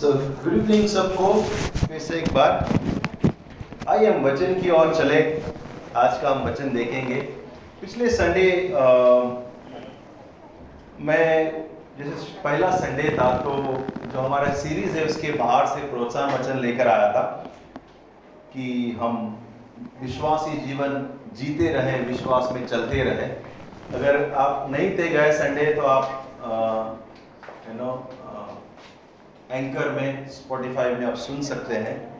So good evening सबको। फिर से एक बार। आइए हम वचन की ओर चले। आज का हम वचन देखेंगे। पिछले संडे मैं, जैसे पहला संडे था तो जो हमारा सीरीज़ है, उसके बाहर से प्रोत्साहन वचन लेकर आया था कि हम विश्वासी जीवन जीते रहें, विश्वास में चलते रहें। अगर आप नहीं थे गए संडे तो आप यू नो एंकर में स्पॉटिफाई में आप सुन सकते हैं।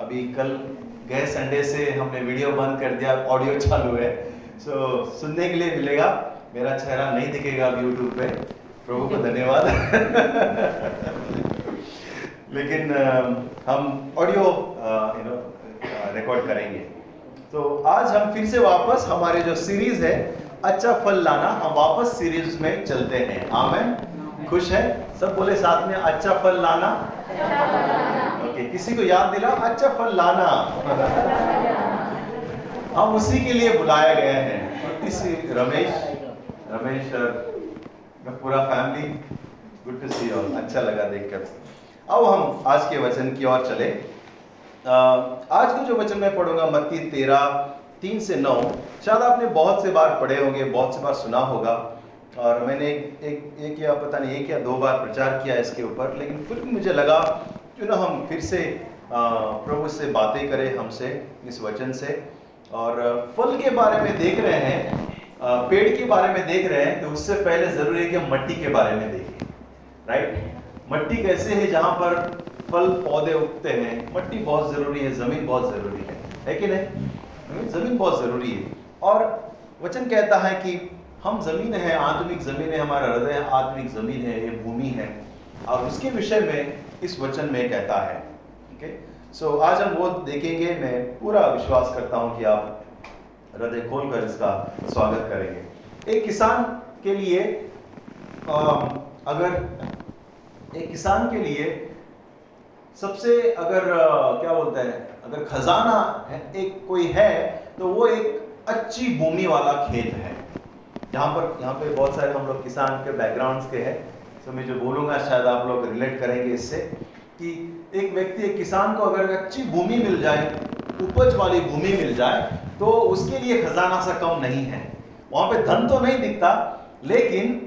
अभी कल गए संडे से हमने वीडियो बंद कर दिया ऑडियो चालू है। सो so, सुनने के लिए मिलेगा। मेरा चेहरा नहीं दिखेगा अब यूट्यूब पे। प्रभु को धन्यवाद। लेकिन हम ऑडियो यू नो रिकॉर्ड करेंगे। तो आज हम फिर से वापस हमारे जो सीरीज़ है अच्छा फल लाना हम वापस सीरीज़ में चलते हैं। आमेन। खुश है? सब बोले साथ में अच्छा फल लाना। ओके, किसी को याद दिला अच्छा फल लाना। हम उसी के लिए बुलाया गए हैं। इसी रमेश रमेश और पूरा family good to see all अच्छा लगा देखकर। अब हम आज के वचन की ओर चले। आज के जो वचन मैं पढ़ूँगा, मत्ती तेरह तीन से नौ, शायद आपने बहुत से बार पढ़े होंगे, बहुत से बार सुना होगा। और मैंने एक एक या पता नहीं, एक या दो बार प्रचार किया इसके ऊपर, लेकिन फिर मुझे लगा, क्यों ना हम फिर से प्रभु से बातें करें, हमसे, इस वचन से। और फल के बारे में देख रहे हैं पेड़ के बारे में देख रहे हैं तो उससे पहले ज़रूरी है कि हम मट्टी के बारे में देखें राइट मट्टी कैसे है जहाँ पर फल, पौधे उगते हैं? मट्टी बहुत ज़रूरी है, ज़मीन बहुत ज़रूरी है। है कि नहीं? ज़मीन बहुत ज़रूरी है। और वचन कहता है कि हम ज़मीन है आत्मिक ज़मीन है हमारा हृदय आत्मिक ज़मीन है ये भूमि है। और उसके विषय में इस वचन में कहता है ओके सो आज हम वो देखेंगे मैं पूरा विश्वास करता हूँ कि आप हृदय खोलकर इसका स्वागत करेंगे। एक किसान के लिए आ, अगर एक किसान के लिए सबसे अगर क्या बोलते हैं अगर खजाना है एक कोई है तो वो एक अच्छी भूमि वाला खेत है। यहाँ पर, यहाँ पे बहुत सारे हम लोग किसान के बैकग्राउंड्स के हैं तो मैं जो बोलूँगा, शायद आप लोग रिलेट करेंगे इससे कि एक व्यक्ति, एक किसान को अगर अच्छी भूमि मिल जाए, उपज वाली भूमि मिल जाए तो उसके लिए खजाना सा कम नहीं है। वहाँ पे धन तो नहीं दिखता, लेकिन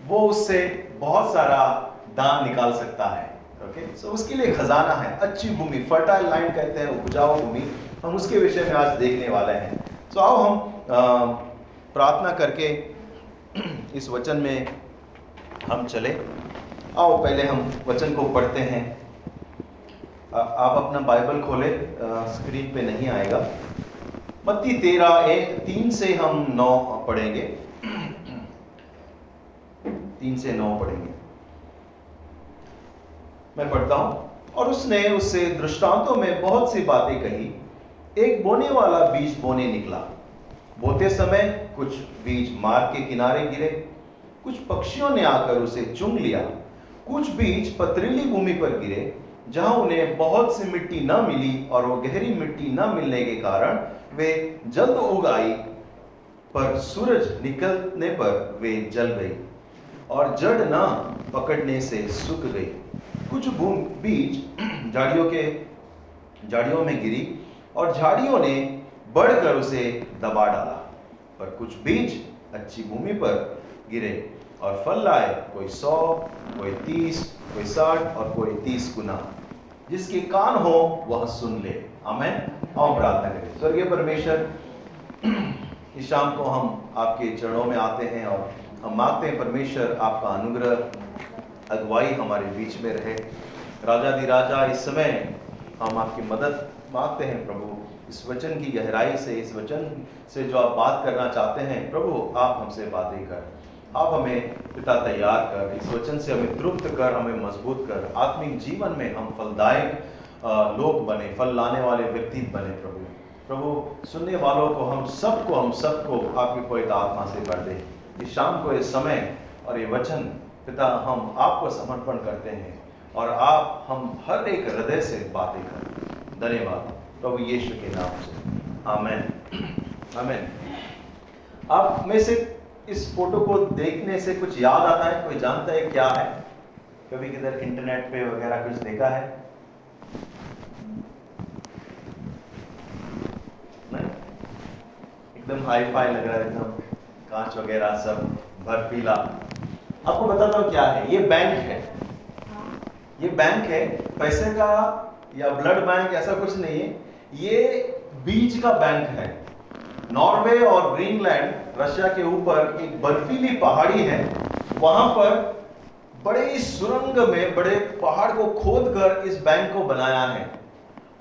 वो उससे बहुत सारा दान निकाल सकता है ओके सो उसके लिए खजाना है, अच्छी भूमि फर्टाइल लैंड कहते हैं, उपजाऊ भूमि, हम उसके विषय में आज देखने वाले हैं। सो आओ हम प्रार्थना करके इस वचन में हम चले। आओ, पहले हम वचन को पढ़ते हैं। आप अपना बाइबल खोले स्क्रीन पे नहीं आएगा। मत्ती तेरह एक तीन से हम नौ पढ़ेंगे। तीन से नौ पढ़ेंगे। मैं पढ़ता हूँ। और उसने उससे दृष्टांतों में बहुत सी बातें कही। एक बोने वाला बीज बोने निकला। बोते समय कुछ बीज मार्ग के किनारे गिरे, कुछ पक्षियों ने आकर उसे चुंग लिया। कुछ बीज पथरीली भूमि पर गिरे, जहाँ उन्हें बहुत सी मिट्टी न मिली और वो गहरी मिट्टी न मिलने के कारण वे जल्द उग आई, पर सूरज निकलने पर वे जल गई और जड़ न पकड़ने से सूख गई। कुछ बीज झाड़ियों के, झाड़ियों में गिरी और झाड़ियों ने बढ़कर उसे दबा डाला, पर कुछ बीज अच्छी भूमि पर गिरे और फल लाए, कोई सौ, कोई तीस, कोई साठ और कोई तीस गुना। जिसके कान हो, वह सुन ले। हमें और प्रार्थना करें। स्वर्गीय परमेश्वर, इस शाम को हम आपके चरणों में आते हैं और हम मांगते हैं, परमेश्वर, आपका अनुग्रह, अगुवाई हमारे बीच में रहे। राजा दी राजा इस समय हम आपकी मदद मांगते हैं, प्रभु। इस वचन की गहराई से, इस वचन से जो आप बात करना चाहते हैं, प्रभु, आप हमसे बातें कर। आप हमें पिता तैयार कर, इस वचन से हमें तृप्त कर, हमें मज़बूत कर। आत्मिक जीवन में हम फलदायक लोग बने, फल लाने वाले व्यक्ति बने, प्रभु। प्रभु, सुनने वालों को हम सबको हम सबको आपकी पवित्र आत्मा से भर दे। इस शाम को, इस समय और ये वचन पिता, हम आपको समर्पण करते हैं और आप हम हर एक हृदय से बातें करें। धन्यवाद। प्रभु यीशु के नाम से। आमेन। आमेन। आप में से इस फ़ोटो को देखने से कुछ याद आता है? कोई जानता है क्या है? कभी किधर इंटरनेट पे वगैरह कुछ देखा है? एकदम हाई फाई लग रहा है एकदम कांच वगैरह सब बर्फीला। आपको बताता हूँ क्या है। ये बैंक है। ये बैंक है पैसे का या ब्लड बैंक ऐसा कुछ नहीं है। ये बीज का बैंक है। नॉर्वे और ग्रीनलैंड रशिया के ऊपर एक बर्फीली पहाड़ी है। वहाँ पर बड़े सुरंग में बड़े पहाड़ को खोदकर इस बैंक को बनाया है।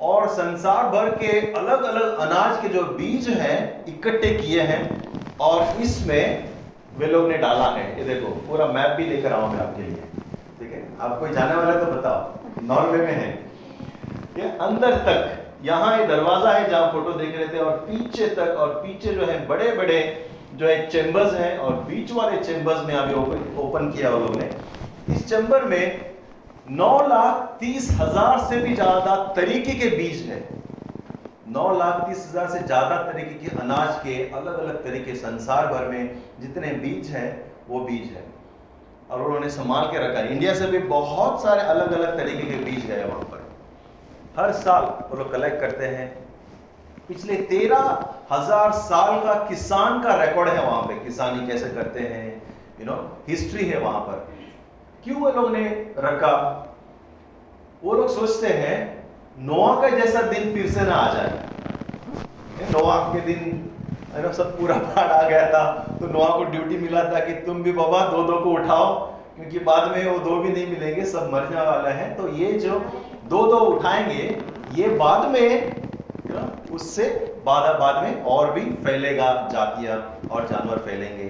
और संसार भर के अलग अलग अनाज के जो बीज हैं इकट्ठे किए हैं और इसमें वे लोग ने डाला है। ये देखो पूरा मैप भी लेकर आऊँगा आपके लिए। ठीक है? आप कोई जाने वाला तो बताओ। नॉर्वे में है। ये अंदर तक यहाँ ये दरवाज़ा है जहाँ फ़ोटो देख रहे थे और पीछे तक और पीछे जो है बड़े बड़े जो है चेंबर्स हैं और बीच वाले चेंबर्स में अभी ओपन ओपन किया वो लोग ने इस चेंबर में नौ लाख तीस हज़ार से भी ज़्यादा तरीके के बीज है। नौ लाख तीस हज़ार से ज़्यादा तरीके के अनाज के अलग अलग तरीके संसार भर में जितने बीज है, वो बीज है। और उन्होंने संभाल के रखा इंडिया से भी बहुत सारे अलग अलग तरीके के बीज है वहाँ पर। हर साल वो लोग कलेक्ट करते हैं। पिछले तेरह हज़ार साल का किसान का रिकॉर्ड है वहाँ पे। किसानी कैसे करते हैं यू नो हिस्ट्री है वहाँ पर। क्यों वो लोग ने रखा? वो लोग सोचते हैं नोआ का जैसा दिन फिर से ना आ जाए। नोआ के दिन सब पूरा पहाड़ आ गया था। तो नोआ को ड्यूटी मिला था कि तुम भी बाबा दो दो को उठाओ, क्योंकि बाद में वो दो भी नहीं मिलेंगे, सब मरने वाला है। तो ये जो दो दो उठाएँगे, ये बाद में, उससे बाद बाद में और भी फैलेगा जातियाँ और जानवर फैलेंगे।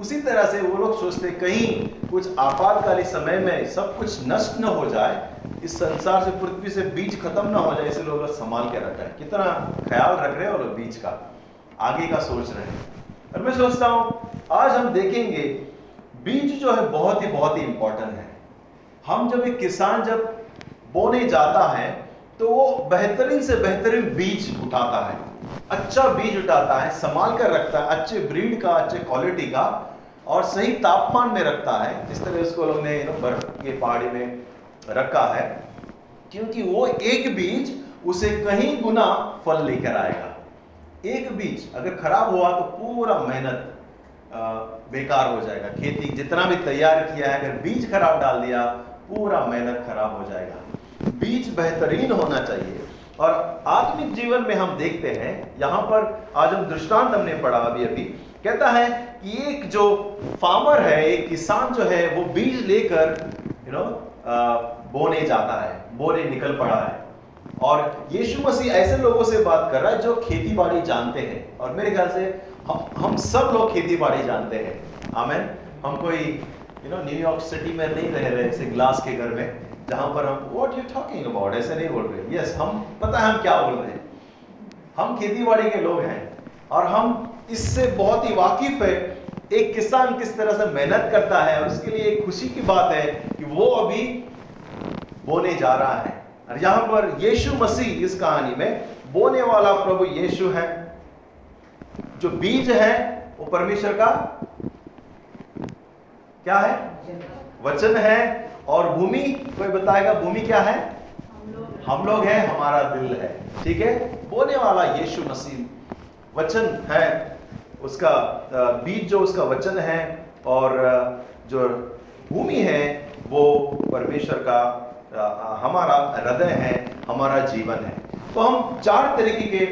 उसी तरह से वो लोग सोचते कहीं कुछ आपातकालीन समय में सब कुछ नष्ट न हो जाए, इस संसार से, पृथ्वी से बीज खत्म ना हो जाए, इसे लोग संभाल के रखा है। कितना ख्याल रख रहे हैं लोग बीज का, आगे का सोच रहे हैं। और मैं सोचता हूँ, आज हम देखेंगे, बीज जो है बहुत ही बहुत ही इंपॉर्टेंट है। हम जब एक किसान जब बोने जाता है तो वो बेहतरीन से बेहतरीन बीज उठाता है। अच्छा बीज उठाता है, संभाल कर रखता है, अच्छे ब्रीड का, अच्छे क्वालिटी का, और सही तापमान में रखता है। जिस तरह उसको लोग ने बर्फ़ के पहाड़ी में रखा है, क्योंकि वो एक बीज उसे कहीं गुना फल लेकर आएगा। एक बीज अगर खराब हुआ तो पूरा मेहनत बेकार हो जाएगा। खेती जितना भी तैयार किया है, अगर बीज खराब डाल दिया, पूरा मेहनत खराब हो जाएगा। बीज बेहतरीन होना चाहिए। और आत्मिक जीवन में हम देखते हैं, यहाँ पर आज हम दृष्टांत हमने पढ़ा अभी अभी। कहता है कि एक जो फार्मर है, एक किसान जो है, वो बीज लेकर यू नो बोने जाता है, बोने निकल पड़ा है। और यीशु मसीह ऐसे लोगों से बात कर रहा है जो खेती बाड़ी जानते हैं। और मेरे ख्याल से हम हम सब लोग खेती बाड़ी जानते हैं। आमेन। हम कोई यू नो न्यूयॉर्क सिटी में नहीं रह रहे, जैसे ग्लास के घर में। जहाँ पर हम व्हाट यू टॉकिंग अबाउट ऐसे नहीं बोल रहे। यस हम पता है हम क्या बोल रहे हैं? हम खेती बाड़ी के लोग हैं और हम इससे बहुत ही वाकिफ है। एक किसान किस तरह से मेहनत करता है और उसके लिए एक खुशी की बात है कि वो अभी बोने जा रहा है। और यहाँ पर यीशु मसीह इस कहानी में बोने वाला प्रभु यीशु है। जो बीज है वो परमेश्वर का क्या है? वचन है और भूमि, कोई बताएगा भूमि क्या है? हम लोग हैं, हमारा दिल है। ठीक है? बोने वाला यीशु मसीह वचन है। उसका बीज जो उसका वचन है और जो भूमि है, वो परमेश्वर का हमारा हृदय है, हमारा जीवन है। तो हम चार तरीके के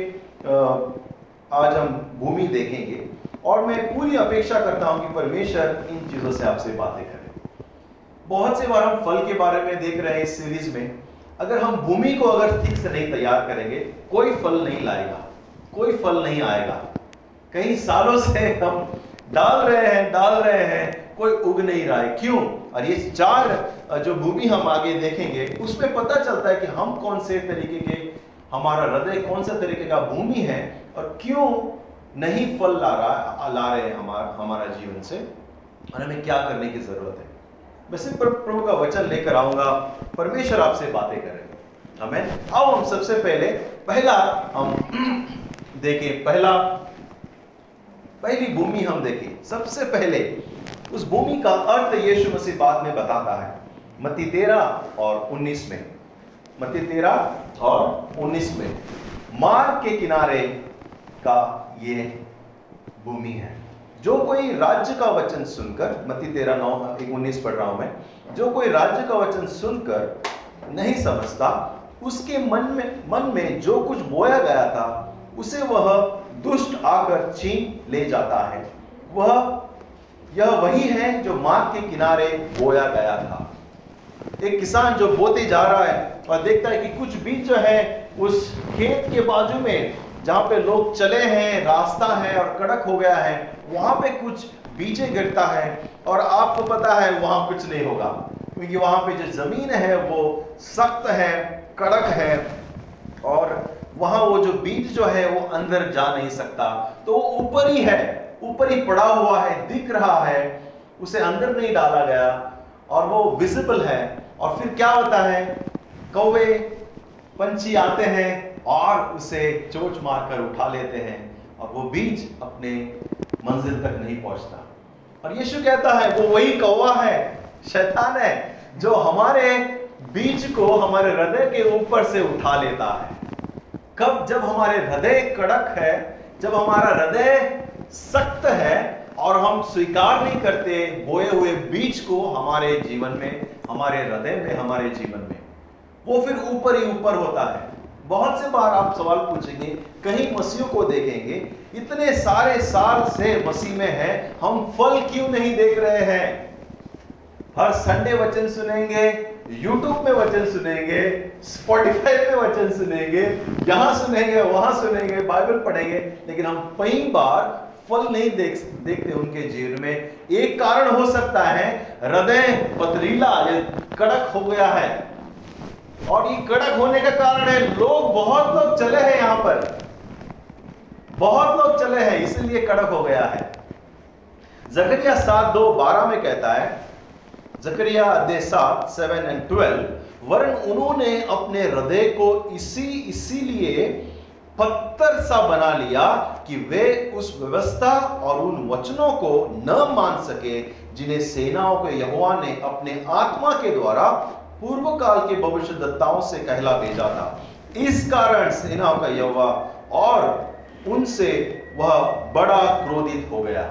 आज हम भूमि देखेंगे। और मैं पूरी अपेक्षा करता हूँ कि परमेश्वर इन चीज़ों से आपसे बातें करें। बहुत से बार हम फल के बारे में देख रहे हैं इस सीरीज़ में। अगर हम भूमि को अगर ठीक से नहीं तैयार करेंगे, कोई फल नहीं लाएगा, कोई फल नहीं आएगा। कई सालों से हम डाल रहे हैं, डाल रहे हैं, कोई उग नहीं रहा है। क्यों? और ये चार जो भूमि हम आगे देखेंगे, उसमें पता चलता है कि हम कौन से तरीके के, हमारा हृदय कौन सा तरीके का भूमि है और क्यों नहीं फल ला रहा, ला रहे हैं हमारा हमारा जीवन से। और हमें क्या करने की ज़रूरत है? मैं सिर्फ़ प्रभु का वचन लेकर आऊँगा। परमेश्वर आपसे बातें करेंगे। हमें आओ हम सबसे पहले, पहला हम देखें, पहला पहली भूमि हम देखें। सबसे पहले, उस भूमि का अर्थ यीशु मसीह बाद में बताता है। मती तेरह और उन्नीस में। मती तेरह और उन्नीस में। मार्ग के किनारे का ये भूमि है। जो कोई राज्य का वचन सुनकर मती तेरह नौ उन्नीस पढ़ रहा हूँ मैं, जो कोई राज्य का वचन सुनकर नहीं समझता, उसके मन में मन में जो कुछ बोया गया था, उसे वह दुष्ट आकर छीन ले जाता है। वह, यह वही है जो मार्ग के किनारे बोया गया था। एक किसान जो बोते जा रहा है और देखता है कि कुछ बीज जो है, उस खेत के बाजू में जहाँ पे लोग चले हैं, रास्ता है और कड़क हो गया है, वहाँ पे कुछ बीजे गिरता है और आपको पता है वहाँ कुछ नहीं होगा। क्योंकि वहाँ पे जो ज़मीन है, वो सख्त है, कड़क है और वहाँ वो जो बीज जो है, वो अंदर जा नहीं सकता। तो वो ऊपर ही है, ऊपर ही पड़ा हुआ है, दिख रहा है, उसे अंदर नहीं डाला गया और वो विजिबल है। और फिर क्या होता है? कौवे, पंछी आते हैं और उसे चोच मारकर उठा लेते हैं और वो बीज अपने मंजिल तक नहीं पहुँचता। और यीशु कहता है, वो वही कौवा है, शैतान है, जो हमारे बीज को हमारे हृदय के ऊपर से उठा लेता है। कब जब हमारे हृदय कड़क है, जब हमारा हृदय सख्त है और हम स्वीकार नहीं करते बोए हुए बीज को हमारे जीवन में, हमारे हृदय में, हमारे जीवन में, वो फिर ऊपर ही ऊपर होता है। बहुत से बार आप सवाल पूछेंगे, कहीं मसीहों को देखेंगे, इतने सारे साल से मसीह में है, हम फल क्यों नहीं देख रहे हैं? हर संडे वचन सुनेंगे यूट्यूब में वचन सुनेंगे स्पॉटिफाई पे वचन सुनेंगे, यहाँ सुनेंगे, वहाँ सुनेंगे बाइबल पढ़ेंगे, लेकिन हम कई बार फल नहीं देख, देखते उनके जीवन में। एक कारण हो सकता है, हृदय पथरीला कड़क हो गया है। और ये कड़क होने का कारण है, लोग, बहुत लोग चले हैं यहाँ पर। बहुत लोग चले हैं, इसलिए कड़क हो गया है। जकरिया सात दो बारह में कहता है, जकरिया सात, सेवन एंड ट्वेल्व वरन उन्होंने अपने हृदय को इसी, इसीलिए पत्थर सा बना लिया कि वे उस व्यवस्था और उन वचनों को न मान सके जिन्हें सेनाओं के यहोवा ने अपने आत्मा के द्वारा पूर्व काल के भविष्य दत्ताओं से कहला भेजा था। इस कारण सेनाओं का यहोवा और उनसे वह बड़ा क्रोधित हो गया।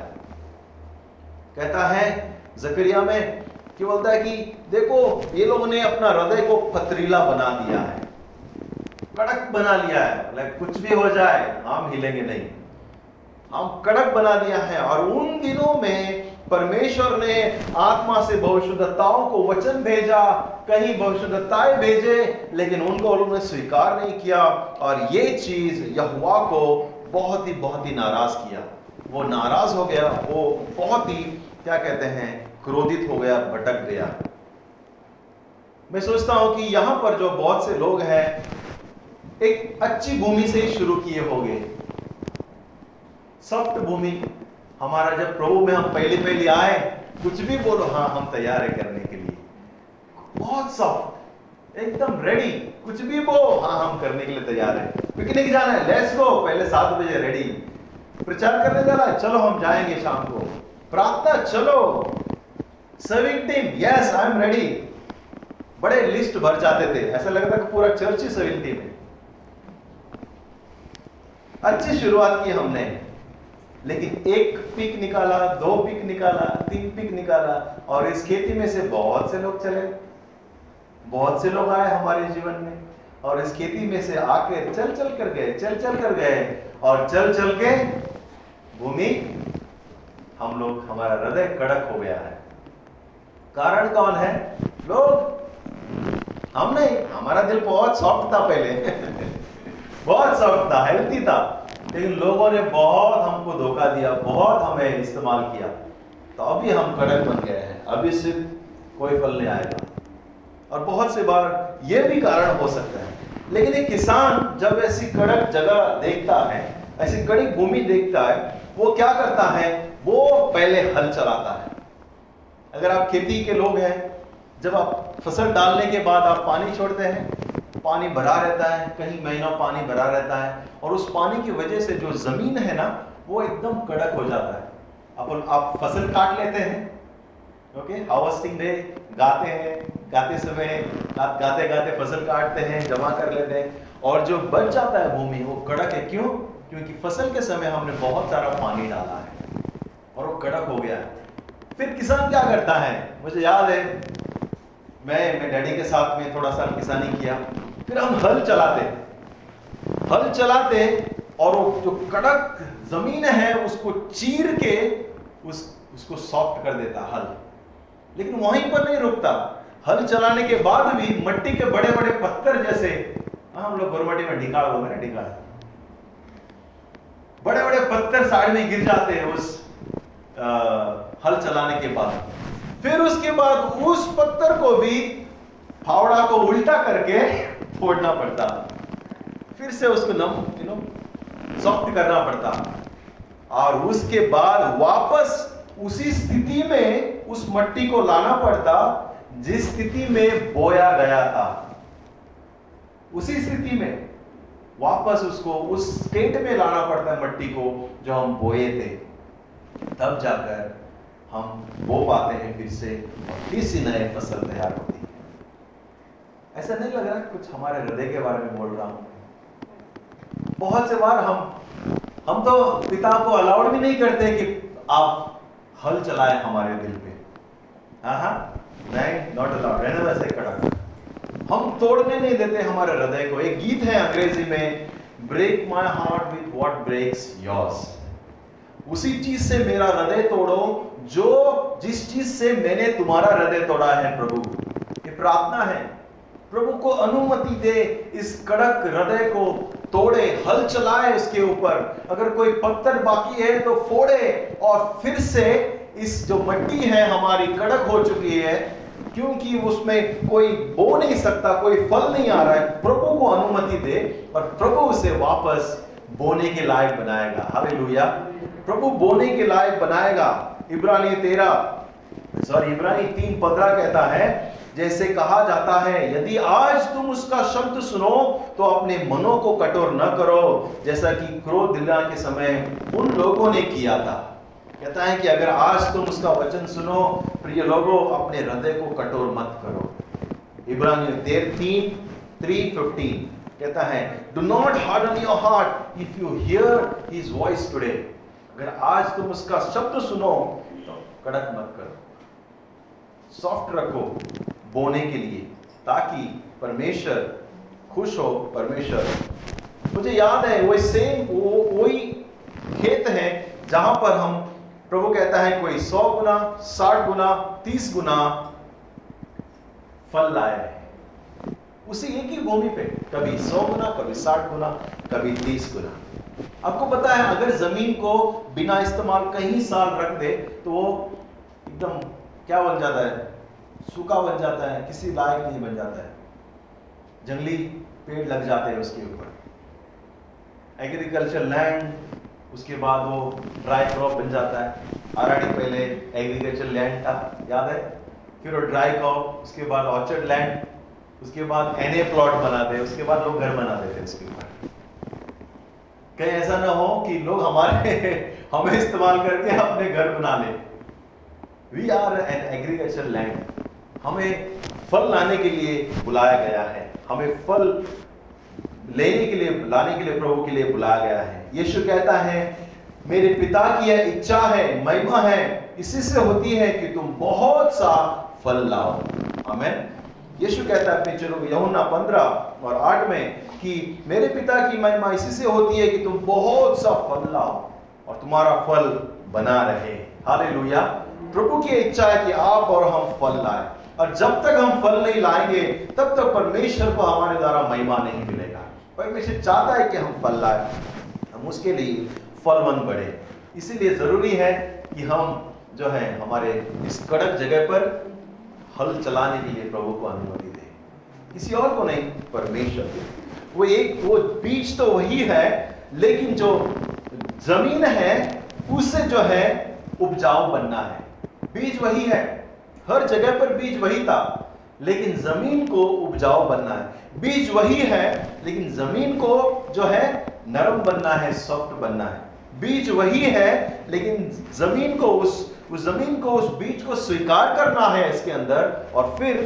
कहता है जकरिया में, कि बोलता है कि देखो, ये लोगों ने अपना हृदय को पथरीला बना दिया है। कड़क बना लिया है। लाइक कुछ भी हो जाए, हम हिलेंगे नहीं। हम कड़क बना दिया है। और उन दिनों में परमेश्वर ने आत्मा से भविष्यदत्ताओं को वचन भेजा, कहीं भविष्यदत्ताएँ भेजे, लेकिन उनको उन्होंने स्वीकार नहीं किया। और ये चीज़ यहुआ को बहुत ही बहुत ही नाराज़ किया। वो नाराज़ हो गया, वो बहुत ही, क्या कहते हैं, क्रोधित हो गया, भटक गया। मैं सोचता हूँ कि यहाँ पर जो बहुत से लोग हैं, एक अच्छी भूमि से ही शुरू किए होंगे। सॉफ्ट भूमि हमारा जब प्रभु में हम पहले पहले आए, कुछ भी बोलो हाँ हम तैयार है करने के लिए। बहुत सॉफ्ट एकदम रेडी कुछ भी बोलो हाँ हम करने के लिए तैयार है। पिकनिक जाना है लेट्स गो पहले सात बजे रेडी प्रचार करने जाना है, चलो, हम जाएँगे शाम को। प्रार्थना, चलो। Serving team yes I am ready बड़े लिस्ट भर जाते थे। ऐसा लगता कि पूरा चर्च ही सर्विंग टीम है। अच्छी शुरुआत की हमने। लेकिन एक पिक निकाला, दो पिक निकाला, तीन पिक निकाला और इस खेती में से बहुत से लोग चले। बहुत से लोग आए हमारे जीवन में और इस खेती में से आके चल चल कर गए, चल चल कर गए और चल चल के भूमि हम लोग, हमारा हृदय कड़क हो गया है। कारण कौन है? लोग। हम नहीं, हमारा दिल बहुत सॉफ्ट था पहले। बहुत सॉफ्ट था हेल्थी था। लेकिन लोगों ने बहुत हमको धोखा दिया, बहुत हमें इस्तेमाल किया। तो अभी हम कड़क बन गए हैं। अभी सिर्फ़ कोई फल नहीं आएगा। और बहुत से बार यह भी कारण हो सकता है। लेकिन एक किसान जब ऐसी कड़क जगह देखता है, ऐसी कड़ी भूमि देखता है, वो क्या करता है? वो पहले हल चलाता है। अगर आप खेती के लोग हैं, जब आप फ़सल डालने के बाद आप पानी छोड़ते हैं पानी भरा रहता है, कहीं महीना पानी भरा रहता है और उस पानी की वजह से जो ज़मीन है ना, वो एकदम कड़क हो जाता है। अपन, आप फ़सल काट लेते हैं ओके हार्वेस्टिंग डे गाते हैं, गाते समय गाते गाते फ़सल काटते हैं, जमा कर लेते हैं और जो बच जाता है भूमि, वो कड़क है। क्यों? क्योंकि फ़सल के समय हमने बहुत सारा पानी डाला है और वो कड़क हो गया है। फिर किसान क्या करता है? मुझे याद है मैं मैं डैडी के साथ में थोड़ा सा किसानी किया। फिर हम हल चलाते। हल चलाते और वो जो कड़क ज़मीन है उसको चीर के उस उसको सॉफ्ट कर देता हल। लेकिन वहीं पर नहीं रुकता। हल चलाने के बाद भी मट्टी के बड़े बड़े पत्थर जैसे हाँ, हम लोग गोरमटी में ढिकाड़ बोलते ना ढिकाड़ बड़े बड़े पत्थर साइड में गिर जाते हैं उस आ, हल चलाने के बाद। फिर उसके बाद उस पत्थर को भी फावड़ा को उल्टा करके फोड़ना पड़ता। फिर से उसको नम यू नो सॉफ्ट करना पड़ता। और उसके बाद वापस उसी स्थिति में उस मट्टी को लाना पड़ता, जिस स्थिति में बोया गया था। उसी स्थिति में वापस उसको उस स्टेट में लाना पड़ता है मट्टी को, जो हम बोए थे। तब जाकर हम बो पाते हैं फिर से फिर से नए फ़सल तैयार होती है। ऐसा नहीं लग रहा कुछ हमारे हृदय के बारे में बोल रहा हूँ। बहुत से बार हम हम तो पिता को अलाउड भी नहीं करते कि आप हल चलाए हमारे दिल पे। नहीं नॉट अलाउड रहने वैसे कड़क। हम तोड़ने नहीं देते हमारे हृदय को। एक गीत है अंग्रेज़ी में break my heart with what breaks yours उसी चीज़ से मेरा हृदय तोड़ो, जो जिस चीज़ से मैंने तुम्हारा हृदय तोड़ा है प्रभु। ये प्रार्थना है। प्रभु को अनुमति दे इस कड़क हृदय को तोड़े, हल चलाए उसके ऊपर। अगर कोई पत्थर बाकी है तो फोड़े और फिर से इस जो मट्टी है हमारी कड़क हो चुकी है, क्योंकि उसमें कोई बो नहीं सकता, कोई फल नहीं आ रहा है। प्रभु को अनुमति दे और प्रभु उसे वापस बोने के लायक बनाएगा। हालेलुया। प्रभु बोने के लायक बनाएगा। इब्रानी तेरा। सॉरी, इब्रानी तीन पंद्रह कहता है, जैसे कहा जाता है, यदि आज तुम उसका शब्द सुनो तो अपने मनों को कठोर न करो, जैसा कि क्रोध दिला के समय उन लोगों ने किया था। कहता है कि अगर आज तुम उसका वचन सुनो, प्रिय लोगों, अपने हृदय को कठोर मत करो। इब्रानी तेर तीन थ्री फिफ्टीन कहता है do not harden your heart if you hear his voice today अगर आज तुम उसका शब्द सुनो तो कड़क मत करो। सॉफ्ट रखो बोने के लिए, ताकि परमेश्वर खुश हो। परमेश्वर, मुझे याद है, वही सेम वो, वही खेत है, जहाँ पर हम, प्रभु कहता है, कोई सौ गुना, साठ गुना, तीस गुना फल लाए हैं। उसी एक ही भूमि पे, कभी सौ गुना, कभी साठ गुना, कभी तीस गुना। आपको पता है, अगर ज़मीन को बिना इस्तेमाल कहीं साल रख दे तो वो एकदम क्या बन जाता है? सूखा बन जाता है, किसी लायक नहीं बन जाता है। जंगली पेड़ लग जाते हैं उसके ऊपर। एग्रीकल्चर लैंड उसके बाद वो ड्राई क्रॉप बन जाता है। आराडी पहले एग्रीकल्चर लैंड था, याद है? फिर वो ड्राई क्रॉप उसके बाद ऑर्चर्ड लैंड उसके बाद एनए प्लॉट बनाते उसके बाद लोग घर बना देते उसके ऊपर। कहीं ऐसा ना हो कि लोग हमारे, हमें इस्तेमाल करके अपने घर बना ले। We are an agriculture land हमें फल लाने के लिए बुलाया गया है। हमें फल लेने के लिए, लाने के लिए, प्रभु के लिए बुलाया गया है। यीशु कहता है, मेरे पिता की यह इच्छा है, महिमा है, इसी से होती है कि तुम बहुत सा फल लाओ। हमें यीशु कहता है अपने चलो यमुना पंद्रह और आठ में कि मेरे पिता की महिमा इसी से होती है कि तुम बहुत सा फल लाओ और तुम्हारा फल बना रहे। हाले प्रभु की इच्छा है कि आप और हम फल लाए। और जब तक हम फल नहीं लाएँगे, तब तक परमेश्वर को हमारे द्वारा महिमा नहीं मिलेगा। परमेश्वर चाहता है कि हम फल लाए। हम उसके लिए फलवंत बढ़े। इसीलिए ज़रूरी है कि हम जो है हमारे इस कड़क जगह पर हल चलाने के लिए प्रभु को अनुमति दें। किसी और को नहीं, परमेश्वर वो एक, वो बीज तो वही है, लेकिन जो ज़मीन है उससे जो है, उपजाऊ बनना है। बीज वही है। हर जगह पर बीज वही था, लेकिन ज़मीन को उपजाऊ बनना है। बीज वही है, लेकिन ज़मीन को जो है, नरम बनना है, सॉफ्ट बनना है। बीज वही है, लेकिन ज़मीन को उस उस ज़मीन को, उस बीज को स्वीकार करना है इसके अंदर और फिर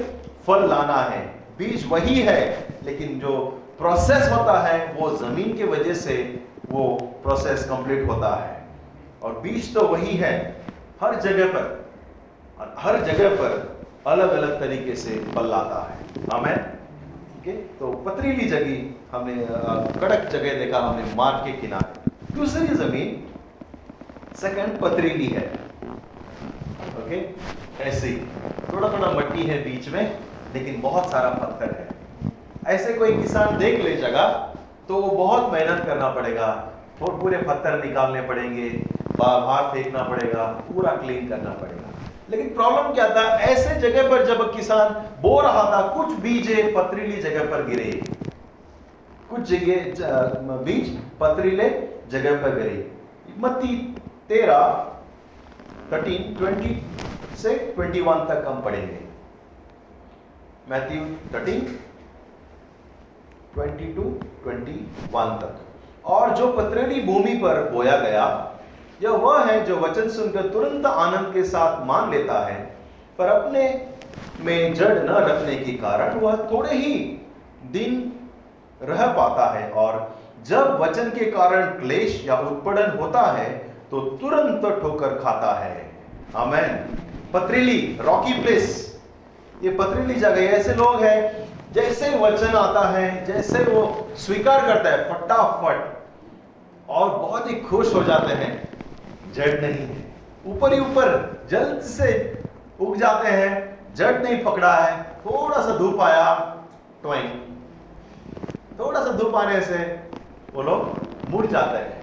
फल लाना है। बीज वही है, लेकिन जो प्रोसेस होता है, वो ज़मीन की वजह से वो प्रोसेस कंप्लीट होता है। और बीज तो वही है, हर जगह पर, और हर जगह पर अलग अलग तरीके से फल लाता है। हमें ठीक है? तो पथरीली जगह हमने कड़क जगह देखा हमने मार्ग के किनारे। दूसरी ज़मीन सेकंड पथरीली है। ओके ऐसे ही। थोड़ा थोड़ा मट्टी है बीच में, लेकिन बहुत सारा पत्थर है। ऐसे कोई किसान देख ले जगह तो वो बहुत मेहनत करना पड़ेगा। और पूरे पत्थर निकालने पड़ेंगे बाहर फेंकना पड़ेगा, पूरा क्लीन करना पड़ेगा। लेकिन प्रॉब्लम क्या था? ऐसे जगह पर जब किसान बो रहा था, कुछ बीज पथरीली जगह पर गिरे। कुछ जगह बीज पथरीले जगह पर गिरे। मत्ती तेरह थर्टीन ट्वेंटी से ट्वेंटी वन तक हम पढ़ेंगे। Matthew thirteen twenty to twenty one तक। और जो पथरीली भूमि पर बोया गया, यह वह है जो वचन सुनकर तुरंत आनंद के साथ मान लेता है, पर अपने में जड़ न रखने के कारण वह थोड़े ही दिन रह पाता है और जब वचन के कारण क्लेश या उत्पीड़न होता है तो तुरंत ठोकर खाता है। आमेन। पथरीली, रॉकी प्लेस। ये पथरीली जगह, ऐसे लोग हैं, जैसे वचन आता है, जैसे वो स्वीकार करता है, फटाफट। और बहुत ही खुश हो जाते हैं, जड़ नहीं है। ऊपर ही ऊपर, जल्द से उग जाते हैं, जड़ नहीं पकड़ा है। थोड़ा सा धूप आया थोड़ा सा धूप आने से वो लोग मुड़ जाते हैं।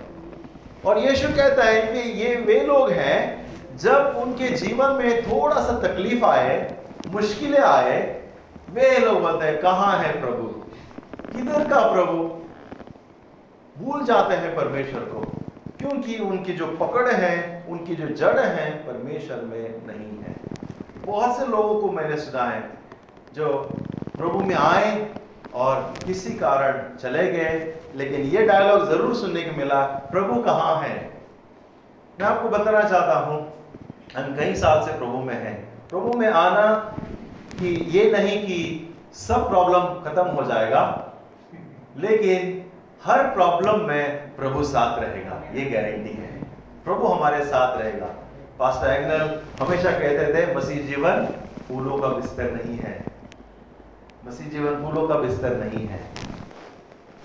और यीशु कहता है कि ये वे लोग हैं, जब उनके जीवन में थोड़ा सा तकलीफ़ आए, मुश्किलें आए, वे लोग बोलते हैं, कहाँ है प्रभु? किधर का प्रभु? भूल जाते हैं परमेश्वर को, क्योंकि उनकी जो पकड़ है, उनकी जो जड़ है, परमेश्वर में नहीं है। बहुत से लोगों को मैंने सुना है, जो प्रभु में आए और किसी कारण चले गए, लेकिन ये डायलॉग ज़रूर सुनने को मिला, प्रभु कहाँ है? मैं आपको बताना चाहता हूँ, हम कई साल से प्रभु में हैं। प्रभु में आना कि ये नहीं कि सब प्रॉब्लम खत्म हो जाएगा, लेकिन हर प्रॉब्लम में प्रभु साथ रहेगा, ये गारंटी है। प्रभु हमारे साथ रहेगा। पास्टर एग्नल हमेशा कहते थे, मसीह जीवन फूलों का बिस्तर नहीं है। मसीह जीवन फूलों का बिस्तर नहीं है।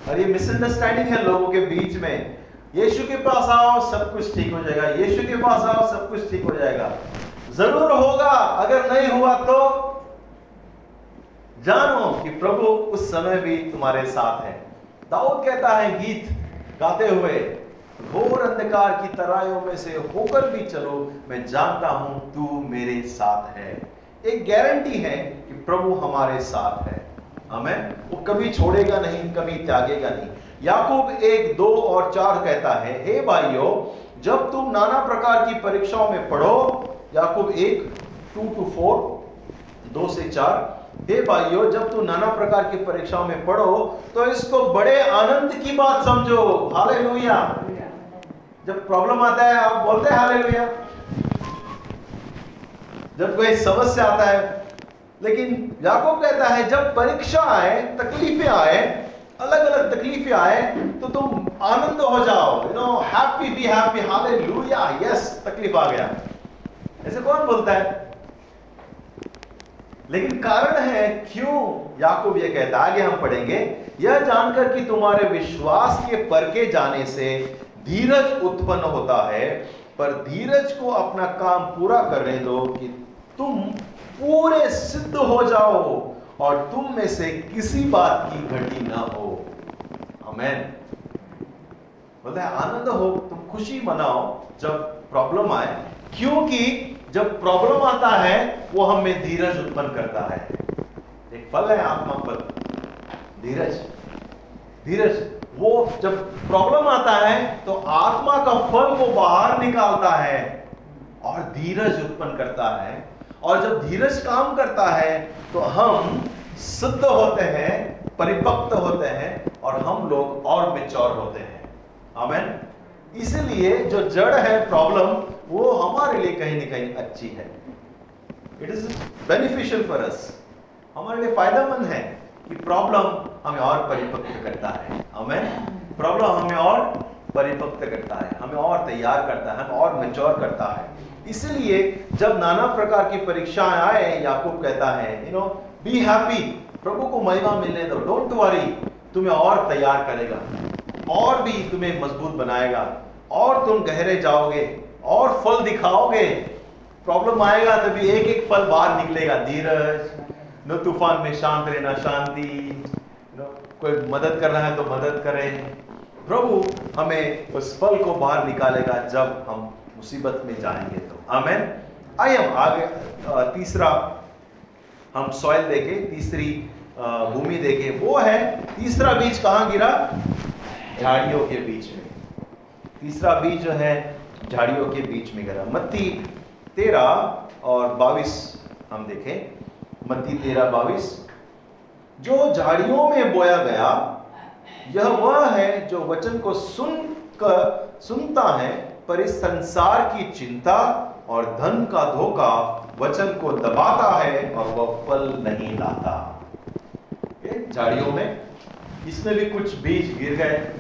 और ये मिसअंडरस्टैंडिंग है लोगों के बीच में। यीशु के पास आओ, सब कुछ ठीक हो जाएगा। यीशु के पास आओ, सब कुछ ठीक हो जाएगा। ज़रूर होगा, अगर नहीं हुआ तो जानो कि प्रभु उस समय भी तुम्हारे साथ है। दाऊद कहता है, गीत गाते हुए, घोर अंधकार की तराइयों में से होकर भी चलो, मैं जानता हूँ तू मेरे साथ है। एक गारंटी है कि प्रभु हमारे साथ है। हमें वो कभी छोड़ेगा नहीं कभी त्यागेगा नहीं। याकूब एक दो और चार कहता है हे भाइयों जब तुम नाना प्रकार की परीक्षाओं में पढ़ो याकूब एक टू टू फोर दो से चार हे भाइयों जब तुम नाना प्रकार की परीक्षाओं में पढ़ो तो इसको बड़े आनंद की बात समझो। हाले जब प्रॉब्लम आता है आप बोलते हैं हाले जब कोई समस्या आता है, लेकिन याकूब कहता है, जब परीक्षा आए, तकलीफें आए अलग अलग तकलीफें आए तो तुम आनंद हो जाओ you know happy be happy hallelujah yes तकलीफ़ आ गया। ऐसे कौन बोलता है? लेकिन कारण है, क्यों याकूब ये कहता है? आगे हम पढ़ेंगे, यह जानकर कि तुम्हारे विश्वास के परके जाने से धीरज उत्पन्न होता है, पर धीरज को अपना काम पूरा करने दो कि तुम पूरे सिद्ध हो जाओ और तुम में से किसी बात की घटी ना हो। अमेन बोलते हैं, आनंद हो, तुम खुशी मनाओ जब प्रॉब्लम आए। क्योंकि जब प्रॉब्लम आता है, वो हमें धीरज उत्पन्न करता है। एक फल है आत्मा फल। धीरज। धीरज। वो जब प्रॉब्लम आता है तो आत्मा का फल वो बाहर निकालता है और धीरज उत्पन्न करता है। और जब धीरज काम करता है तो हम सिद्ध होते हैं परिपक्व होते हैं और हम लोग और मिचौर होते हैं। इसलिए जो जड़ है प्रॉब्लम वो हमारे लिए कहीं ना कहीं अच्छी है। It is beneficial for us हमारे लिए फ़ायदेमंद है कि प्रॉब्लम हमें और परिपक्व करता है। हमें प्रॉब्लम हमें और परिपक्व करता है, हमें और तैयार करता है, हमें और मेच्योर करता है। इसलिए जब नाना प्रकार की परीक्षाएँ आए, याकूब कहता है यू नो बी हैप्पी प्रभु को महिमा मिलने दो। डोंट वरी तुम्हें और तैयार करेगा। और भी तुम्हें मज़बूत बनाएगा। और तुम गहरे जाओगे। और फल दिखाओगे। प्रॉब्लम आएगा तभी एक एक फल बाहर निकलेगा। धीरज, नो तूफ़ान में शांत रहना शांति। कोई मदद कर रहा है तो मदद करें। प्रभु हमें उस फल को बाहर निकालेगा जब हम मुसीबत में जाएँगे तो। आमेन। आइए हम आगे तीसरा हम सॉइल देखे, तीसरी भूमि देखे। वो है, तीसरा बीज कहाँ गिरा? झाड़ियों के बीच में। तीसरा बीज जो है, झाड़ियों के बीच में गिरा। मत्ती तेरह और बाईस हम देखें। मत्ती तेरह बाईस जो झाड़ियों में बोया गया, यह वह है जो वचन को सुन कर, सुनता है पर इस संसार की चिंता और धन का धोखा वचन को दबाता है और वह फल नहीं लाता। झाड़ियों में इसमें भी कुछ बीज गिर गए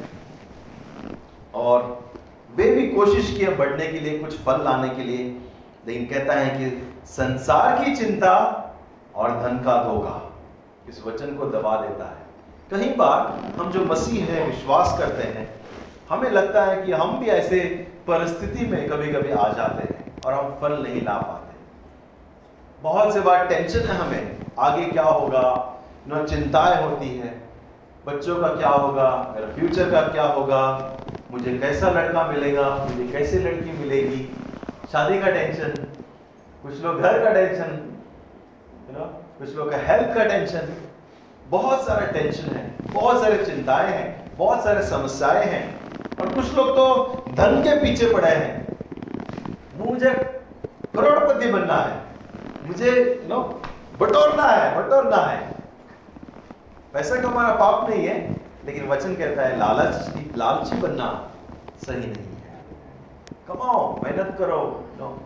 और वे भी कोशिश किए बढ़ने के लिए, कुछ फल लाने के लिए, लेकिन कहता है कि संसार की चिंता और धन का धोखा इस वचन को दबा देता है। कई बार हम जो मसीह है, विश्वास करते हैं, हमें लगता है कि हम भी ऐसे परिस्थिति में कभी कभी आ जाते हैं और हम फल नहीं ला पाते। बहुत से बार टेंशन है हमें, आगे क्या होगा? न चिंताएँ होती है। बच्चों का क्या होगा? मेरा फ्यूचर का क्या होगा? मुझे कैसा लड़का मिलेगा? मुझे कैसी लड़की मिलेगी? शादी का टेंशन कुछ लोग घर का टेंशन नो कुछ लोग का हेल्थ का टेंशन बहुत सारा टेंशन है, बहुत सारे चिंताएँ हैं, बहुत सारे समस्याएँ हैं। और कुछ लोग तो धन के पीछे पड़े हैं। मुझे करोड़पति बनना है। मुझे नो बटोरना है बटोरना है। पैसा कमाना पाप नहीं है, लेकिन वचन कहता है, लालच, लालची बनना सही नहीं है। कमाओ, मेहनत करो नो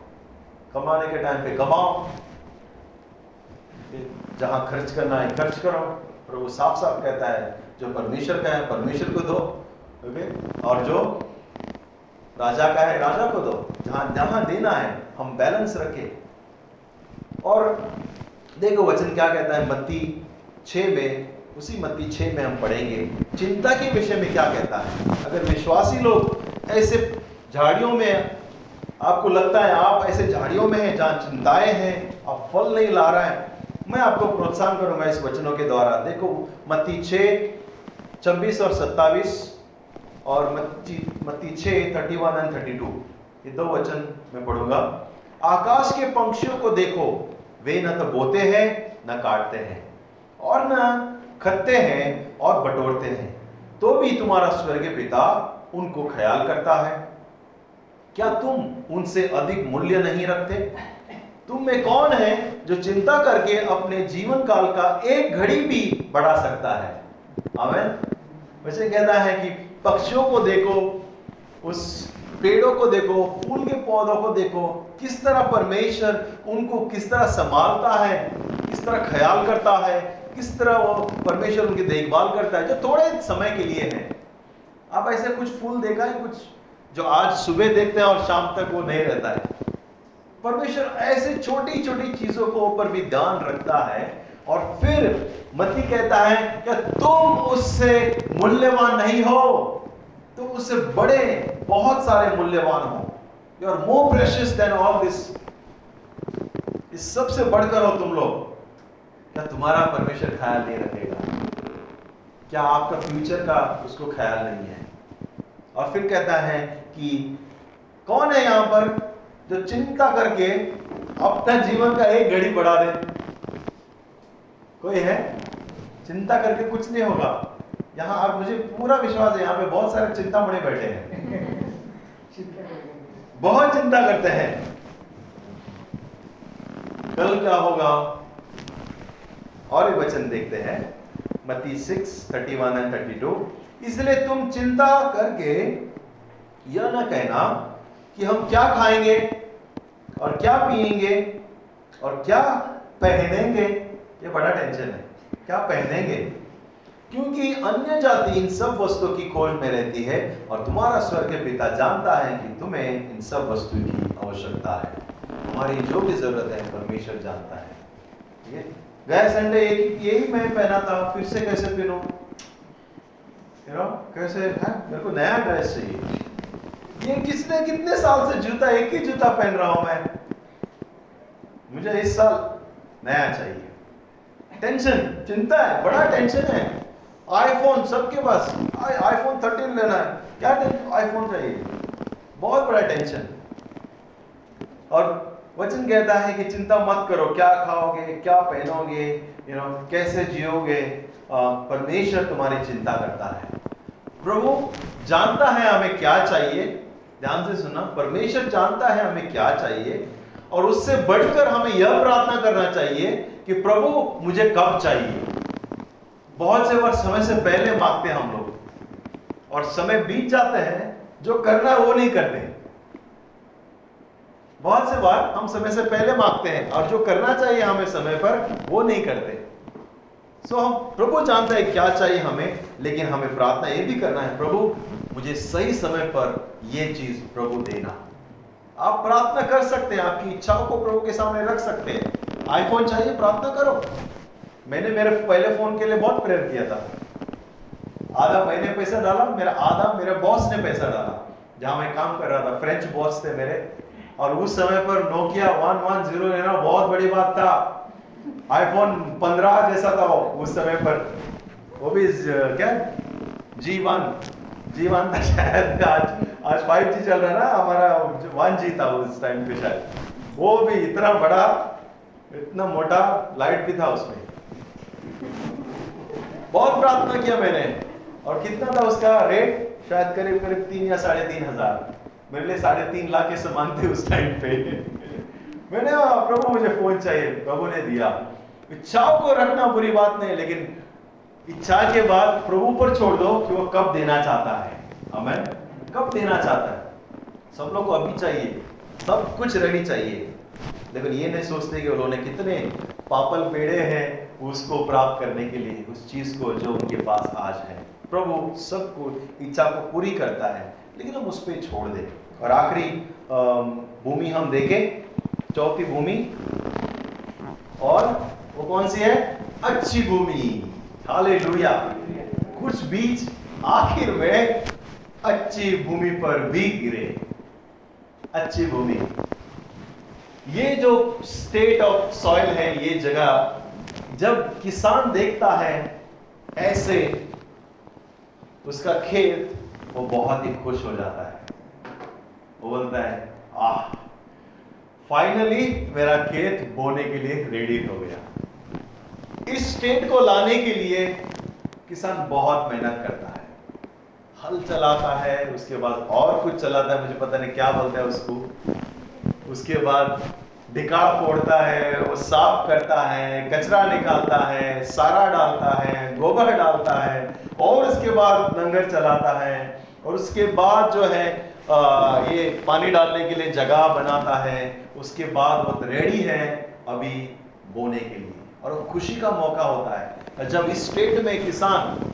कमाने के टाइम पे कमाओ। जहाँ खर्च करना है, खर्च करो। प्रभु साफ़ साफ़ कहता है, जो परमेश्वर का है, परमेश्वर को दो। ओके? और जो राजा का है, राजा को दो। जहाँ जहाँ देना है, हम बैलेंस रखें। और देखो वचन क्या कहता है, मत्ती छ में, उसी मत्ती छ में हम पढ़ेंगे। चिंता के विषय में क्या कहता है? अगर विश्वासी लोग ऐसे झाड़ियों में आपको लगता है आप ऐसे झाड़ियों में हैं जहाँ चिंताएँ हैं, आप फल नहीं ला रहे हैं, मैं आपको प्रोत्साहन करूँगा इस वचनों के द्वारा। देखो, मत्ती छ छब्बीस और सत्तावीस। और मत्ती छ thirty one and thirty two ये दो वचन मैं पढ़ूँगा। आकाश के पंक्षियों को देखो, वे न तो बोते हैं, न काटते हैं, और न खतते हैं और बटोरते हैं। तो भी तुम्हारा स्वर्गीय पिता उनको ख्याल करता है। क्या तुम उनसे अधिक मूल्य नहीं रखते? तुम में कौन है जो चिंता करके अपने जीवन काल का एक घड़ी भी बढ़ा सकता है? वैसे कहना है कि पक्षियों को देखो, उस पेड़ों को देखो, फूल के पौधों को देखो, किस तरह परमेश्वर उनको किस तरह संभालता है, किस तरह ख्याल करता है, किस तरह वो परमेश्वर उनकी देखभाल करता है, जो थोड़े समय के लिए है। आप ऐसे कुछ फूल देखा है, कुछ जो आज सुबह देखते हैं और शाम तक वो नहीं रहता है। परमेश्वर ऐसे छोटी छोटी चीज़ों को ऊपर भी ध्यान रखता है और फिर मती कहता है कि तुम उससे मूल्यवान नहीं हो। तुम उससे बड़े, बहुत सारे मूल्यवान हो। You are more precious than all this इस सबसे बढ़कर हो तुम लोग। क्या तुम्हारा परमेश्वर ख्याल नहीं रखेगा? क्या आपका फ्यूचर का उसको ख्याल नहीं है? और फिर कहता है कि कौन है यहाँ पर जो चिंता करके अपना जीवन का एक घड़ी बढ़ा दे? कोई है, चिंता करके कुछ नहीं होगा। यहाँ आप मुझे पूरा विश्वास है, यहाँ पे बहुत सारे चिंता बड़े बैठे हैं। बहुत चिंता करते हैं। कल क्या होगा? और एक वचन देखते हैं। मती six thirty one and thirty two इसलिए तुम चिंता करके यह ना कहना कि हम क्या खाएँगे, और क्या पिएँगे और क्या पहनेंगे। ये बड़ा टेंशन है। क्या पहनेंगे? क्योंकि अन्य जाति इन सब वस्तुओं की खोज में रहती है और तुम्हारा स्वर्ग पिता जानता है कि तुम्हें इन सब वस्तु की आवश्यकता है। तुम्हारी जो भी ज़रूरत है, परमेश्वर जानता है। है? गए संडे, एक यही मैं पहना था फिर से कैसे पहनूं? कैसे? है, मेरे को नया ड्रेस चाहिए। ये किसने कितने साल से जूता, एक ही जूता पहन रहा हूँ मैं? मुझे इस साल नया चाहिए। टेंशन चिंता है, बड़ा टेंशन है। आईफोन सबके पास। आईफोन थर्टीन लेना है। क्या आईफोन चाहिए। बहुत बड़ा टेंशन और वचन कहता है कि चिंता मत करो, क्या खाओगे, क्या पहनोगे यू नो कैसे जियोगे परमेश्वर तुम्हारी चिंता करता है। प्रभु जानता है हमें क्या चाहिए। ध्यान से सुनना, परमेश्वर जानता है हमें क्या चाहिए। और उससे बढ़कर हमें यह प्रार्थना करना चाहिए कि प्रभु, मुझे कब चाहिए? बहुत से बार समय से पहले मांगते हैं हम लोग। और समय बीत जाते हैं, जो करना है वो नहीं करते। बहुत से बार हम समय से पहले मांगते हैं और जो करना चाहिए हमें समय पर, वो नहीं करते। सो हम प्रभु जानते हैं क्या चाहिए हमें, लेकिन हमें प्रार्थना ये भी करना है, प्रभु, मुझे सही समय पर यह चीज़ प्रभु देना। आप प्रार्थना कर सकते हैं, आपकी इच्छाओं को प्रभु के सामने रख सकते हैं। आईफोन चाहिए, प्रार्थना करो। मैंने मेरे पहले फ़ोन के लिए बहुत प्रेयर किया था। आधा मैंने पैसा डाला, मेरा आधा मेरे बॉस ने पैसा डाला, जहाँ मैं काम कर रहा था। फ्रेंच बॉस थे मेरे। और उस समय पर नोकिया वन वन ज़ीरो लेना बहुत बड़ी बात था। आईफोन पंद्रह जैसा था उस समय पर। वो भी क्या? जी वन जी वन था शायद आज। आज फाइव जी चल रहा है ना, हमारा वन जी था उस टाइम पे शायद। वो भी इतना बड़ा, इतना मोटा लाइट भी था उसमें। बहुत प्रार्थना किया मैंने। और कितना था उसका रेट शायद करीब करीब तीन या साढ़े तीन हज़ार। मेरे लिए साढ़े तीन लाख के समान थे उस टाइम पे। मैंने प्रभु, मुझे फ़ोन चाहिए। प्रभु ने दिया। इच्छाओं को रखना बुरी बात नहीं, लेकिन इच्छा के बाद प्रभु पर छोड़ दो कि वो कब देना चाहता है। हमें कब देना चाहता है? सब लोग को अभी चाहिए, सब कुछ रेडी चाहिए। लेकिन ये नहीं सोचते कि उन्होंने कितने पापल पेड़े हैं उसको प्राप्त करने के लिए, उस चीज़ को जो उनके पास आज है। प्रभु सबको, इच्छा को पूरी करता है, लेकिन हम उस पर छोड़ दें। और आखिरी भूमि हम देखें, चौथी भूमि। और वो कौन सी है? अच्छी भूमि। हाले कुछ बीज आखिर में अच्छी भूमि पर भी गिरे। अच्छी भूमि। ये जो स्टेट ऑफ़ सॉइल है, ये जगह, जब किसान देखता है, ऐसे उसका खेत, वो बहुत ही खुश हो जाता है। वो बोलता है, आह फाइनली मेरा खेत बोने के लिए रेडी हो गया। इस स्टेट को लाने के लिए किसान बहुत मेहनत करता है। हल चलाता है उसके बाद और कुछ चलाता है मुझे पता नहीं क्या बोलता है उसको। उसके बाद डिका फोड़ता है वो साफ़ करता है कचरा निकालता है सारा डालता है गोबर डालता है और उसके बाद लंगर चलाता है और उसके बाद जो है आ, ये पानी डालने के लिए जगह बनाता है उसके बाद वो रेडी है अभी बोने के लिए। और वो खुशी का मौका होता है। जब इस स्टेट में किसान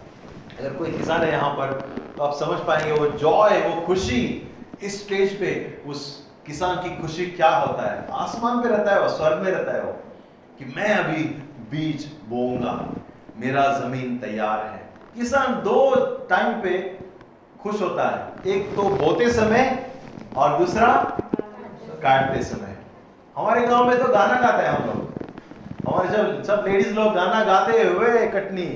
अगर कोई किसान है यहाँ पर तो आप समझ पाएँगे वो जॉय वो खुशी इस स्टेज पे, उस किसान की खुशी क्या होता है? आसमान पे रहता है वो, स्वर्ग में रहता है वो, कि मैं अभी बीज बोऊँगा, मेरा ज़मीन तैयार है। किसान दो टाइम पे खुश होता है। एक तो बोते समय और दूसरा काटते समय। हमारे गाँव में तो गाना गाते हैं हम लोग। हमारे जब सब लेडीज़ लोग गाना गाते हुए कटनी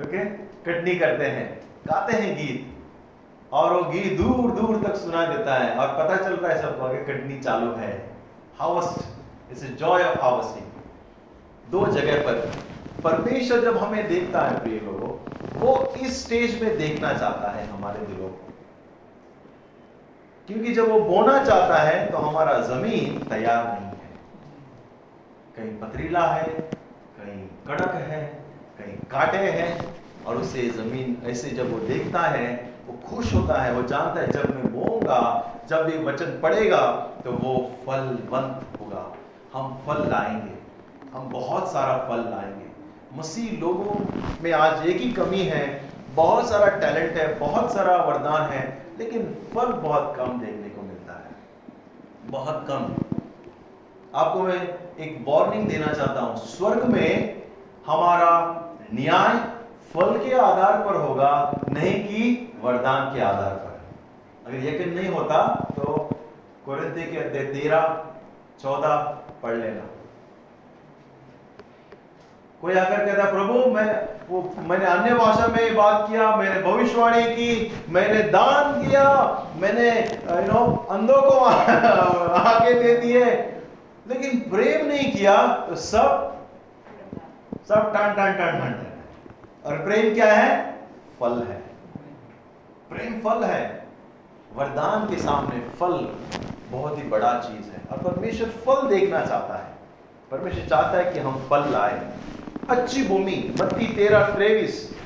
ओके कटनी करते हैं। गाते हैं गीत। और वो गीत दूर दूर तक सुना देता है। और पता चलता है सबको आगे कटनी चालू है। Harvest it's joy of harvesting दो जगह पर। परमेश्वर जब हमें देखता है प्रिय लोगों, वो इस स्टेज में देखना चाहता है हमारे दिलों को। क्योंकि जब वो बोना चाहता है तो हमारा ज़मीन तैयार नहीं है। कहीं पथरीला है, कहीं कड़क है, कहीं कांटे हैं और उसे ज़मीन ऐसे जब वो देखता है, वो खुश होता है, वो जानता है जब मैं बो होगा जब ये वचन पढ़ेगा तो वो फलवंत होगा। हम फल लाएँगे, हम बहुत सारा फल लाएँगे। मसीह लोगों में आज एक ही कमी है, बहुत सारा टैलेंट है, बहुत सारा वरदान है, लेकिन फल बहुत कम देखने को मिलता है। बहुत कम। आपको मैं एक वार्निंग देना चाहता हूँ, स्वर्ग में हमारा न्याय फल के आधार पर होगा, नहीं कि वरदान के आधार पर। अगर यकीन नहीं होता तो कुरिन्ती के तेरह, चौदह पढ़ लेना। कोई आकर कहता, प्रभु, मैं, वो, मैंने अन्य भाषा में बात किया, मैंने भविष्यवाणी की, मैंने दान किया, मैंने यू नो अंधों को आगे दे दिए। लेकिन प्रेम नहीं किया तो सब सब टन टन टन टन। और प्रेम क्या है? फल है। प्रेम फल है। वरदान के सामने फल बहुत ही बड़ा चीज़ है। और परमेश्वर फल देखना चाहता है। परमेश्वर चाहता है कि हम फल लाए। अच्छी भूमि, मत्ती तेरह त्रेवीस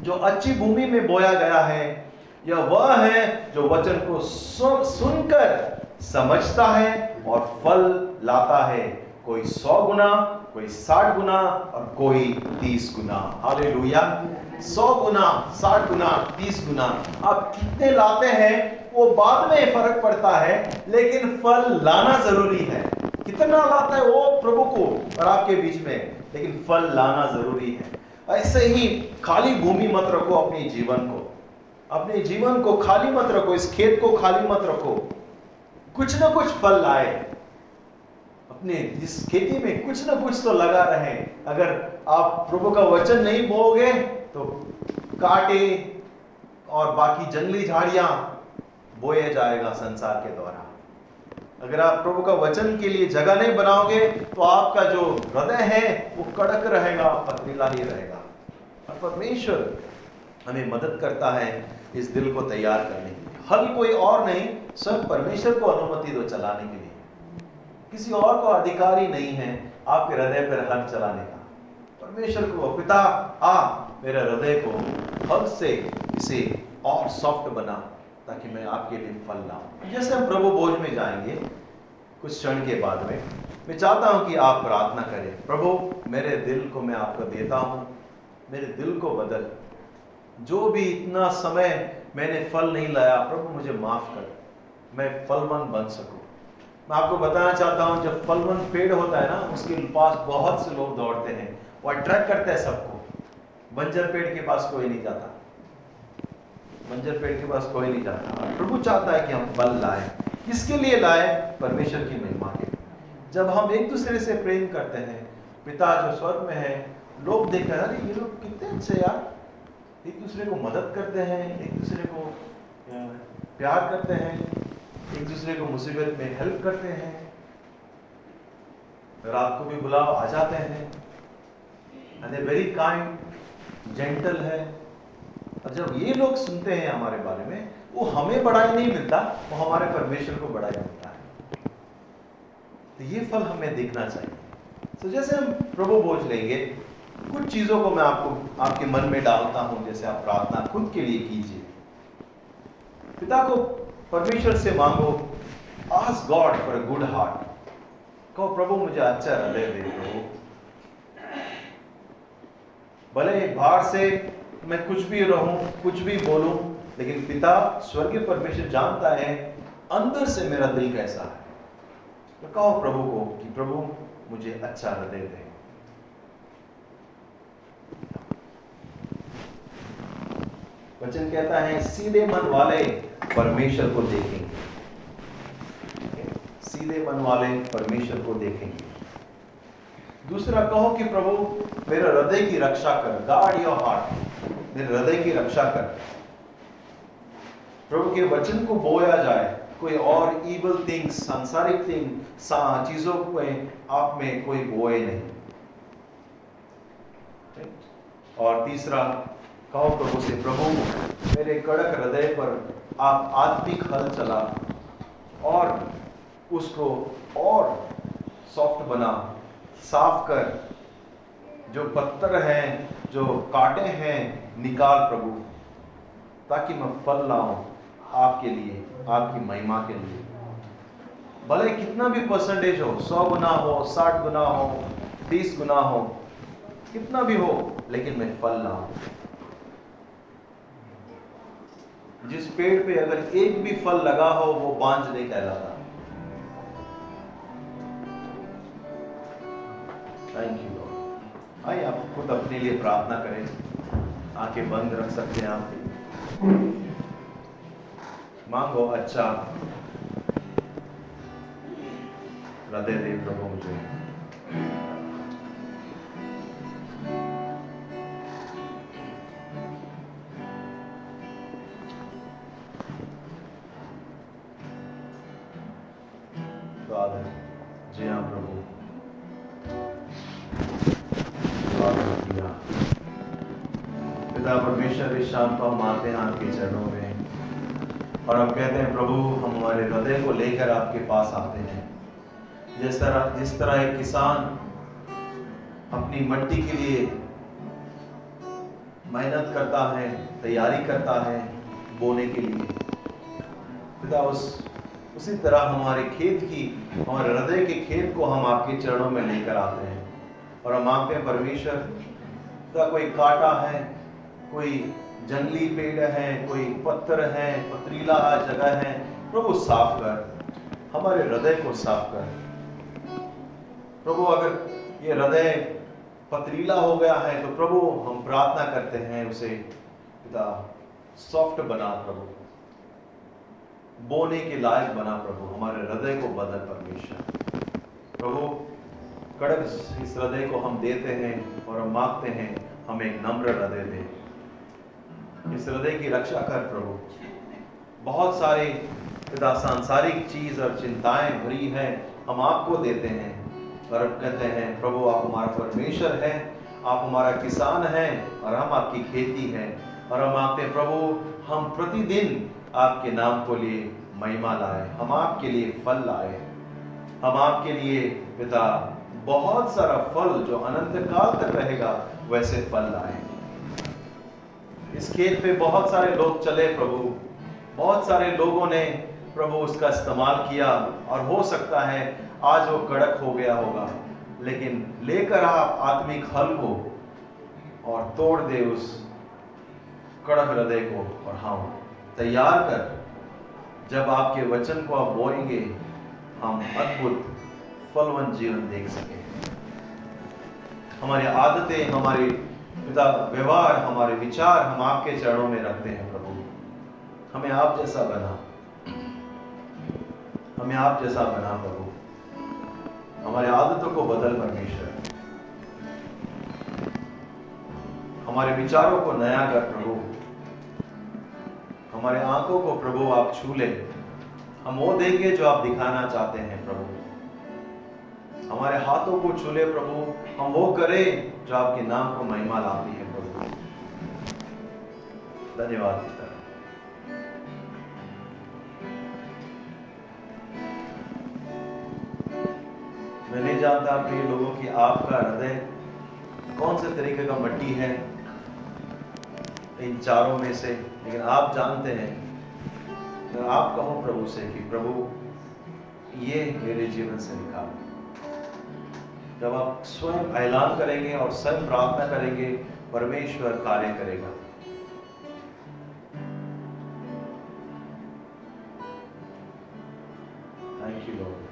जो अच्छी भूमि में बोया गया है, यह वह है जो वचन को सुन सुनकर समझता है और फल लाता है। कोई सौ गुना कोई साठ गुना और कोई तीस गुना। हाले सौ गुना, साठ गुना, तीस गुना। आप कितने लाते हैं, वो बाद में फ़र्क पड़ता है, लेकिन फल लाना ज़रूरी है। कितना लाता है वो प्रभु को और आपके बीच में, लेकिन फल लाना ज़रूरी है। ऐसे ही खाली भूमि मत रखो अपने जीवन को। अपने जीवन को खाली मत रखो, इस खेत को खाली मत रखो। कुछ ना कुछ फल लाए। अपने इस खेती में कुछ ना कुछ तो लगा रहे। अगर आप प्रभु का वचन नहीं बोगे तो काटे और बाकी जंगली झाड़ियाँ बोए जाएगा संसार के द्वारा अगर आप प्रभु का वचन के लिए जगह नहीं बनाओगे तो आपका जो हृदय है, वो कड़क रहेगा पथरीला ही रहेगा। और परमेश्वर हमें मदद करता है इस दिल को तैयार करने के हल कोई और नहीं, सब परमेश्वर को अनुमति दो चलाने के किसी और को अधिकार ही नहीं है आपके हृदय पर हल चलाने का। परमेश्वर को, पिता, आ, मेरे हृदय को हल से इसे और सॉफ्ट बना, ताकि मैं आपके लिए फल लाऊं। जैसे हम प्रभु भोज में जाएँगे, कुछ क्षण के बाद में, मैं चाहता हूँ कि आप प्रार्थना करें, प्रभु, मेरे दिल को मैं आपको देता हूँ, मेरे दिल को बदल। जो भी इतना समय मैंने फल नहीं लाया, प्रभु मुझे माफ़ कर, मैं फलमंद बन सकूँ। मैं आपको बताना चाहता हूँ, जब फलमंद पेड़ होता है ना, उसके पास बहुत से लोग दौड़ते हैं। वो अट्रैक्ट करते हैं सबको। बंजर पेड़ के पास कोई नहीं जाता। बंजर पेड़ के पास कोई नहीं जाता। प्रभु चाहता है कि हम फल लाए। किसके लिए लाए? परमेश्वर की महिमा के जब हम एक दूसरे से प्रेम करते हैं, पिता जो स्वर्ग में है, लोग देखते हैं, अरे, ये लोग कितने अच्छे यार। एक दूसरे को मदद करते हैं, एक दूसरे को प्यार करते हैं। एक दूसरे को मुसीबत में हेल्प करते हैं। रात को भी बुलाओ आ जाते हैं वेरी काइंड जेंटल है, और जब ये लोग सुनते हैं हमारे बारे में, वो हमें बड़ाई नहीं मिलता, वो हमारे परमेश्वर को बड़ाई मिलता है। तो ये फल हमें देखना चाहिए। तो जैसे हम प्रभु बोझ लेंगे, कुछ चीज़ों को मैं आपको, आपके मन में डालता हूँ, जैसे आप प्रार्थना खुद के लिए कीजिए। पिता को परमेश्वर से मांगो ask God for a good heart कहो, प्रभु, मुझे अच्छा हृदय दे प्रभु भले एक बाहर से मैं कुछ भी रहूँ, कुछ भी बोलूँ, लेकिन पिता स्वर्गीय परमेश्वर जानता है, अंदर से मेरा दिल कैसा है। तो कहो प्रभु को कि प्रभु, मुझे अच्छा हृदय दे। वचन कहता है, सीधे मन वाले परमेश्वर को देखेंगे। सीधे मन वाले परमेश्वर को देखेंगे। दूसरा, कहो कि प्रभु, मेरे हृदय की रक्षा कर गार्ड योर हार्ट मेरे हृदय की रक्षा कर। प्रभु के वचन को बोया जाए, कोई और इवल थिंग्स सांसारिक थिंग चीज़ों को आप में कोई बोए नहीं। और तीसरा कहो प्रभु से, प्रभु, मेरे कड़क हृदय पर आप आत्मिक हल चला और उसको और सॉफ्ट बना। साफ़ कर। जो पत्थर हैं, जो कांटे हैं, निकाल प्रभु, ताकि मैं फल लाऊं आपके लिए, आपकी महिमा के लिए। भले कितना भी परसेंटेज हो, सौ गुना हो, साठ गुना हो, तीस गुना हो, कितना भी हो, लेकिन मैं फल लाऊं। जिस पेड़ पे अगर एक भी फल लगा हो, वो बांझ नहीं कहलाता। थैंक यू आइए आप खुद अपने लिए प्रार्थना करें। आँखें बंद रख सकते हैं आप। मांगो अच्छा हृदय देव प्रभु मुझे। परमेश्वर इस शाम को हम आते हैं आपके चरणों में। और हम कहते हैं, प्रभु, हम हमारे हृदय को लेकर आपके पास आते हैं। जिस तरह जिस तरह एक किसान अपनी मट्टी के लिए मेहनत करता है, तैयारी करता है बोने के लिए, पिता, उस, उसी तरह हमारे खेत की, हमारे हृदय के खेत को हम आपके चरणों में लेकर आते हैं। और हम आपके परमेश्वर का कोई काटा है कोई जंगली पेड़ है, कोई पत्थर है, पथरीला जगह है, प्रभु साफ़ कर, हमारे हृदय को साफ़ कर। प्रभु, अगर ये हृदय पथरीला हो गया है तो प्रभु, हम प्रार्थना करते हैं उसे, पिता, सॉफ्ट बना प्रभु। बोने के लायक बना प्रभु, हमारे हृदय को बदल परमेश्वर। प्रभु, कड़क इस हृदय को हम देते हैं और हम मांगते हैं, हम नम्र हृदय दे। इस हृदय की रक्षा कर प्रभु। बहुत सारे पिता सांसारिक चीज़ और चिंताएँ भरी हैं, हम आपको देते हैं। और कहते हैं, प्रभु, आप हमारा परमेश्वर है, आप हमारा किसान हैं और हम आपकी खेती है। और हम आपके प्रभु, हम प्रतिदिन आपके नाम को लिए महिमा लाए, हम आपके लिए फल लाए। हम आपके लिए, पिता, बहुत सारा फल जो अनंत काल तक रहेगा, वैसे फल लाए। इस खेत पे बहुत सारे लोग चले प्रभु। बहुत सारे लोगों ने प्रभु उसका इस्तेमाल किया और हो सकता है आज वो कड़क हो गया होगा। लेकिन लेकर आप आत्मिक हल को और तोड़ दे उस कड़क हृदय को और हम तैयार कर। जब आपके वचन को आप बोएँगे, हम अद्भुत फलवन जीवन देख सके। हमारी आदतें, हमारे पिता, व्यवहार हमारे विचार हम आपके चरणों में रखते हैं, प्रभु। हमें आप जैसा बना। हमें आप जैसा बना, प्रभु। हमारे आदतों को बदल परमेश्वर। हमारे विचारों को नया कर, प्रभु। हमारे आँखों को, प्रभु, आप छू ले। हम वो देंगे जो आप दिखाना चाहते हैं, प्रभु। हमारे हाथों को छू प्रभु, हम वो करें जो आपके नाम को महिमा लाती है प्रभु। धन्यवाद मैं नहीं जानता प्रिय लोगों की आपका हृदय कौन से तरीके का मट्टी है इन चारों में से, लेकिन आप जानते हैं अगर आप कहो प्रभु से कि प्रभु, ये मेरे जीवन से निकाल जब आप स्वयं ऐलान करेंगे और स्वयं प्रार्थना करेंगे, परमेश्वर कार्य करेगा। थैंक यू लॉर्ड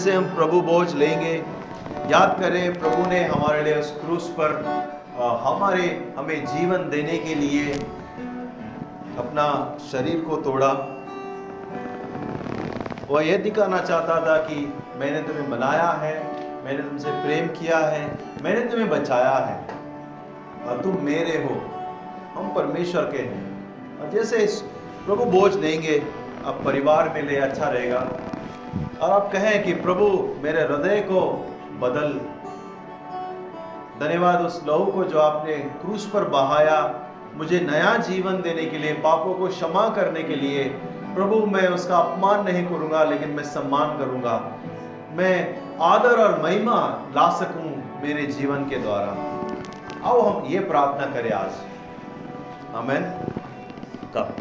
जैसे हम प्रभु बोझ लेंगे। याद करें, प्रभु ने हमारे लिए उस क्रूस पर हमारे, हमें जीवन देने के लिए अपना शरीर को तोड़ा। वह यह दिखाना चाहता था कि मैंने तुम्हें बनाया है, मैंने तुमसे प्रेम किया है, मैंने तुम्हें बचाया है। और तुम मेरे हो, हम परमेश्वर के हैं। और जैसे प्रभु बोझ लेंगे, अब परिवार में ले अच्छा रहेगा। और आप कहें कि प्रभु, मेरे हृदय को बदल। धन्यवाद उस लहू को जो आपने क्रूस पर बहाया, मुझे नया जीवन देने के लिए, पापों को क्षमा करने के लिए। प्रभु, मैं उसका अपमान नहीं करूँगा, लेकिन मैं सम्मान करूँगा। मैं आदर और महिमा ला सकूँ मेरे जीवन के द्वारा। आओ हम ये प्रार्थना करें आज। आमेन। कब?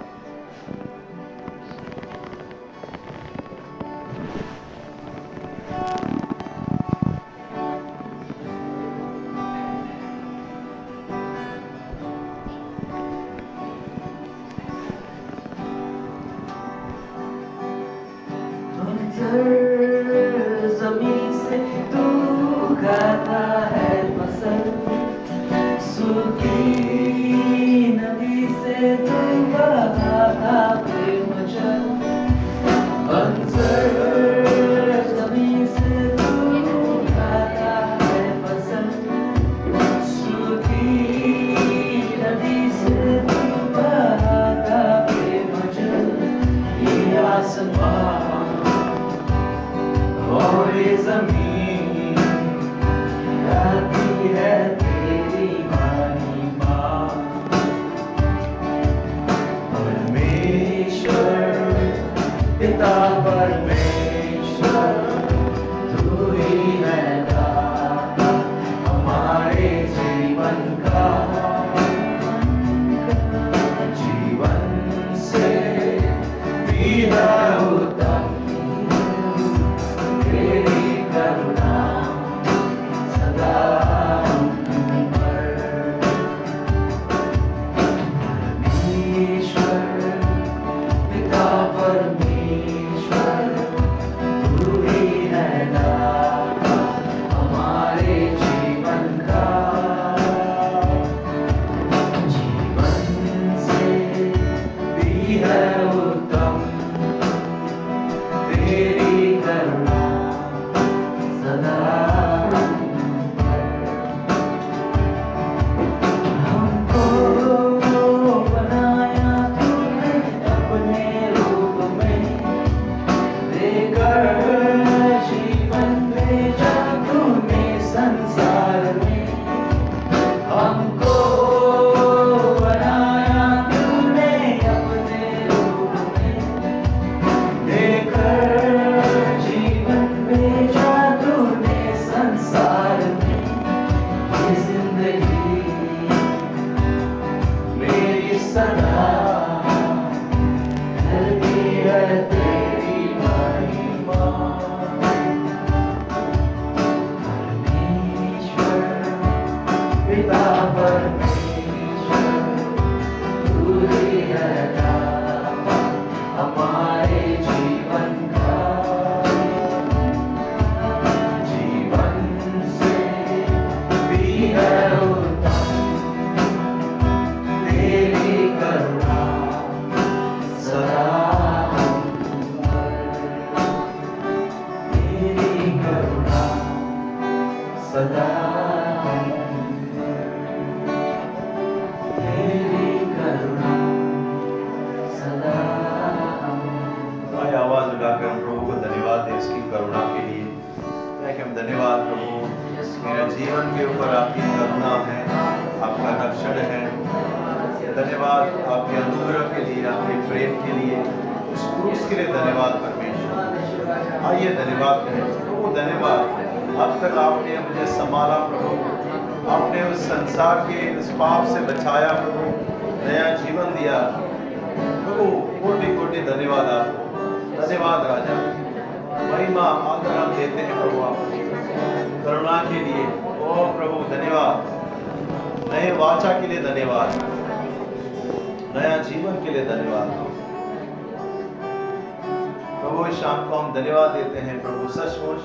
प्रभु इस शाम को हम धन्यवाद देते हैं। प्रभु, सचमुच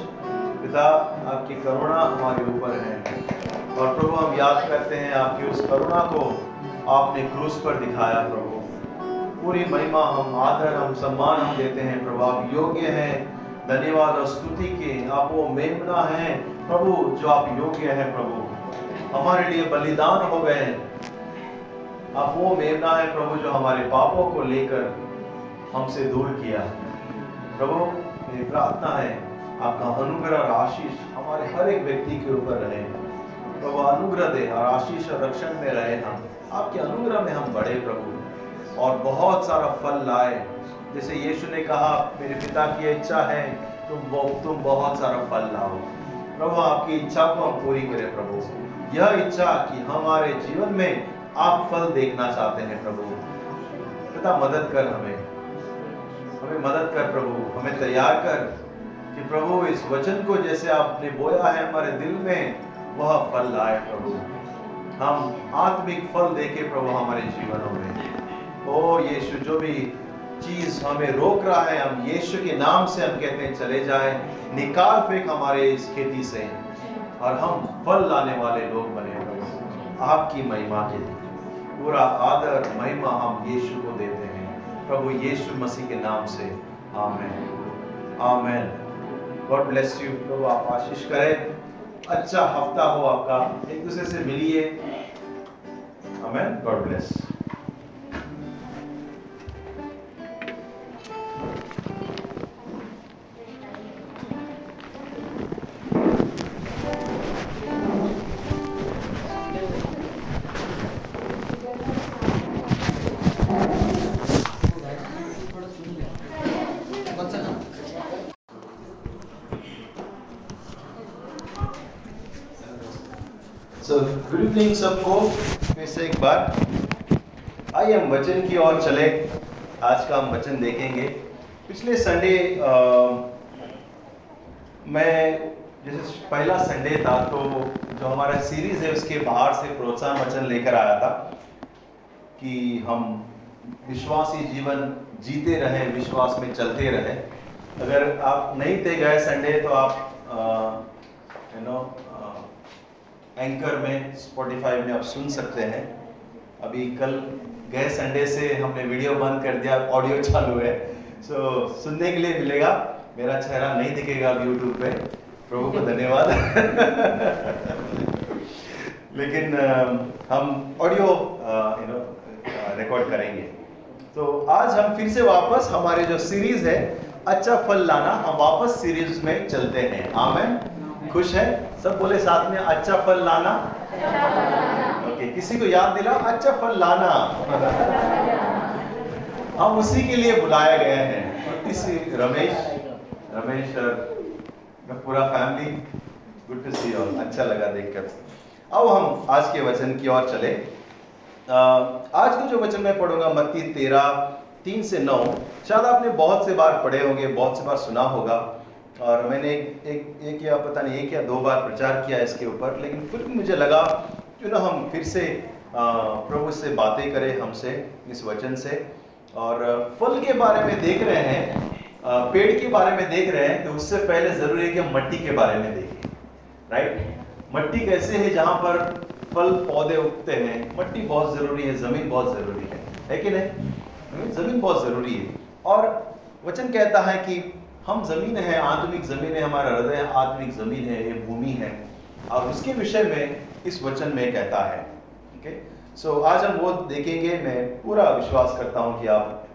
पिता, आपकी करुणा हमारे ऊपर है। और प्रभु, हम याद करते हैं आपकी उस करुणा को आपने क्रूस पर दिखाया, प्रभु। पूरी महिमा, हम आदर, हम सम्मान हम देते हैं। प्रभु, आप योग्य हैं। धन्यवाद और स्तुति के आप वो मेमना हैं। प्रभु, जो आप योग्य हैं, प्रभु। हमारे लिए बलिदान हो गए। आप वो मेमना है, प्रभु, जो हमारे पापों को लेकर हमसे दूर किया। प्रभु, मेरी प्रार्थना है, आपका अनुग्रह और आशीष हमारे हर एक व्यक्ति के ऊपर रहे। प्रभु, अनुग्रह दे और आशीष और रक्षण में रहे हम। आपके अनुग्रह में हम बढ़े प्रभु, और बहुत सारा फल लाए। जैसे यीशु ने कहा, मेरे पिता की इच्छा है, तुम तुम बहुत सारा फल लाओ। प्रभु, आपकी इच्छा को हम पूरी करें प्रभु। यह इच्छा कि हमारे जीवन में आप फल देखना चाहते हैं प्रभु। पिता मदद कर हमें। हमें मदद कर प्रभु, हमें तैयार कर कि प्रभु इस वचन को जैसे आपने बोया है हमारे दिल में, वह फल लाए प्रभु। हम आत्मिक फल देखे प्रभु हमारे जीवनों में ओ यीशु, जो भी चीज़ हमें रोक रहा है, हम यीशु के नाम से हम कहते हैं, चले जाए, निकाल फेंक हमारे इस खेती से, और हम फल लाने वाले लोग बने। आपकी महिमा के लिए पूरा आदर, महिमा हम यीशु को देते हैं। प्रभु यीशु मसीह के नाम से। आमेन। आमेन। गॉड ब्लेस यू प्रभु आप आशीष करें। अच्छा हफ़्ता हो आपका। एक दूसरे से मिलिए। आमेन। गॉड ब्लेस आइए हम वचन की ओर चले। आज का हम वचन देखेंगे। पिछले संडे मैं, जैसे पहला संडे था तो जो हमारा सीरीज़ है, उसके बाहर से प्रोत्साहन वचन लेकर आया था कि हम विश्वासी जीवन जीते रहे, विश्वास में चलते रहे। अगर आप नहीं थे गए संडे तो आप यू नो एंकर में स्पॉटिफाई में आप सुन सकते हैं। अभी कल गए संडे से हमने वीडियो बंद कर दिया ऑडियो चालू है। सो so, सुनने के लिए मिलेगा। मेरा चेहरा नहीं दिखेगा अब यूट्यूब पे। प्रभु को धन्यवाद। लेकिन हम ऑडियो यू नो रिकॉर्ड करेंगे। तो आज हम फिर से वापस हमारे जो सीरीज़ है अच्छा फल लाना हम वापस सीरीज़ में चलते हैं। आमेन खुश है? सब बोले साथ में अच्छा फल लाना। ओके किसी को याद दिला अच्छा फल लाना। हम उसी के लिए बुलाया गए हैं। इसी रमेश रमेश और पूरा family good to see all अच्छा लगा देखकर। अब हम आज के वचन की ओर चले। आज को जो वचन मैं पढ़ूँगा, मत्ती तेरह तीन से नौ, शायद आपने बहुत से बार पढ़े होंगे, बहुत से बार सुना होगा। और मैंने एक एक या पता नहीं, एक या दो बार प्रचार किया इसके ऊपर, लेकिन फिर भी मुझे लगा क्यों ना हम फिर से प्रभु से बातें करें, हमसे, इस वचन से। और फल के बारे में देख रहे हैं पेड़ के बारे में देख रहे हैं तो उससे पहले ज़रूरी है कि हम मट्टी के बारे में देखें राइट मट्टी कैसे है जहाँ पर फल, पौधे उगते हैं? मट्टी बहुत ज़रूरी है, ज़मीन बहुत ज़रूरी है है कि नहीं? ज़मीन बहुत ज़रूरी है। और वचन कहता है कि हम ज़मीन है, आत्मिक ज़मीन है, हमारा हृदय आत्मिक ज़मीन है, ये भूमि है। और उसके विषय में इस वचन में कहता है ठीक है? सो आज हम वो देखेंगे मैं पूरा विश्वास करता हूँ कि आप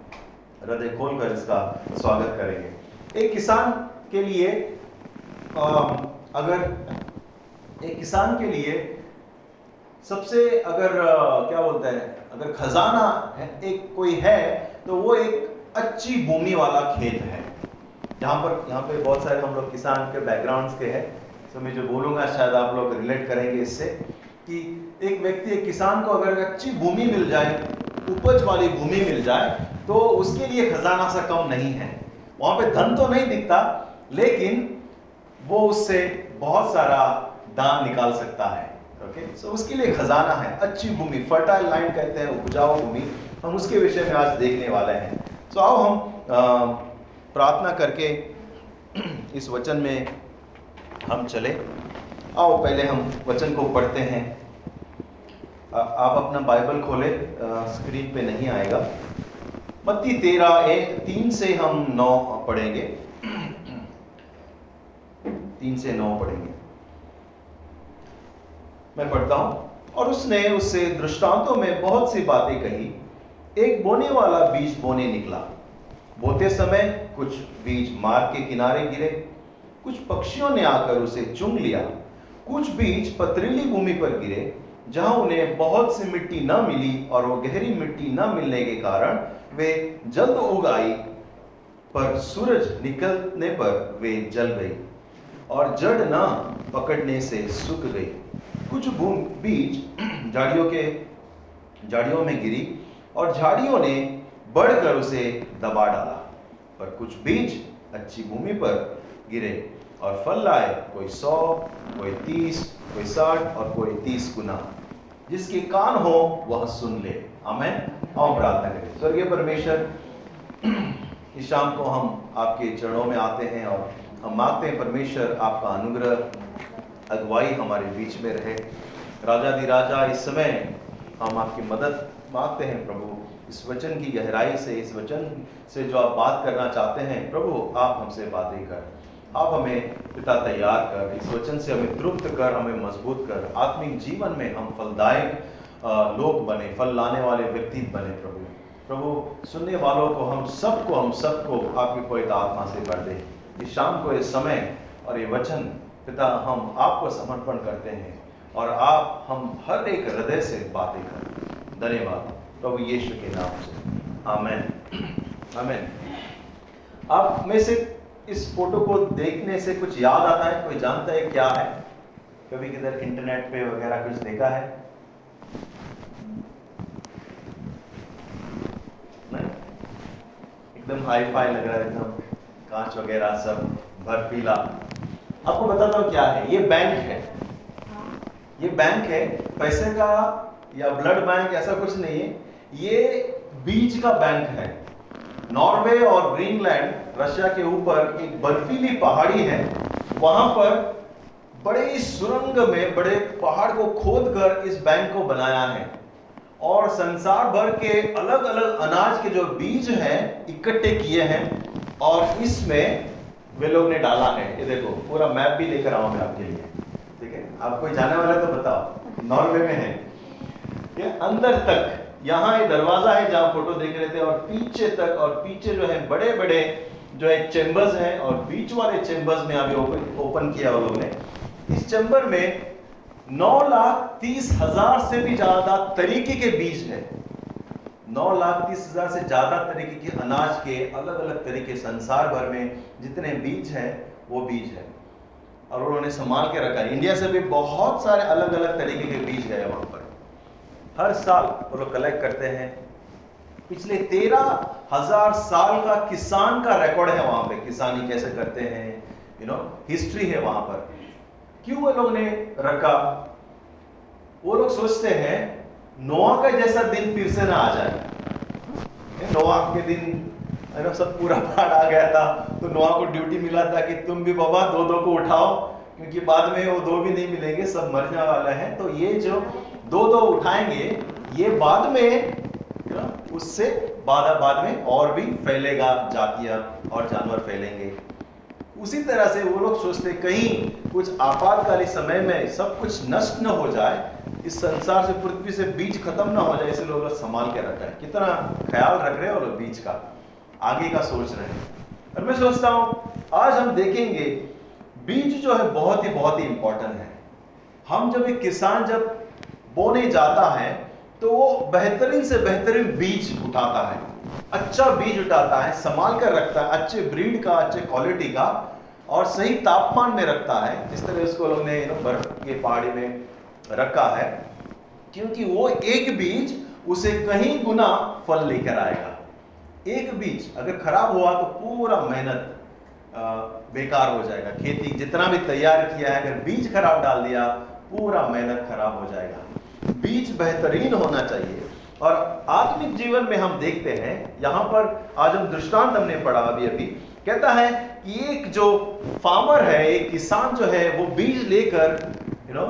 हृदय खोलकर इसका स्वागत करेंगे। एक किसान के लिए आ, अगर एक किसान के लिए सबसे अगर अ, क्या बोलते हैं अगर खजाना है एक कोई है तो वो एक अच्छी भूमि वाला खेत है। जहाँ पर यहाँ पे बहुत सारे हम लोग किसान के बैकग्राउंड्स के हैं। तो मैं जो बोलूँगा, शायद आप लोग रिलेट करेंगे इससे कि एक व्यक्ति, एक किसान को अगर अच्छी भूमि मिल जाए, उपज वाली भूमि मिल जाए तो उसके लिए खजाना सा कम नहीं है। वहाँ पे धन तो नहीं दिखता, लेकिन वो उससे बहुत सारा दान निकाल सकता है। ओके सो उसके लिए खजाना है, अच्छी भूमि फर्टाइल लैंड कहते हैं, उपजाऊ भूमि, हम उसके विषय में आज देखने वाले हैं। सो आओ हम प्रार्थना करके इस वचन में हम चले। आओ, पहले हम वचन को पढ़ते हैं। आप अपना बाइबल खोले स्क्रीन पे नहीं आएगा। मत्ती तेरह एक तीन से हम नौ पढ़ेंगे। तीन से नौ पढ़ेंगे। मैं पढ़ता हूँ। और उसने उससे दृष्टांतों में बहुत सी बातें कही। एक बोने वाला बीज बोने निकला। बोते समय कुछ बीज मार्ग के किनारे गिरे। कुछ पक्षियों ने आकर उसे चुंग लिया। कुछ बीज पथरीली भूमि पर गिरे, जहाँ उन्हें बहुत सी मिट्टी न मिली और वो गहरी मिट्टी न मिलने के कारण वे जल्द उग आई, पर सूरज निकलने पर वे जल गई और जड़ न पकड़ने से सूख गई। कुछ बीज झाड़ियों के, झाड़ियों में गिरी और झाड़ियों ने बढ़कर उसे दबा डाला, पर कुछ बीज अच्छी भूमि पर गिरे। और फल लाए, कोई सौ, कोई तीस, कोई साठ और कोई तीस गुना। जिसके कान हो, वह सुन ले। आमेन। आओ प्रार्थना करें। स्वर्गीय परमेश्वर, इस शाम को हम आपके चरणों में आते हैं और हम मांगते हैं परमेश्वर आपका अनुग्रह, अगुवाई हमारे बीच में रहे। राजा दी राजा, इस समय हम आपकी मदद मांगते हैं, प्रभु। इस वचन की गहराई से, इस वचन से जो आप बात करना चाहते हैं, प्रभु, आप हमसे बातें कर। आप हमें पिता तैयार कर, इस वचन से हमें तृप्त कर, हमें मज़बूत कर, आत्मिक जीवन में हम फलदायक लोग बने, फल लाने वाले व्यक्ति बने प्रभु। प्रभु, सुनने वालों को हम सबको हम सबको, आपकी पवित्र आत्मा से भर दे। इस शाम को ये समय और ये वचन पिता, हम आपको समर्पण करते हैं और आप हम हर एक हृदय से बातें करें। धन्यवाद। प्रभु यीशु के नाम से। आमेन। आमेन। आप में से इस फ़ोटो को देखने से कुछ याद आता है? कोई जानता है क्या है? कभी किधर इंटरनेट पे वगैरह कुछ देखा है? एकदम हाई फाई लग रहा है, एकदम कांच वगैरह सब, बर्फीला। आपको बताता हूँ क्या है। ये बैंक है। ये बैंक है। पैसे का या ब्लड बैंक ऐसा कुछ नहीं है। ये बीज का बैंक है। नॉर्वे और ग्रीनलैंड रशिया के ऊपर एक बर्फीली पहाड़ी है। वहाँ पर बड़े ही सुरंग में बड़े पहाड़ को खोद कर इस बैंक को बनाया है। और संसार भर के अलग अलग अनाज के जो बीज हैं, इकट्ठे किए हैं और इसमें वे लोग ने डाला है। ये देखो, पूरा मैप भी लेकर आऊँ मैं आपके लिए। ठीक है? आप कोई जाने वाला तो बताओ। नॉर्वे में है। ये अंदर तक, यहाँ ये दरवाज़ा है जहाँ फ़ोटो देख रहे थे और पीछे तक और पीछे जो है बड़े बड़े जो है चेम्बर्स हैं और बीच वाले चेम्बर्स में अभी ओपन ओपन किया वो लोग ने इस चेम्बर में नौ लाख तीस हज़ार से भी ज़्यादा तरीके के बीज है। नौ लाख तीस हज़ार से ज़्यादा तरीके के अनाज के अलग अलग तरीके संसार भर में जितने बीज हैं, वो बीज है। और उन्होंने संभाल के रखा है। इंडिया से भी बहुत सारे अलग अलग तरीके के बीज है वहाँ पर। हर साल वो लोग कलेक्ट करते हैं। पिछले तेरह हज़ार साल का किसान का रिकॉर्ड है वहाँ पे। किसानी कैसे करते हैं? यू नो हिस्ट्री है वहाँ पर। क्यों वो लोग ने रखा? वो लोग सोचते हैं, नोआ का जैसा दिन फिर से ना आ जाए। नोआ के दिन ना सब पूरा बाढ़ आ गया था तो नोआ को ड्यूटी मिला था कि तुम भी बाबा दो दो को उठाओ, क्योंकि बाद में वो दो भी नहीं मिलेंगे, सब मरने वाला है। तो ये जो दो दो उठाएँगे, ये बाद में उससे बाद बाद में और भी फैलेगा, जातियाँ और जानवर फैलेंगे। उसी तरह से वो लोग सोचते, कहीं कुछ आपातकालीन समय में सब कुछ नष्ट न हो जाए, इस संसार से, पृथ्वी से बीज खत्म ना हो जाए इसलिए लोग संभाल के रखा है। कितना ख्याल रख रहे हैं लोग बीज का, आगे का सोच रहे हैं। और मैं सोचता हूँ, आज हम देखेंगे, बीज जो है बहुत ही बहुत ही इंपॉर्टेंट है। हम जब एक किसान जब बोने जाता है तो वो बेहतरीन से बेहतरीन बीज उठाता है। अच्छा बीज उठाता है, संभाल कर रखता है, अच्छे ब्रीड का, अच्छे क्वालिटी का और सही तापमान में रखता है। जिस तरह उसको लोग ने बर्फ़ के पहाड़ी में रखा है। क्योंकि वो एक बीज उसे कहीं गुना फल लेकर आएगा। एक बीज अगर खराब हुआ तो पूरा मेहनत बेकार हो जाएगा। खेती जितना भी तैयार किया है, अगर बीज खराब डाल दिया, पूरा मेहनत खराब हो जाएगा। बीज बेहतरीन होना चाहिए। और आत्मिक जीवन में हम देखते हैं, यहाँ पर आज हम दृष्टांत हमने पढ़ा अभी अभी। कहता है कि एक जो फार्मर है, एक किसान जो है, वो बीज लेकर यू नो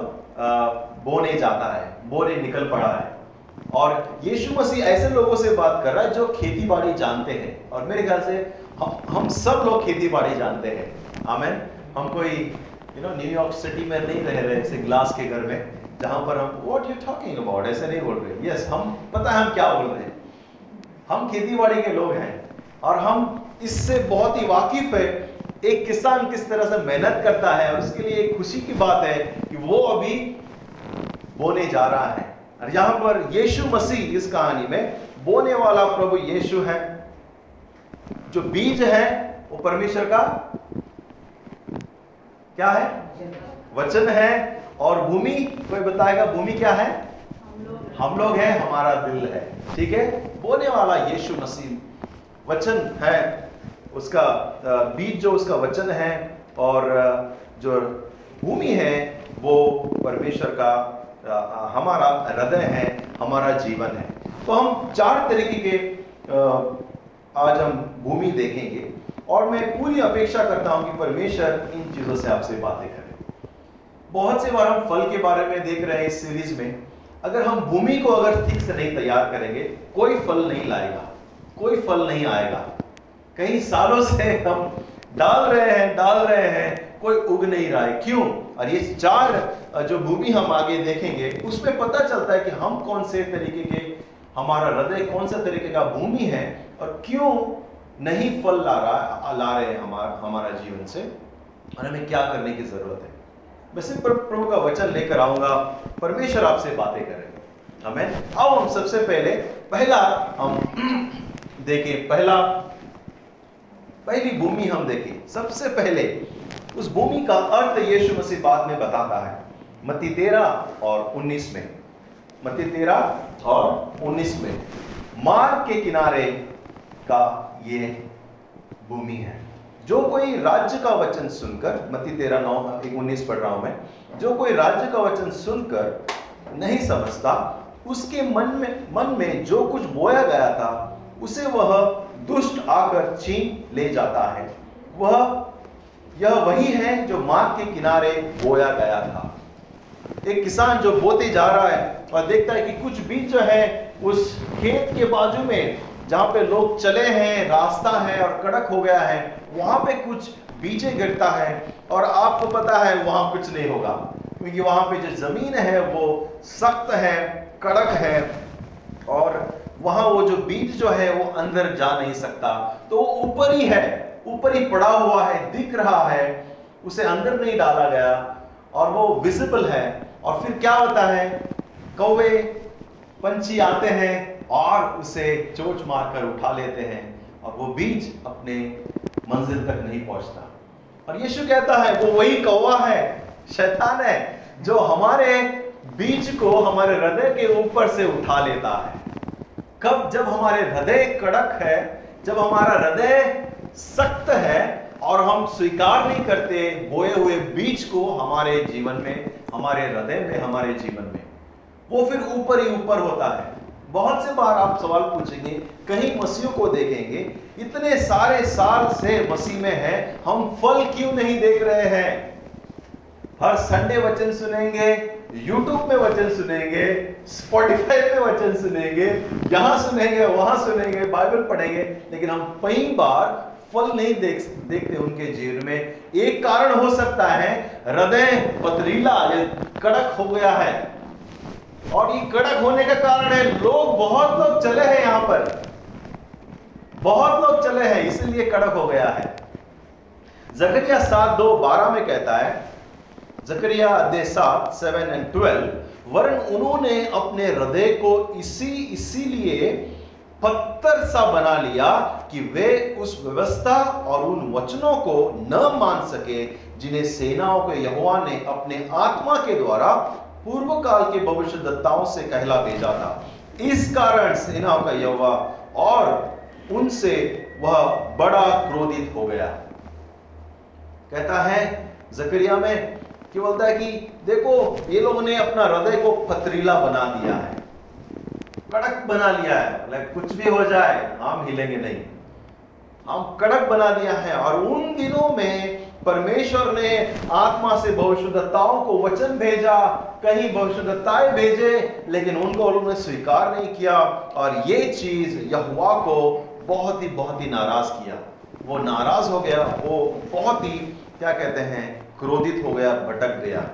बोने जाता है, बोने निकल पड़ा है। और यीशु मसीह ऐसे लोगों से बात कर रहा है जो खेती बाड़ी जानते हैं। और मेरे ख्याल से हम हम सब लोग खेती बाड़ी जानते हैं। आमेन। हम कोई यू नो न्यूयॉर्क सिटी में नहीं रह रहे ऐसे ग्लास के घर में। जहाँ पर हम व्हाट यू टॉकिंग अबाउट ऐसे नहीं बोल रहे। यस हम, पता है हम क्या बोल रहे हैं? हम खेती बाड़ी के लोग हैं और हम इससे बहुत ही वाकिफ है। एक किसान किस तरह से मेहनत करता है और उसके लिए एक खुशी की बात है कि वो अभी बोने जा रहा है। और यहाँ पर यीशु मसीह, इस कहानी में बोने वाला प्रभु यीशु है। जो बीज है, वो परमेश्वर का क्या है। वचन है और भूमि, कोई बताएगा भूमि क्या है? हम लोग हैं, हमारा दिल है। ठीक है? बोने वाला यीशु मसीह वचन है। उसका बीज जो उसका वचन है और जो भूमि है, वो परमेश्वर का हमारा हृदय है, हमारा जीवन है। तो हम चार तरीके के आज हम भूमि देखेंगे। और मैं पूरी अपेक्षा करता हूँ कि परमेश्वर इन चीज़ों से आपसे बातें करें। बहुत से बार हम फल के बारे में देख रहे हैं इस सीरीज़ में। अगर हम भूमि को अगर ठीक से नहीं तैयार करेंगे, कोई फल नहीं लाएगा, कोई फल नहीं आएगा। कई सालों से हम डाल रहे हैं, डाल रहे हैं, कोई उग नहीं रहा है। क्यों? और ये चार जो भूमि हम आगे देखेंगे, उसमें पता चलता है कि हम कौन से तरीके के, हमारा हृदय कौन सा तरीके का भूमि है और क्यों नहीं फल ला रहा, ला रहे हैं हमारा हमारा जीवन से और हमें क्या करने की ज़रूरत है। मैं सिर्फ़ प्रभु का वचन लेकर आऊँगा। परमेश्वर आपसे बातें करेंगे। हमें आओ हम सबसे पहले, पहला हम देखें, पहला, पहली भूमि हम देखें। सबसे पहले, उस भूमि का अर्थ यीशु मसीह बाद में बताता है। मती तेरह और उन्नीस में। मती तेरह और उन्नीस में। मार्ग के किनारे का ये भूमि है। जो कोई राज्य का वचन सुनकर मती तेरह नौ उन्नीस पढ़ रहा हूँ मैं, जो कोई राज्य का वचन सुनकर नहीं समझता, उसके मन में मन में जो कुछ बोया गया था, उसे वह दुष्ट आकर छीन ले जाता है। वह, यह वही है जो मार्ग के किनारे बोया गया था। एक किसान जो बोते जा रहा है और देखता है कि कुछ बीज जो है, उस खेत के बाजू में, जहाँ पे लोग चले हैं, रास्ता है और कड़क हो गया है वहाँ पे कुछ बीजे गिरता है और आपको पता है वहाँ कुछ नहीं होगा। क्योंकि वहाँ पे जो ज़मीन है, वो सख्त है, कड़क है और वहाँ वो जो बीज जो है, वो अंदर जा नहीं सकता। तो वो ऊपर ही है, ऊपर ही पड़ा हुआ है, दिख रहा है, उसे अंदर नहीं डाला गया और वो विजिबल है। और फिर क्या होता है? कौवे, पंछी आते हैं और उसे चोट मारकर उठा लेते हैं और वो बीज अपने मंजिल तक नहीं पहुँचता। और यीशु कहता है, वो वही कौवा है, शैतान है, जो हमारे बीज को हमारे हृदय के ऊपर से उठा लेता है। कब? जब हमारे हृदय कड़क है, जब हमारा हृदय सख्त है और हम स्वीकार नहीं करते बोए हुए बीज को हमारे जीवन में, हमारे हृदय में, हमारे जीवन में, वो फिर ऊपर ही ऊपर होता है। बहुत से बार आप सवाल पूछेंगे, कहीं मसीहों को देखेंगे इतने सारे साल से मसीह में है, हम फल क्यों नहीं देख रहे हैं? हर संडे वचन सुनेंगे यूट्यूब में वचन सुनेंगे स्पॉटिफाई में वचन सुनेंगे, यहाँ सुनेंगे, वहाँ सुनेंगे बाइबल पढ़ेंगे, लेकिन हम कई बार फल नहीं देख, देखते उनके जीवन में। एक कारण हो सकता है, हृदय पथरीला कड़क हो गया है। और ये कड़क होने का कारण है, लोग, बहुत लोग चले हैं यहाँ पर। बहुत लोग चले हैं, इसलिए कड़क हो गया है। जकरिया सात दो बारह में कहता है, जकरिया अध्याय सात सेवन एंड ट्वेल्व वरन उन्होंने अपने हृदय को इसी, इसीलिए पत्थर सा बना लिया कि वे उस व्यवस्था और उन वचनों को न मान सके, जिन्हें सेनाओं के यहोवा ने अपने आत्मा के द्वारा पूर्व काल के भविष्य दत्ताओं से कहला भेजा था। इस कारण सेनाओं का यहोवा और उनसे वह बड़ा क्रोधित हो गया। कहता है जकरिया में कि बोलता है कि देखो, ये लोगों ने अपना हृदय को पथरीला बना दिया है। कड़क बना लिया है। कुछ भी हो जाए, हम हिलेंगे नहीं। हम कड़क बना दिया है और उन दिनों में परमेश्वर ने आत्मा से भविष्यदत्ताओं को वचन भेजा, कहीं भविष्यदत्ताएँ भेजे, लेकिन उनको उन्होंने स्वीकार नहीं किया। और ये चीज़ यहुआ को बहुत ही बहुत ही नाराज़ किया। वो नाराज़ हो गया, वो बहुत ही, क्या कहते हैं, क्रोधित हो गया, भटक गया।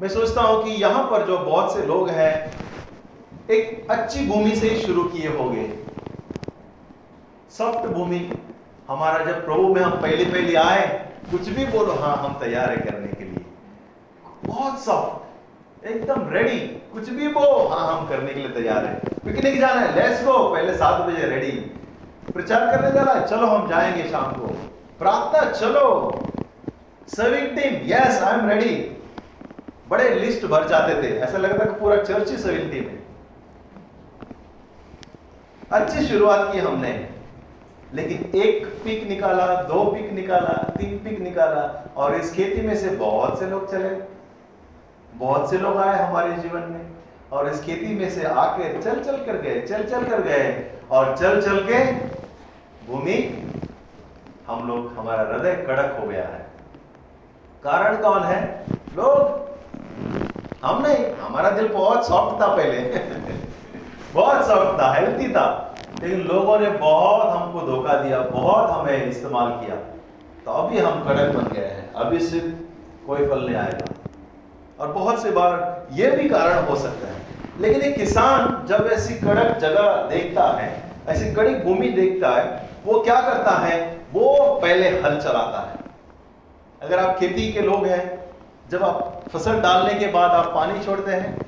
मैं सोचता हूँ कि यहाँ पर जो बहुत से लोग हैं, एक अच्छी भूमि से ही शुरू किए होंगे। सॉफ्ट भूमि, हमारा जब प्रभु में हम पहले पहले आए, कुछ भी बोलो हाँ हम तैयार है करने के लिए। बहुत सॉफ्ट एकदम रेडी कुछ भी वो हाँ हम करने के लिए तैयार है। पिकनिक जाना है। लेट्स गो पहले सात बजे रेडी प्रचार करने जाना है। चलो, हम जाएँगे शाम को। प्रार्थना, चलो। Serving team yes I am ready बड़े लिस्ट भर जाते थे। ऐसा लगता कि पूरा चर्च ही सर्विंग टीम है। अच्छी शुरुआत की हमने। लेकिन एक पिक निकाला, दो पिक निकाला, तीन पिक निकाला, और इस खेती में से बहुत से लोग चले। बहुत से लोग आए हमारे जीवन में और इस खेती में से आके चल चल कर गए, चल चल कर गए और चल चल के भूमि हम लोग, हमारा हृदय कड़क हो गया है। कारण कौन है? लोग, हम नहीं, हमारा दिल बहुत सॉफ्ट था पहले। बहुत सॉफ्ट था हेल्थी था। लेकिन लोगों ने बहुत हमको धोखा दिया, बहुत हमें इस्तेमाल किया। तो अभी हम कड़क बन गए हैं। अभी सिर्फ़ कोई फल नहीं आएगा। और बहुत से बार ये भी कारण हो सकता है। लेकिन एक किसान जब ऐसी कड़क जगह देखता है, ऐसी कड़ी भूमि देखता है, वो क्या करता है? वो पहले हल चलाता है। अगर आप खेती के लोग हैं, जब आप फ़सल डालने के बाद आप पानी छोड़ते हैं,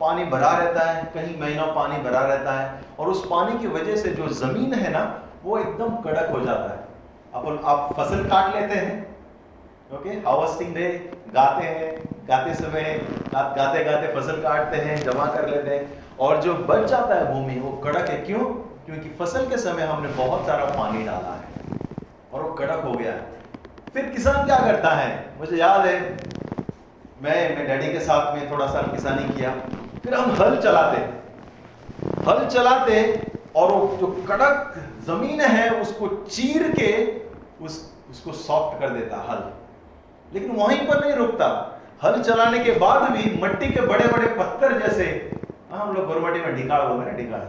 पानी भरा रहता है, कहीं महीनों पानी भरा रहता है, और उस पानी की वजह से जो ज़मीन है ना, वो एकदम कड़क हो जाता है। अपन आप फ़सल काट लेते हैं, ओके, हार्वेस्टिंग डे गाते हैं गाते समय गाते गाते फ़सल काटते हैं, जमा कर लेते हैं और जो बच जाता है भूमि, वो कड़क है। क्यों? क्योंकि फ़सल के समय हमने बहुत सारा पानी डाला है और वो कड़क हो गया है। फिर किसान क्या करता है? मुझे याद है, मैं मैं डैडी के साथ में थोड़ा सा किसानी किया। फिर हम हल चलाते। हल चलाते और वो जो कड़क ज़मीन है, उसको चीर के उस, उसको सॉफ्ट कर देता हल। लेकिन वहीं पर नहीं रुकता। हल चलाने के बाद भी मट्टी के बड़े बड़े पत्थर जैसे हाँ, हम लोग गोरमटी में ढिकाड़ बोलते ना ढिकाड़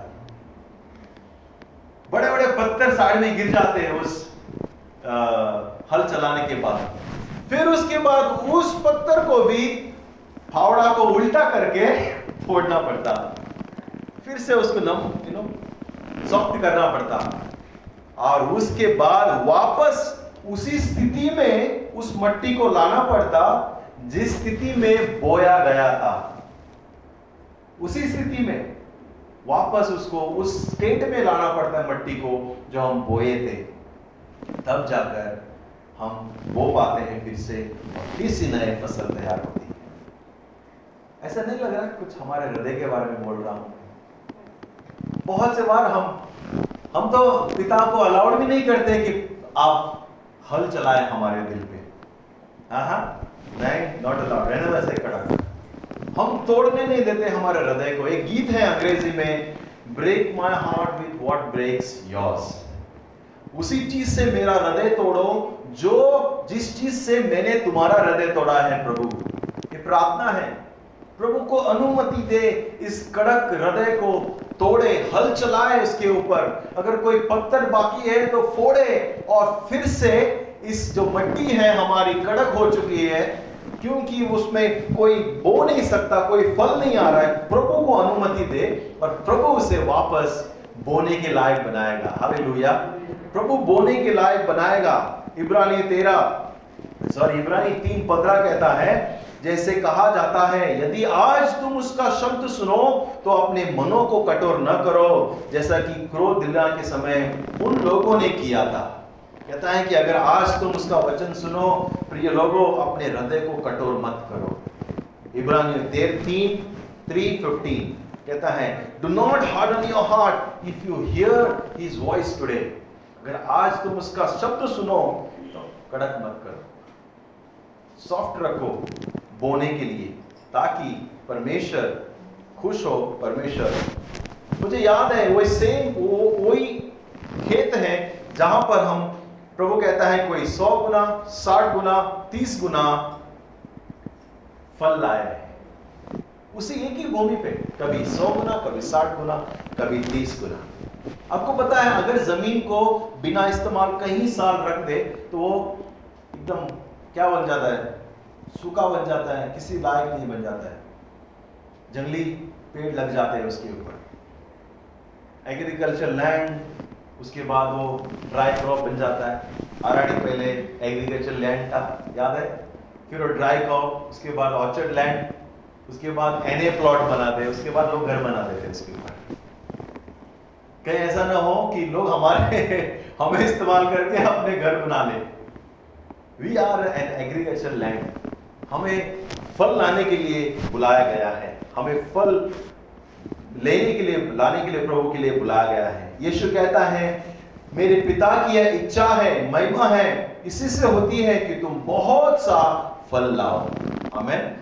बड़े बड़े पत्थर साइड में गिर जाते हैं उस आ, हल चलाने के बाद। फिर उसके बाद उस पत्थर को भी फावड़ा को उल्टा करके फोड़ना पड़ता। फिर से उसको नम यू नो सॉफ्ट करना पड़ता। और उसके बाद वापस उसी स्थिति में उस मट्टी को लाना पड़ता जिस स्थिति में बोया गया था, उसी स्थिति में वापस उसको उस स्टेट में लाना पड़ता है मट्टी को जो हम बोए थे। तब जाकर हम बो पाते हैं फिर से और फिर से नए फ़सल तैयार होती है। ऐसा नहीं लग रहा कुछ हमारे हृदय के बारे में बोल रहा हूँ। बहुत से बार हम हम तो पिता को अलाउड भी नहीं करते कि आप हल चलाए हमारे दिल पे। हाँ हाँ नहीं नॉट अलाउड रहने वैसे खड़ा। हम तोड़ने नहीं देते हमारे हृदय को। एक गीत है अंग्रेज़ी में break my heart with what breaks yours उसी चीज़ से मेरा हृदय तोड़ो, जो जिस चीज़ से मैंने तुम्हारा हृदय तोड़ा है प्रभु। ये प्रार्थना है। प्रभु को अनुमति दे, इस कड़क हृदय को तोड़े, हल चलाए उसके ऊपर। अगर कोई पत्थर बाकी है तो फोड़े, और फिर से इस जो मट्टी है हमारी कड़क हो चुकी है, क्योंकि उसमें कोई बो नहीं सकता, कोई फल नहीं आ रहा है, प्रभु को अनुमति दे, और प्रभु उसे वापस बोने के लायक बनाएगा। हालेलुया। प्रभु बोने के लायक बनाएगा। इब्रानी तेरा, सॉरी, इब्रानी तीन पंद्रह कहता है जैसे कहा जाता है, यदि आज तुम उसका शब्द सुनो तो अपने मनों को कठोर न करो। जैसा कि क्रोध दिलाने के समय उन लोगों ने किया था। कहता है कि अगर आज तुम उसका वचन सुनो, प्रिय लोगों, अपने हृदय को कठोर मत करो। इब्रानियों तीन थ्री फिफ्टीन कहता है do not harden your heart if you hear his voice today अगर आज तुम उसका शब्द सुनो तो कड़क मत करो। सॉफ्ट रखो। बोने के लिए, ताकि परमेश्वर खुश हो, परमेश्वर। मुझे याद है, वही सेम वो, वही खेत है, जहाँ पर हम, प्रभु कहता है, कोई सौ गुना, साठ गुना, तीस गुना फल लाए हैं। उसी एक ही भूमि पे, कभी सौ गुना, कभी साठ गुना, कभी तीस गुना। आपको पता है, अगर ज़मीन को बिना इस्तेमाल कहीं साल रख दे तो वो एकदम क्या बन जाता है? सूखा बन जाता है, किसी लायक नहीं बन जाता है। जंगली पेड़ लग जाते हैं उसके ऊपर। एग्रीकल्चर लैंड उसके बाद वो ड्राई क्रॉप बन जाता है। आरआरडी पहले एग्रीकल्चर लैंड था, याद है? फिर वो ड्राई क्रॉप उसके बाद ऑर्चर्ड लैंड उसके बाद एनए प्लॉट बनाते उसके बाद लोग घर बना देते हैं उसके ऊपर। कहीं ऐसा ना हो कि लोग हमारे, हमें इस्तेमाल करके अपने घर बना ले। We are an agriculture land हमें फल लाने के लिए बुलाया गया है। हमें फल लेने के लिए, लाने के लिए, प्रभु के लिए बुलाया गया है। यीशु कहता है, मेरे पिता की यह इच्छा है, महिमा है, इसी से होती है कि तुम बहुत सा फल लाओ। हमें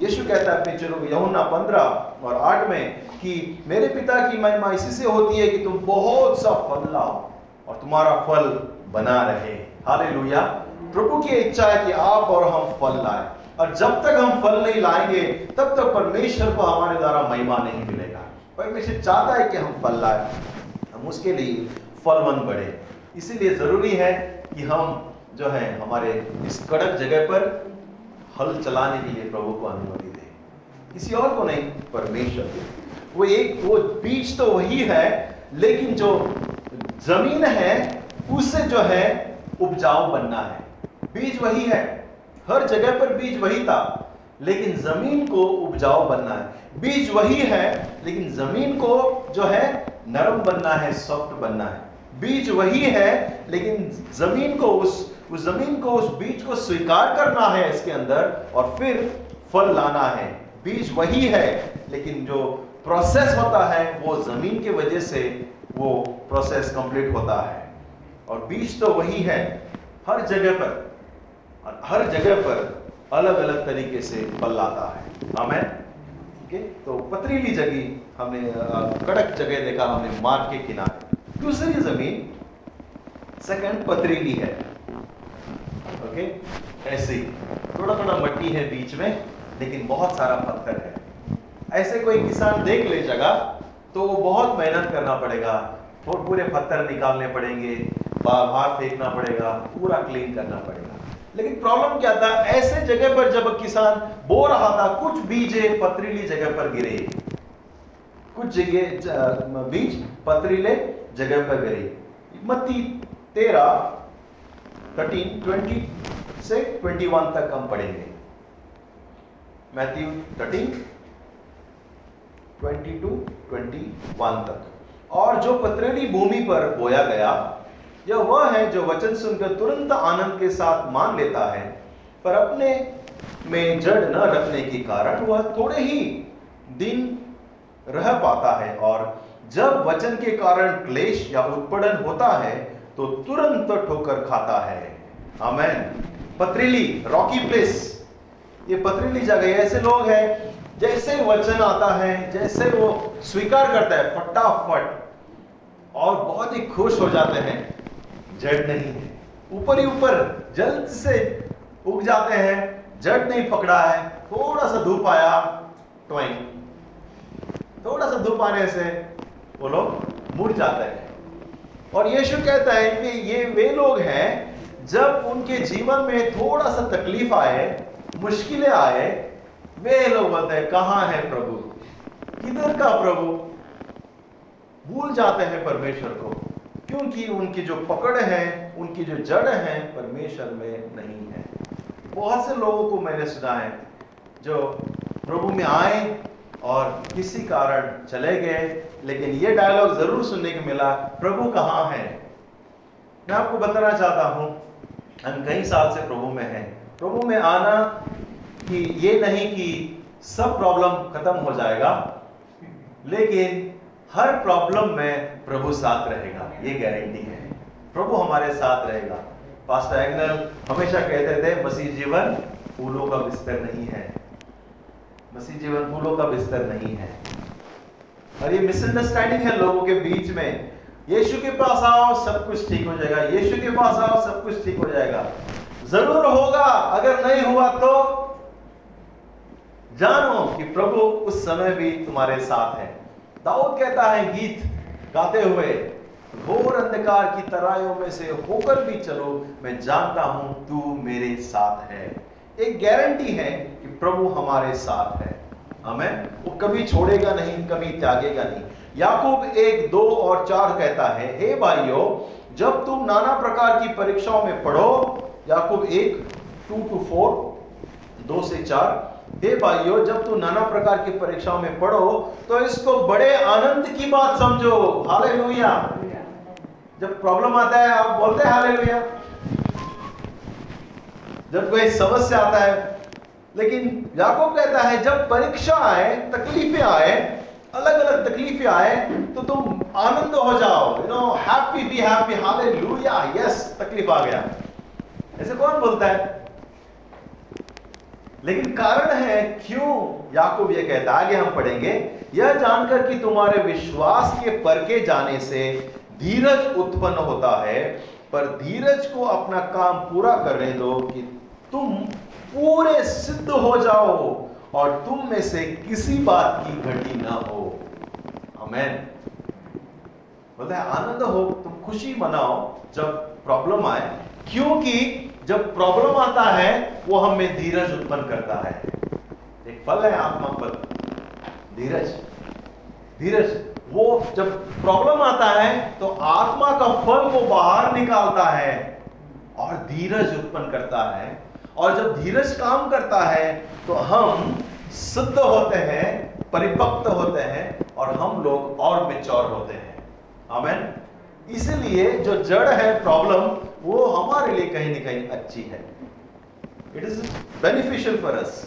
यीशु कहता है अपने चलो यमुना पंद्रह और आठ में कि मेरे पिता की महिमा इसी से होती है कि तुम बहुत सा फल लाओ और तुम्हारा फल बना रहे। हालेलुया। प्रभु की इच्छा है कि आप और हम फल लाए। और जब तक हम फल नहीं लाएँगे, तब तक परमेश्वर को हमारे द्वारा महिमा नहीं मिलेगा। परमेश्वर चाहता है कि हम फल लाए। हम उसके लिए फलवंत बढ़े। इसीलिए ज़रूरी है कि हम जो है हमारे इस कड़क जगह पर हल चलाने के लिए प्रभु को अनुमति दें। किसी और को नहीं, परमेश्वर को। वो एक, वो बीज तो वही है, लेकिन जो ज़मीन है उससे जो है उपजाऊ बनना है। बीज वही है। हर जगह पर बीज वही था, लेकिन ज़मीन को उपजाऊ बनना है। बीज वही है, लेकिन ज़मीन को जो है, नरम बनना है, सॉफ्ट बनना है। बीज वही है, लेकिन ज़मीन को उस उस ज़मीन को, उस बीज को स्वीकार करना है इसके अंदर, और फिर फल लाना है। बीज वही है, लेकिन जो प्रोसेस होता है, वो ज़मीन के वजह से वो प्रोसेस कंप्लीट होता है। और बीज तो वही है, हर जगह पर। और हर जगह पर अलग अलग तरीके से फल लाता है। हमें तो पथरीली जगह हमने कड़क जगह देखा हमने मार्ग के किनारे। दूसरी ज़मीन सेकंड पथरीली है। ओके? ऐसे थोड़ा थोड़ा मट्टी है बीच में, लेकिन बहुत सारा पत्थर है। ऐसे कोई किसान देख ले जगह तो वो बहुत मेहनत करना पड़ेगा। और पूरे पत्थर निकालने पड़ेंगे बाहर फेंकना पड़ेगा, पूरा क्लीन करना पड़ेगा। लेकिन प्रॉब्लम क्या था? ऐसे जगह पर जब किसान बो रहा था, कुछ बीजे पथरीली जगह पर गिरे। कुछ जगह बीज पथरीले जगह पर गिरे। मत्ती तेरह थर्टीन ट्वेंटी से ट्वेंटी वन तक हम पढ़ेंगे। Matthew thirteen twenty two twenty one तक। और जो पथरीली भूमि पर बोया गया यह वह है जो वचन सुनकर तुरंत आनंद के साथ मान लेता है, पर अपने में जड़ न रखने के कारण वह थोड़े ही दिन रह पाता है और जब वचन के कारण क्लेश या उत्पीड़न होता है तो तुरंत ठोकर खाता है। आमेन। पथरीली, रॉकी प्लेस। ये पथरीली जगह ऐसे लोग हैं, जैसे वचन आता है, जैसे वो स्वीकार करता है, फटाफट, और बहुत ही खुश हो जाते हैं। जड़ नहीं है। ऊपर ही ऊपर जल्द से उग जाते हैं, जड़ नहीं पकड़ा है। थोड़ा सा धूप आया टोइंग थोड़ा सा धूप आने से वो लोग मुड़ जाते हैं। और यीशु कहता है कि ये वे लोग हैं, जब उनके जीवन में थोड़ा सा तकलीफ़ आए, मुश्किलें आए, वे लोग बोलते हैं, कहाँ है प्रभु? किधर का प्रभु? भूल जाते हैं परमेश्वर को। क्योंकि उनकी जो पकड़ है, उनकी जो जड़ है, परमेश्वर में नहीं है। बहुत से लोगों को मैंने सुना है जो प्रभु में आए और किसी कारण चले गए, लेकिन ये डायलॉग ज़रूर सुनने को मिला, प्रभु कहाँ है? मैं आपको बताना चाहता हूँ, हम कई साल से प्रभु में हैं। प्रभु में आना कि ये नहीं कि सब प्रॉब्लम खत्म हो जाएगा, लेकिन हर प्रॉब्लम में प्रभु साथ रहेगा। ये गारंटी है। प्रभु हमारे साथ रहेगा। पास्टर एग्नल हमेशा कहते थे मसीह जीवन फूलों का बिस्तर नहीं है। मसीह जीवन फूलों का बिस्तर नहीं है। और ये मिसअंडरस्टैंडिंग है लोगों के बीच में। यीशु के पास आओ, सब कुछ ठीक हो जाएगा। यीशु के पास आओ, सब कुछ ठीक हो जाएगा। ज़रूर होगा, अगर नहीं हुआ तो। जानो कि प्रभु उस समय भी तुम्हारे साथ है। दाऊद कहता है, गीत गाते हुए घोर अंधकार की तराइयों में से होकर भी चलो, मैं जानता हूँ तू मेरे साथ है। एक गारंटी है कि प्रभु हमारे साथ है। हमें वो कभी छोड़ेगा नहीं, कभी त्यागेगा नहीं। याकूब एक, दो और चार कहता है, हे भाइयों, जब तुम नाना प्रकार की परीक्षाओं में पढ़ो, याकूब एक टू टू फोर दो से चार, हे भाइयों, जब तुम नाना प्रकार की परीक्षाओं में पढ़ो तो इसको बड़े आनंद की बात समझो। हालेलुया जब प्रॉब्लम आता है, आप बोलते हैं, हालेलुया। जब कोई समस्या आता है, लेकिन याकूब कहता है, जब परीक्षा आए, तकलीफें आए अलग अलग तकलीफें आए तो तुम आनंद हो जाओ you know happy be happy hallelujah yes तकलीफ़ आ गया। ऐसे कौन बोलता है? लेकिन कारण है, क्यों याकूब ये कहता है? आगे हम पढ़ेंगे, यह जानकर कि तुम्हारे विश्वास के परके जाने से धीरज उत्पन्न होता है, पर धीरज को अपना काम पूरा करने दो कि तुम पूरे सिद्ध हो जाओ और तुम में से किसी बात की घटी ना हो। अमेन बोलते आनंद हो, तुम खुशी मनाओ जब प्रॉब्लम आए। क्योंकि जब प्रॉब्लम आता है, वो हमें धीरज उत्पन्न करता है। एक फल है आत्मा फल धीरज। धीरज। वो जब प्रॉब्लम आता है तो आत्मा का फल को बाहर निकालता है और धीरज उत्पन्न करता है। और जब धीरज काम करता है तो हम सिद्ध होते हैं, परिपक्व होते हैं और हम लोग और मिच्योर होते हैं। आमेन इसलिए जो जड़ है प्रॉब्लम वो हमारे लिए कहीं ना कहीं अच्छी है। It is beneficial for us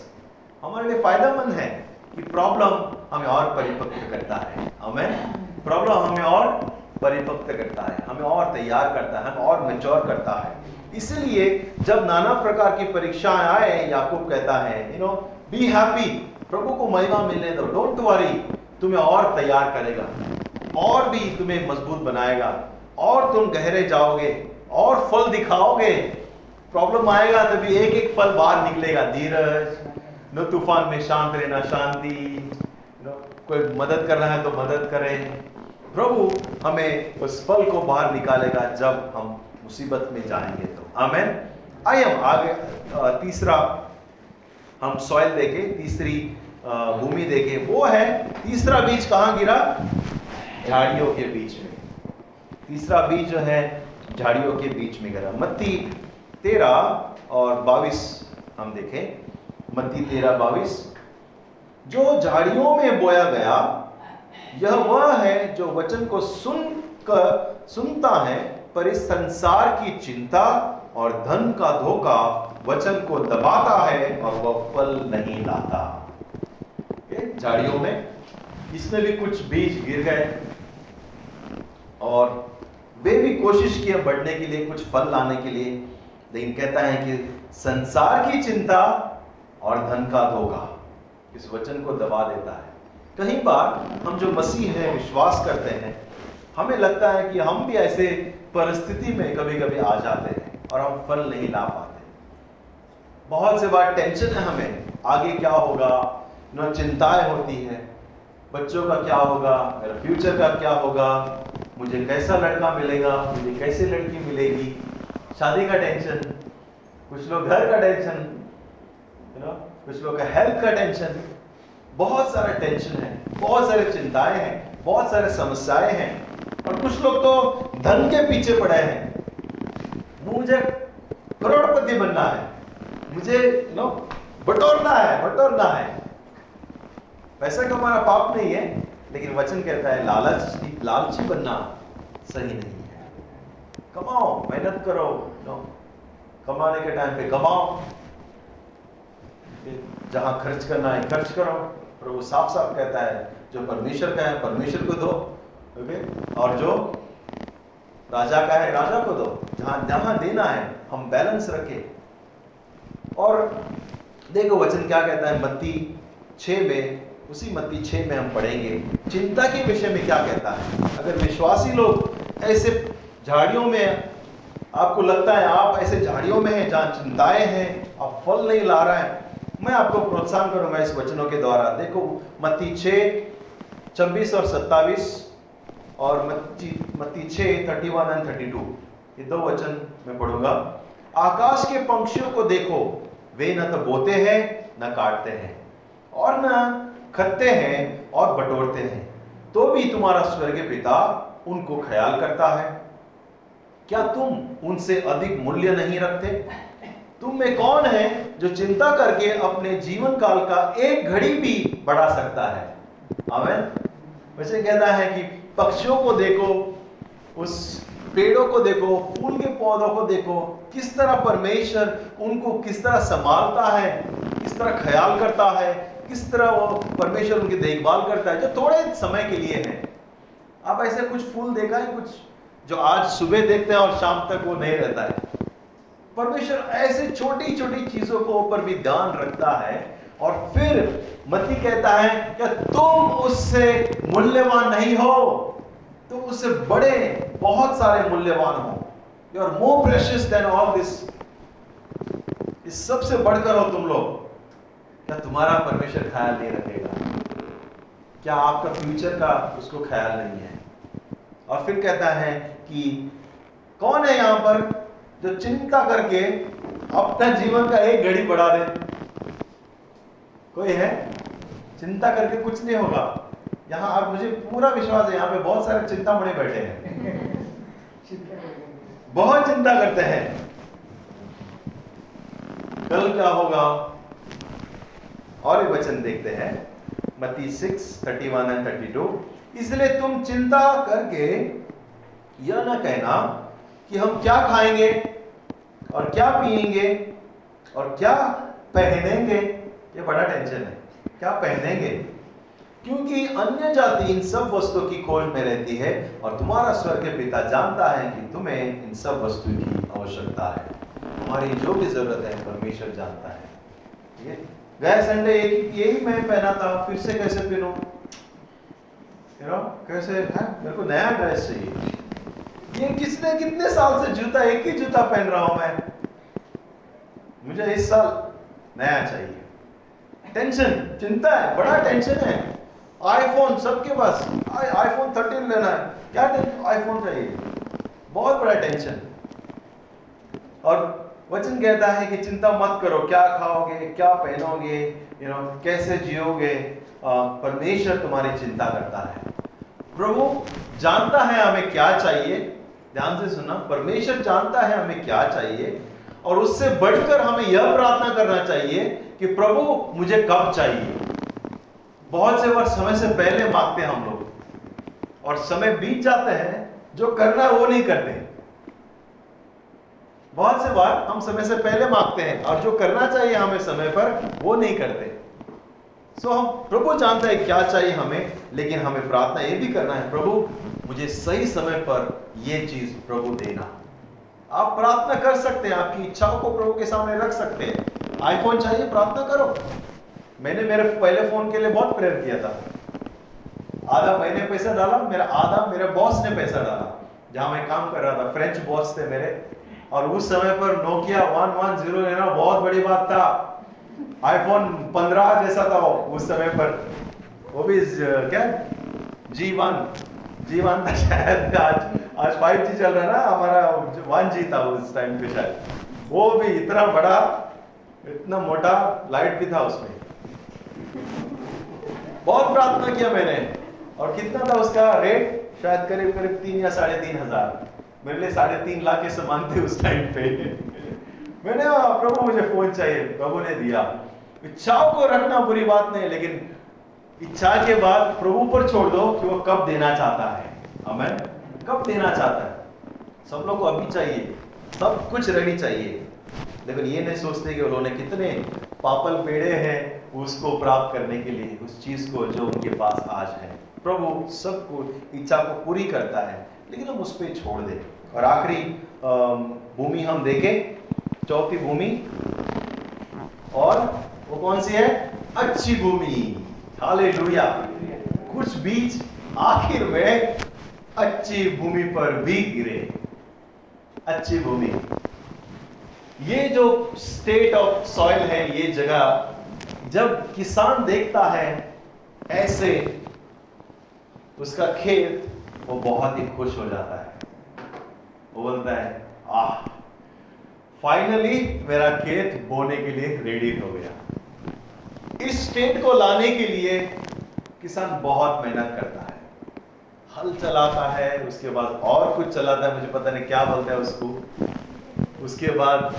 हमारे लिए फ़ायदेमंद है। कि प्रॉब्लम हमें और परिपक्व करता है। हमें प्रॉब्लम हमें और परिपक्व करता है, हमें और तैयार करता है, हमें और मेच्योर करता है। इसलिए जब नाना प्रकार की परीक्षाएँ आए, याकूब कहता है यू नो बी हैप्पी प्रभु को महिमा मिलने दो। डोंट वरी तुम्हें और तैयार करेगा। और भी तुम्हें मज़बूत बनाएगा। और तुम गहरे जाओगे। और फल दिखाओगे। प्रॉब्लम आएगा तभी एक एक फल बाहर निकलेगा। धीरज न तूफ़ान में शांत रहना शांति न कोई मदद करना है तो मदद करें प्रभु हमें उस फल को बाहर निकालेगा जब हम मुसीबत में जाएँगे तो आमेन आइए हम आगे तीसरा हम सॉइल देखे तीसरी भूमि देखे वो है तीसरा बीज कहाँ गिरा झाड़ियों के बीच में तीसरा बीज जो है झाड़ियों के बीच में गिरा मत्ती तेरह और बाईस हम देखें मत्ती तेरह बाईस जो झाड़ियों में बोया गया, यह वह है जो वचन को सुनकर, सुनता है, पर इस संसार की चिंता और धन का धोखा वचन को दबाता है और वह फल नहीं लाता। झाड़ियों में, इसमें भी कुछ बीज गिर गए, और वे भी कोशिश किए बढ़ने के लिए, कुछ फल लाने के लिए, लेकिन कहता है कि संसार की चिंता और धन का धोखा इस वचन को दबा देता है। कई बार हम जो मसीह है, विश्वास करते हैं, हमें लगता है कि हम भी ऐसे परिस्थिति में कभी कभी आ जाते हैं और हम फल नहीं ला पाते। बहुत से बार टेंशन है हमें, आगे क्या होगा, न चिंताएँ होती हैं, बच्चों का क्या होगा, मेरा फ्यूचर का क्या होगा, मुझे कैसा लड़का मिलेगा, मुझे कैसी लड़की मिलेगी, शादी का टेंशन कुछ लोग घर का टेंशन कुछ लोग का हेल्थ का टेंशन बहुत सारा टेंशन है, बहुत सारे चिंताएँ हैं, बहुत सारे समस्याएँ हैं, और कुछ लोग तो धन के पीछे पड़े हैं। मुझे करोड़पति बनना है, मुझे नो बटोरना है बटोरना है। पैसा कमाना पाप नहीं है, लेकिन वचन कहता है, लालच लालची बनना सही नहीं है। कमाओ, मेहनत करो नो कमाने के टाइम पे कमाओ। जहाँ खर्च करना है, खर्च करो। प्रभु साफ़ साफ़ कहता है, जो परमेश्वर का है, परमेश्वर को दो। ओके? और जो राजा का है, राजा को दो। जहाँ जहाँ देना है, हम बैलेंस रखें। और देखो वचन क्या कहता है, मत्ती छ में, उसी मत्ती छ में हम पढ़ेंगे। चिंता के विषय में क्या कहता है? अगर विश्वासी लोग ऐसे झाड़ियों में, आपको लगता है आप ऐसे झाड़ियों में हैं जहाँ चिंताएँ हैं, आप फल नहीं ला रहा है मैं आपको प्रोत्साहन करूँगा इस वचनों के द्वारा। देखो, मत्ती छ छब्बीस और सत्तावीस और मत्ती मत्ती thirty one and thirty two ये दो वचन मैं पढ़ूँगा। आकाश के पंक्षियों को देखो, वे न तो बोते हैं, न काटते हैं, और न खतते हैं और बटोरते हैं। तो भी तुम्हारा स्वर्गीय पिता उनको ख्याल करता है। क्या तुम उनसे अधिक मूल्य नहीं रखते? तुम में कौन है जो चिंता करके अपने जीवन काल का एक घड़ी भी बढ़ा सकता है? आमेन। वैसे कहता है कि पक्षियों को देखो, उस पेड़ों को देखो, फूल के पौधों को देखो, किस तरह परमेश्वर उनको किस तरह संभालता है, किस तरह ख्याल करता है, किस तरह वो परमेश्वर उनकी देखभाल करता है, जो थोड़े समय के लिए है। आप ऐसे कुछ फूल देखा है, कुछ जो आज सुबह देखते हैं और शाम तक वो नहीं रहता है? परमेश्वर ऐसे छोटी छोटी चीज़ों को ऊपर भी ध्यान रखता है और फिर मती कहता है कि तुम उससे मूल्यवान नहीं हो, तुम उससे बड़े बहुत सारे मूल्यवान हो। You are more precious than all this इस सबसे बढ़कर हो तुम लोग। क्या तुम्हारा परमेश्वर ख्याल नहीं रखेगा? क्या आपका फ्यूचर का उसको ख्याल नहीं है? और फिर कहता है कि कौन है यहाँ पर? जो चिंता करके अपना जीवन का एक घड़ी बढ़ा दे। कोई है? चिंता करके कुछ नहीं होगा। यहाँ आप मुझे पूरा विश्वास है, यहाँ पे बहुत सारे चिंता मणि बैठे हैं। बहुत चिंता करते हैं। कल क्या होगा? और एक वचन देखते हैं। मती six thirty one and thirty two इसलिए तुम चिंता करके यह ना कहना कि हम क्या खाएँगे और क्या पिएँगे और क्या पहनेंगे? ये बड़ा टेंशन है। क्या पहनेंगे? क्योंकि अन्य जाति इन सब वस्तुओं की खोज में रहती है और तुम्हारा स्वर्ग के पिता जानता है कि तुम्हें इन सब वस्तु की आवश्यकता है। तुम्हारी जो भी ज़रूरत है, परमेश्वर जानता है। है? गए संडे यही मैं पहना था फिर से कैसे पहनूं? कैसे? है, मेरे को नया ड्रेस चाहिए। ये किसने कितने साल से जूता, एक ही जूता पहन रहा हूँ मैं? मुझे इस साल नया चाहिए। टेंशन चिंता है, बड़ा टेंशन है। आईफोन सबके पास। आईफोन थर्टीन लेना है। क्या आईफोन चाहिए। बहुत बड़ा टेंशन और वचन कहता है कि चिंता मत करो, क्या खाओगे, क्या पहनोगे यू नो कैसे जियोगे? परमेश्वर तुम्हारी चिंता करता है। प्रभु जानता है हमें क्या चाहिए। ध्यान से सुनना, परमेश्वर जानता है हमें क्या चाहिए, और उससे बढ़कर हमें यह प्रार्थना करना चाहिए कि प्रभु, मुझे कब चाहिए? बहुत से बार समय से पहले मांगते हैं हम लोग। और समय बीत जाते हैं, जो करना वो नहीं करते। बहुत से बार हम समय से पहले मांगते हैं, और जो करना चाहिए हमें समय पर, वो नहीं करते। सो हम प्रभु जानते हैं क्या चाहिए हमें, लेकिन हमें प्रार्थना ये भी करना है, प्रभु, मुझे सही समय पर ये चीज़ प्रभु देना। आप प्रार्थना कर सकते हैं, आपकी इच्छाओं को प्रभु के सामने रख सकते हैं। आईफोन चाहिए, प्रार्थना करो। मैंने मेरे पहले फ़ोन के लिए बहुत प्रेयर किया था। आधा मैंने पैसा डाला, मेरा आधा मेरे बॉस ने पैसा डाला। जहाँ मैं काम कर रहा था फ्रेंच बॉस थे मेरे। और उस समय पर नोकिया वन वन ज़ीरो लेना बहुत बड़ी बात था। आईफोन पंद्रह जैसा था उस समय पर। वो भी क्या? जी वन जी वन था शायद आज आज फाइव जी चल रहा है ना, हमारा वन जी था उस टाइम पे शायद। वो भी इतना बड़ा, इतना मोटा लाइट भी था उसमें। बहुत प्रार्थना किया मैंने। और कितना था उसका रेट शायद करीब करीब तीन या साढ़े तीन हज़ार। मेरे लिए साढ़े तीन लाख के समान थे उस टाइम पे। मैंने प्रभु, मुझे फ़ोन चाहिए। प्रभु ने दिया। इच्छाओं को रखना बुरी बात नहीं, लेकिन इच्छा के बाद प्रभु पर छोड़ दो कि वो कब देना चाहता है। हमें कब देना चाहता है? सब लोग को अभी चाहिए। सब कुछ रेडी चाहिए। लेकिन ये नहीं सोचते कि उन्होंने कितने पापल पेड़े हैं उसको प्राप्त करने के लिए, उस चीज़ को जो उनके पास आज है। प्रभु सबको इच्छा को पूरी करता है, लेकिन हम उस पर छोड़ दें। और आखिरी भूमि हम देखें। चौथी भूमि। और वो कौन सी है? अच्छी भूमि। हाले कुछ बीज आखिर में अच्छी भूमि पर भी गिरे। अच्छी भूमि। ये जो स्टेट ऑफ़ सॉइल है, ये जगह, जब किसान देखता है, ऐसे उसका खेत, वो बहुत ही खुश हो जाता है। वो बोलता है, आह फाइनली मेरा खेत बोने के लिए रेडी हो गया। इस स्टेट को लाने के लिए किसान बहुत मेहनत करता है। हल चलाता है उसके बाद और कुछ चलाता है मुझे पता नहीं क्या बोलता है उसको। उसके बाद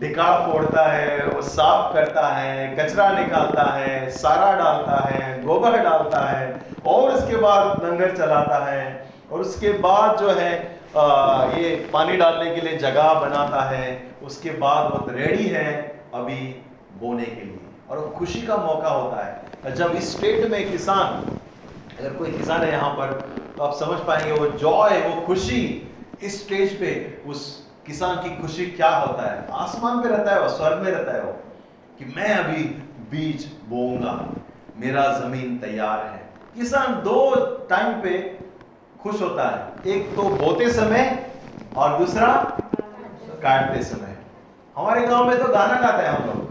डिकाड़ फोड़ता है वो साफ़ करता है कचरा निकालता है सारा डालता है गोबर डालता है और उसके बाद लंगर चलाता है। और उसके बाद जो है आ, ये पानी डालने के लिए जगह बनाता है। उसके बाद वो रेडी है अभी बोने के लिए। और वो खुशी का मौका होता है। जब इस स्टेट में किसान, अगर कोई किसान है यहाँ पर तो आप समझ पाएँगे वो जॉय वो खुशी, इस स्टेज पे उस किसान की खुशी क्या होता है? आसमान पे रहता है वो, स्वर्ग में रहता है वो, कि मैं अभी बीज बोऊँगा, मेरा ज़मीन तैयार है। किसान दो टाइम पे खुश होता है। एक तो बोते समय और दूसरा काटते समय। हमारे गाँव में तो गाना गाते हैं हम लोग।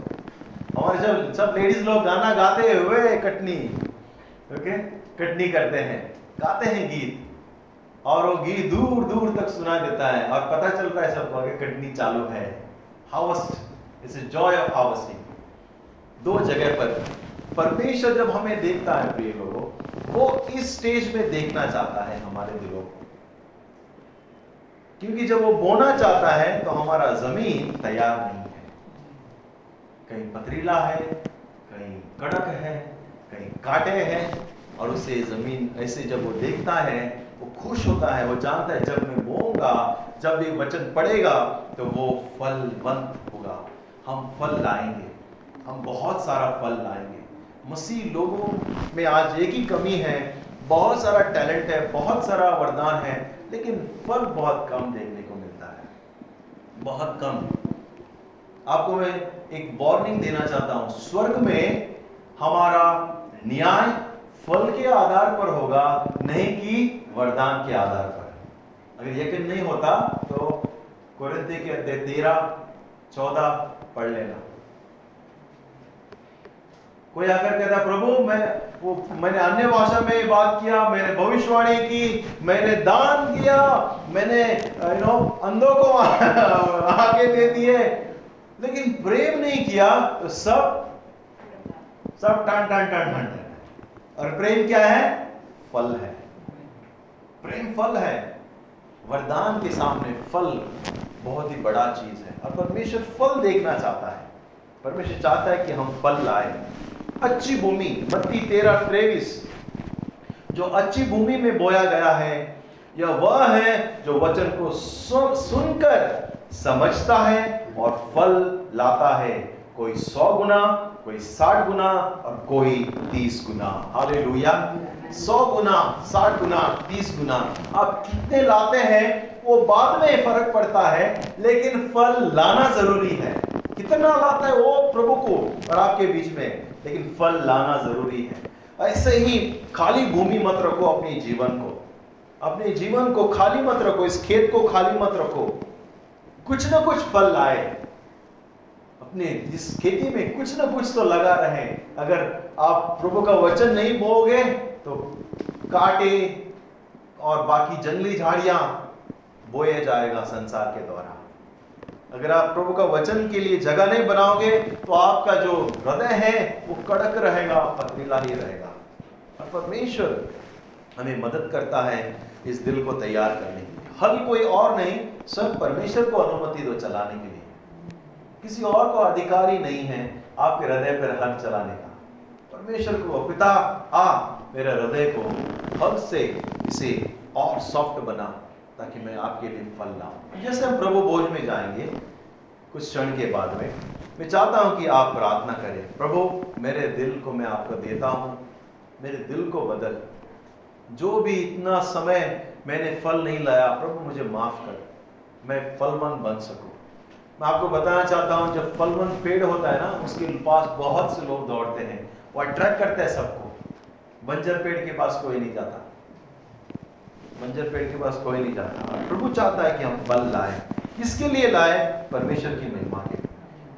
हमारे जब, सब लेडीज़ लोग गाना गाते हुए कटनी ओके कटनी करते हैं, गाते हैं गीत, और वो गीत दूर दूर तक सुना देता है, और पता चलता है सबको आगे कटनी चालू है। Harvest its joy of harvesting दो जगह पर, परमेश्वर जब हमें देखता है, प्रिय लोगों, वो इस स्टेज में देखना चाहता है हमारे दिलों को। क्योंकि जब वो बोना चाहता है तो हमारा ज़मीन तैयार नहीं कहीं पथरीला है, कहीं कड़क है, कहीं काटे हैं, और उसे ज़मीन ऐसे जब वो देखता है, वो खुश होता है, वो जानता है जब मैं बोऊँगा, जब ये वचन पड़ेगा तो वो फलवंत होगा। हम फल लाएँगे, हम बहुत सारा फल लाएँगे। मसीह लोगों में आज एक ही कमी है, बहुत सारा टैलेंट है, बहुत सारा वरदान है, लेकिन फल बहुत कम देखने को मिलता है। बहुत कम। आपको मैं एक वार्निंग देना चाहता हूँ। स्वर्ग में हमारा न्याय फल के आधार पर होगा, नहीं कि वरदान के आधार पर। अगर यकीन नहीं होता तो कुरिंती के अध्याय तेरह, चौदह पढ़ लेना। कोई आकर कहता, प्रभु, मैं वो मैंने अन्य भाषा में बात किया, मैंने भविष्यवाणी की, मैंने दान किया, मैंने यू नो अंधों को आगे दे दिए लेकिन प्रेम नहीं किया तो सब सब टन टन टन टन टन। और प्रेम क्या है? फल है। प्रेम फल है। वरदान के सामने फल बहुत ही बड़ा चीज़ है। और परमेश्वर फल देखना चाहता है। परमेश्वर चाहता है कि हम फल लाए। अच्छी भूमि बत्ती तेरह त्रेविस जो अच्छी भूमि में बोया गया है, यह वह है जो वचन को सुनकर समझता है और फल लाता है। कोई सौ गुना, कोई साठ गुना और कोई तीस गुना। हाले सौ गुना, साठ गुना, तीस गुना। आप कितने लाते हैं, वो बाद में फ़र्क पड़ता है, लेकिन फल लाना ज़रूरी है। कितना लाता है वो प्रभु को और आपके बीच में, लेकिन फल लाना ज़रूरी है। ऐसे ही खाली भूमि मत रखो अपने जीवन को। अपने जीवन को खाली मत रखो, इस खेत को खाली मत रखो। कुछ ना कुछ फल लाए। अपने इस खेती में कुछ ना कुछ तो लगा रहे। अगर आप प्रभु का वचन नहीं बोगे तो काटे और बाकी जंगली झाड़ियाँ बोए जाएगा संसार के द्वारा। अगर आप प्रभु का वचन के लिए जगह नहीं बनाओगे तो आपका जो हृदय है, वो कड़क रहेगा पथरीला ही रहेगा। परमेश्वर हमें मदद करता है इस दिल को तैयार करने के। हल कोई और नहीं सब परमेश्वर को अनुमति दो चलाने के लिए। किसी और को अधिकार ही नहीं है आपके हृदय पर हक चलाने का। परमेश्वर को, पिता, आ, मेरे हृदय को हक से इसे और सॉफ्ट बना ताकि मैं आपके लिए फल लाऊं। जैसे हम प्रभु भोज में जाएँगे, कुछ क्षण के बाद में, मैं चाहता हूँ कि आप प्रार्थना करें, प्रभु, मेरे दिल को मैं आपको देता हूँ, मेरे दिल को बदल। जो भी इतना समय मैंने फल नहीं लाया प्रभु मुझे माफ़ कर। मैं फलमंद बन सकूँ। मैं आपको बताना चाहता हूँ, जब फलमंद पेड़ होता है ना, उसके पास बहुत से लोग दौड़ते हैं। वो अट्रैक्ट करता है सबको। बंजर पेड़ के पास कोई नहीं जाता। बंजर पेड़ के पास कोई नहीं जाता। प्रभु चाहता है कि हम फल लाए। किसके लिए लाए? परमेश्वर की महिमा के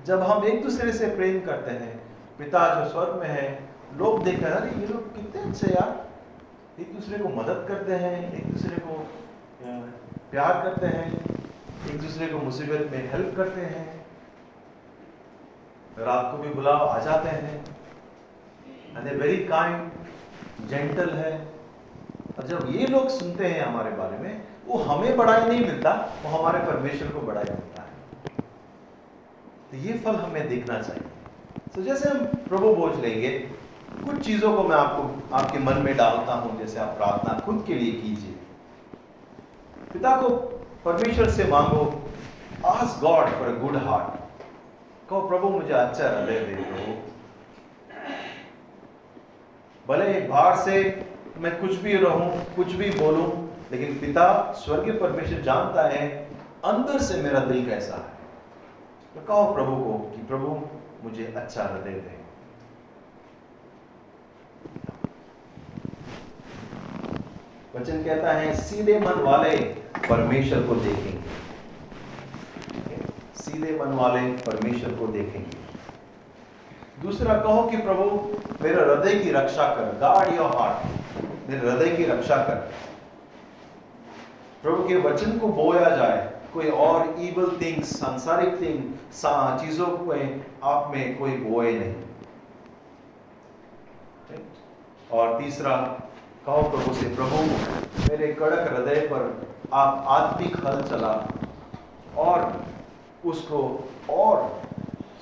जब हम एक दूसरे से प्रेम करते हैं, पिता जो स्वर्ग में है, लोग देखते हैं, अरे, ये लोग कितने अच्छे यार। एक दूसरे को मदद करते हैं, एक दूसरे को प्यार करते हैं, एक दूसरे को मुसीबत में हेल्प करते हैं। रात को भी बुलाओ आ जाते हैं। एंड वेरी काइंड जेंटल है। और जब ये लोग सुनते हैं हमारे बारे में, वो हमें बड़ाई नहीं मिलता, वो हमारे परमेश्वर को बड़ाई मिलता है। तो ये फल हमें देखना चाहिए। तो जैसे हम प्रभु बोझ लेंगे कुछ चीज़ों को मैं आपको, आपके मन में डालता हूँ, जैसे आप प्रार्थना खुद के लिए कीजिए। पिता को परमेश्वर से मांगो ask God for a good heart कहो, प्रभु, मुझे अच्छा हृदय दे प्रभु भले बाहर से मैं कुछ भी रहूँ, कुछ भी बोलूँ, लेकिन पिता स्वर्गीय परमेश्वर जानता है, अंदर से मेरा दिल कैसा है। तो कहो प्रभु को कि, प्रभु, मुझे अच्छा हृदय दे। वचन कहता है, सीधे मन वाले परमेश्वर को देखेंगे। सीधे मन वाले परमेश्वर को देखेंगे। दूसरा, कहो कि प्रभु, मेरे हृदय की रक्षा कर गार्ड योर हार्ट मेरे हृदय की रक्षा कर। प्रभु के वचन को बोया जाए, कोई और इवल थिंग्स सांसारिक थिंग चीज़ों को आप में कोई बोए नहीं। और तीसरा, कहो प्रभु से, प्रभु, मेरे कड़क हृदय पर आप आत्मिक हल चला और उसको और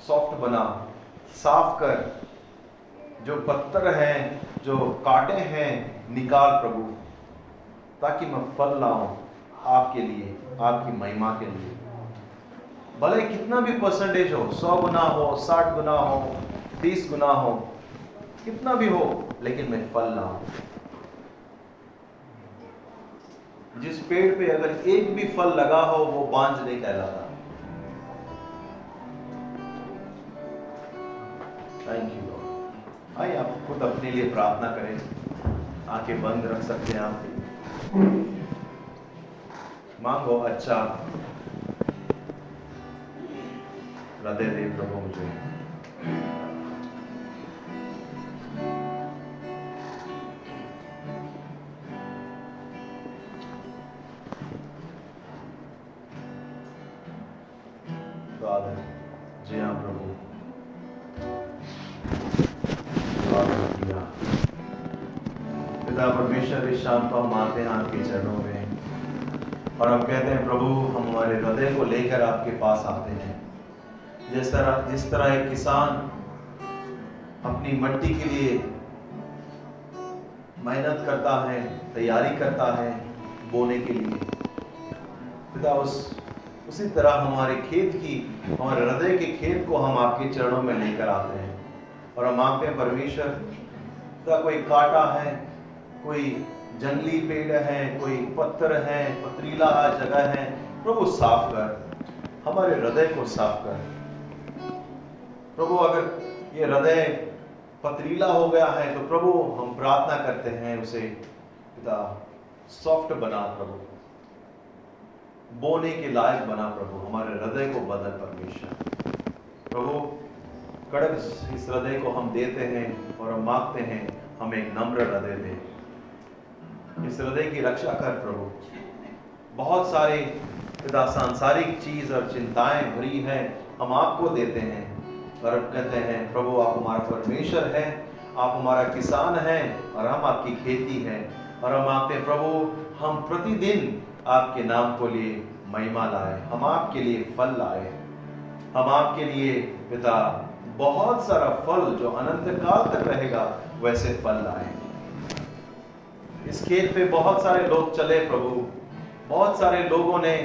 सॉफ्ट बना, साफ़ कर। जो पत्थर हैं, जो कांटे हैं, निकाल प्रभु, ताकि मैं फल लाऊं आपके लिए, आपकी महिमा के लिए। भले कितना भी परसेंटेज हो, सौ गुना हो, साठ गुना हो बीस गुना हो कितना भी हो, लेकिन मैं फल लाऊं जिस पेड़ पे अगर एक भी फल लगा हो, वो बांझ नहीं कहलाता थैंक यू आइए, आप खुद अपने लिए प्रार्थना करें। आँखें बंद रख सकते हैं आप मांगो अच्छा हृदय दे प्रभु मुझे। परमेश्वर, इस को हम आते हैं आपके चरणों में। और हम कहते हैं, प्रभु, हम हमारे हृदय को लेकर आपके पास आते हैं। जिस तरह जिस तरह एक किसान अपनी मट्टी के लिए मेहनत करता है, तैयारी करता है बोने के लिए। पिता, उस, उसी तरह हमारे खेत की, हमारे हृदय के खेत को हम आपके चरणों में लेकर आते हैं। और हम आपके परमेश्वर का कोई कांटा है, कोई जंगली पेड़ है, कोई पत्थर है, पथरीला जगह है, प्रभु साफ़ कर, हमारे हृदय को साफ़ कर। प्रभु, अगर ये हृदय पथरीला हो गया है तो प्रभु, हम प्रार्थना करते हैं उसे, पिता सॉफ्ट बना प्रभु। बोने के लायक बना प्रभु, हमारे हृदय को बदल परमेश्वर। प्रभु, कड़क इस हृदय को हम देते हैं और हम मांगते हैं, हमें एक नम्र हृदय दे। इस हृदय की रक्षा कर प्रभु। बहुत सारे पिता, सांसारिक चीज़ और चिंताएँ भरी हैं, हम आपको देते हैं। और हम कहते हैं, प्रभु, आप हमारा परमेश्वर है, आप हमारा किसान हैं और हम आपकी खेती हैं। और हम आपके प्रभु, हम प्रतिदिन आपके नाम को लिए महिमा लाए, हम आपके लिए फल लाए। हम आपके लिए, पिता, बहुत सारा फल जो अनंत काल तक रहेगा, वैसे फल लाए। इस खेत पे बहुत सारे लोग चले, प्रभु। बहुत सारे लोगों ने,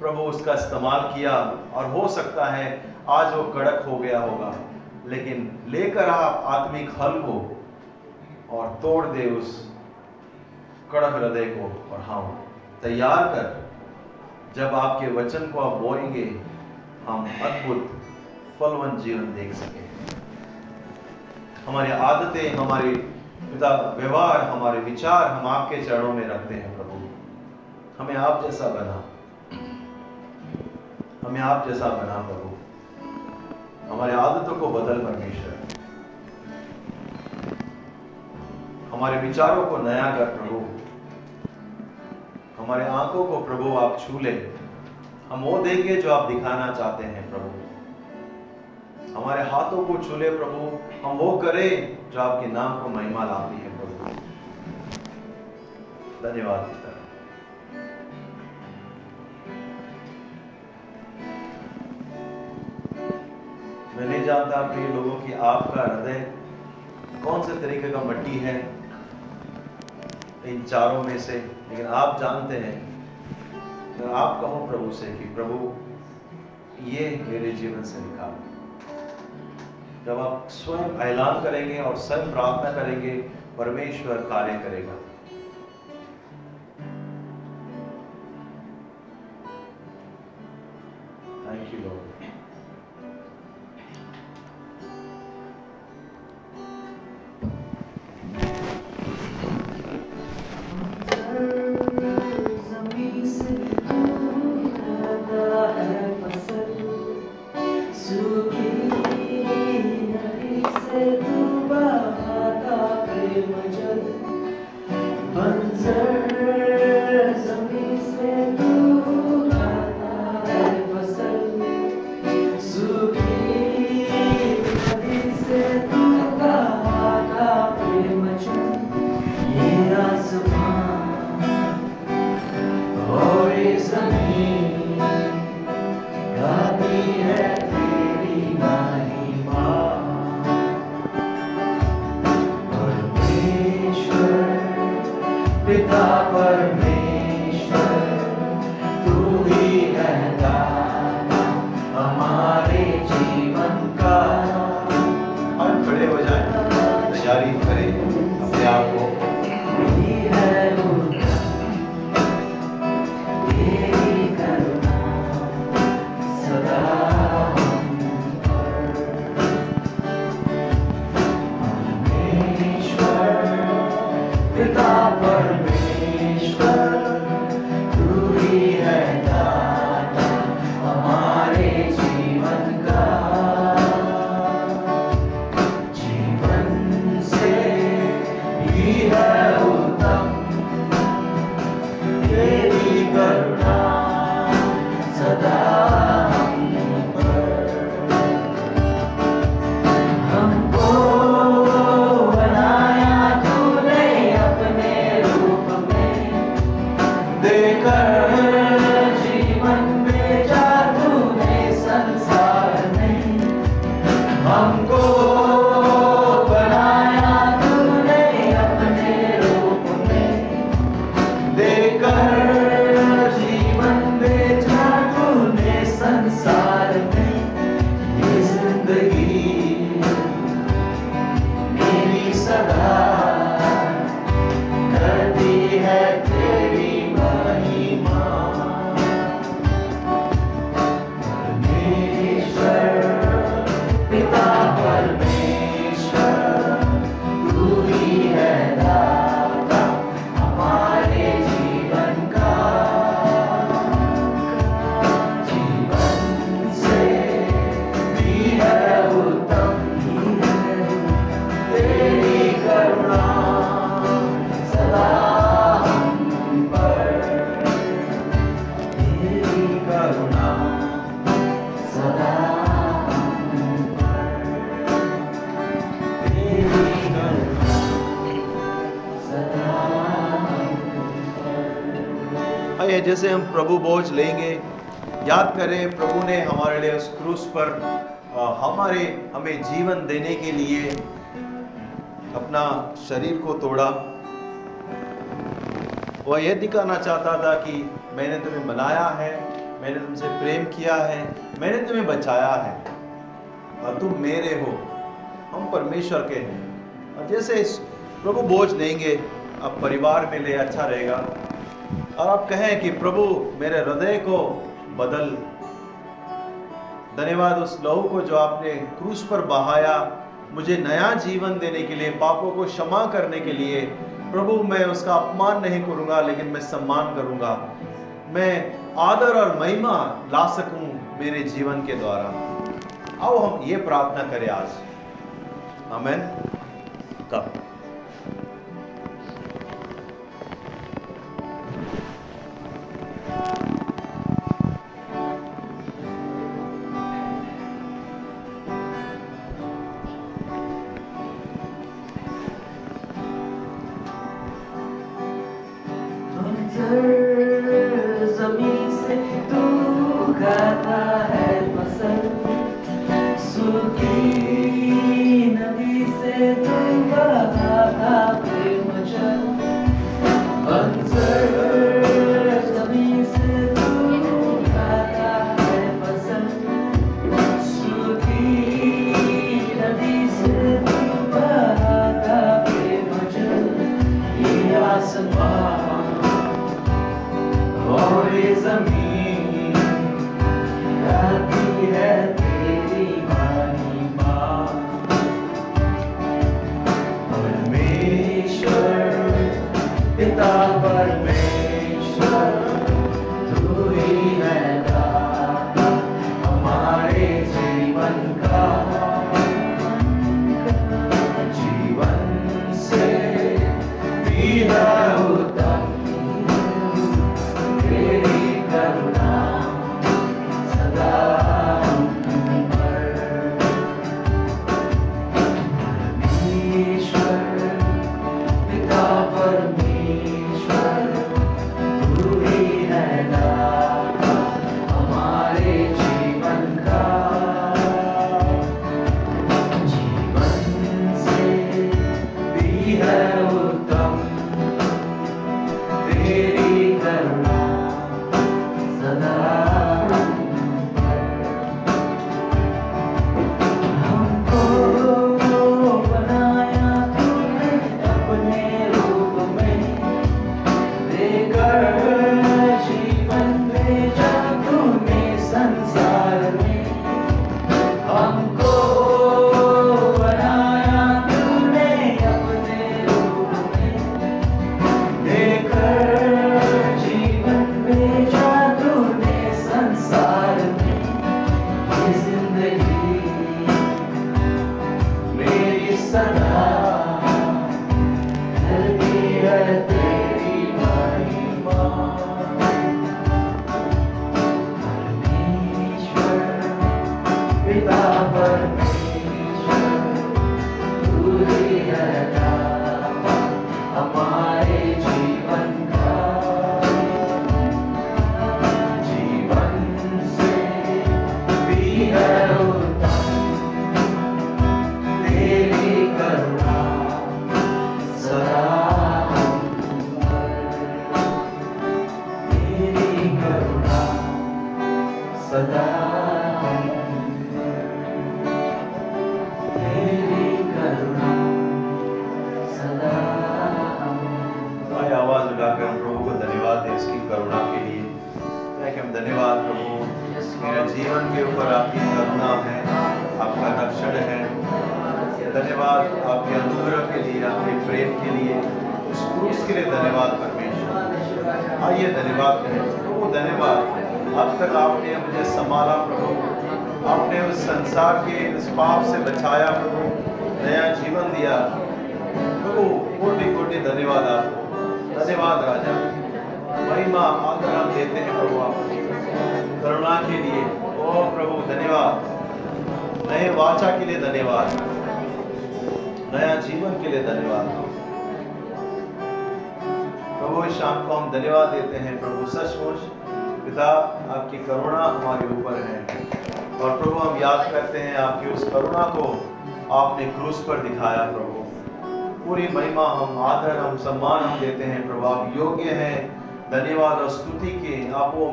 प्रभु, उसका इस्तेमाल किया और हो सकता है आज वो कड़क हो गया होगा, लेकिन लेकर आप आत्मिक हल को और तोड़ दे उस कड़क हृदय को और हम तैयार कर, जब आपके वचन को आप बोएँगे, हम अद्भुत फलवन जीवन देख सके। हमारी आदतें, हमारे पिता व्यवहार, हमारे विचार हम आपके चरणों में रखते हैं प्रभु। हमें आप जैसा बना। हमें आप जैसा बना प्रभु। हमारे आदतों को बदल परमेश्वर। हमारे विचारों को नया कर प्रभु। हमारे आँखों को प्रभु आप छू ले हम वो देंगे जो आप दिखाना चाहते हैं प्रभु। हमारे हाथों को छूले प्रभु। हम वो करें जो आपके नाम को महिमा लाती है प्रभु। धन्यवाद। मैं नहीं जानता प्रिय लोगों की आपका हृदय कौन से तरीके का मट्टी है इन चारों में से, लेकिन आप जानते हैं अगर आप कहो प्रभु से कि प्रभु, ये मेरे जीवन से निकाल। जब आप स्वयं ऐलान करेंगे और स्वयं प्रार्थना करेंगे, परमेश्वर कार्य करेगा। जैसे हम प्रभु बोझ लेंगे। याद करें, प्रभु ने हमारे लिए उस क्रूस पर हमारे, हमें जीवन देने के लिए अपना शरीर को तोड़ा। वह यह दिखाना चाहता था कि मैंने तुम्हें बनाया है, मैंने तुमसे प्रेम किया है, मैंने तुम्हें बचाया है। और तुम मेरे हो, हम परमेश्वर के हैं। और जैसे प्रभु बोझ देंगे अब परिवार में ले अच्छा रहेगा। और आप कहें कि प्रभु, मेरे हृदय को बदल। धन्यवाद उस लहू को जो आपने क्रूस पर बहाया, मुझे नया जीवन देने के लिए, पापों को क्षमा करने के लिए। प्रभु, मैं उसका अपमान नहीं करूँगा, लेकिन मैं सम्मान करूँगा। मैं आदर और महिमा ला सकूँ मेरे जीवन के द्वारा। आओ हम ये प्रार्थना करें आज। आमेन। कब?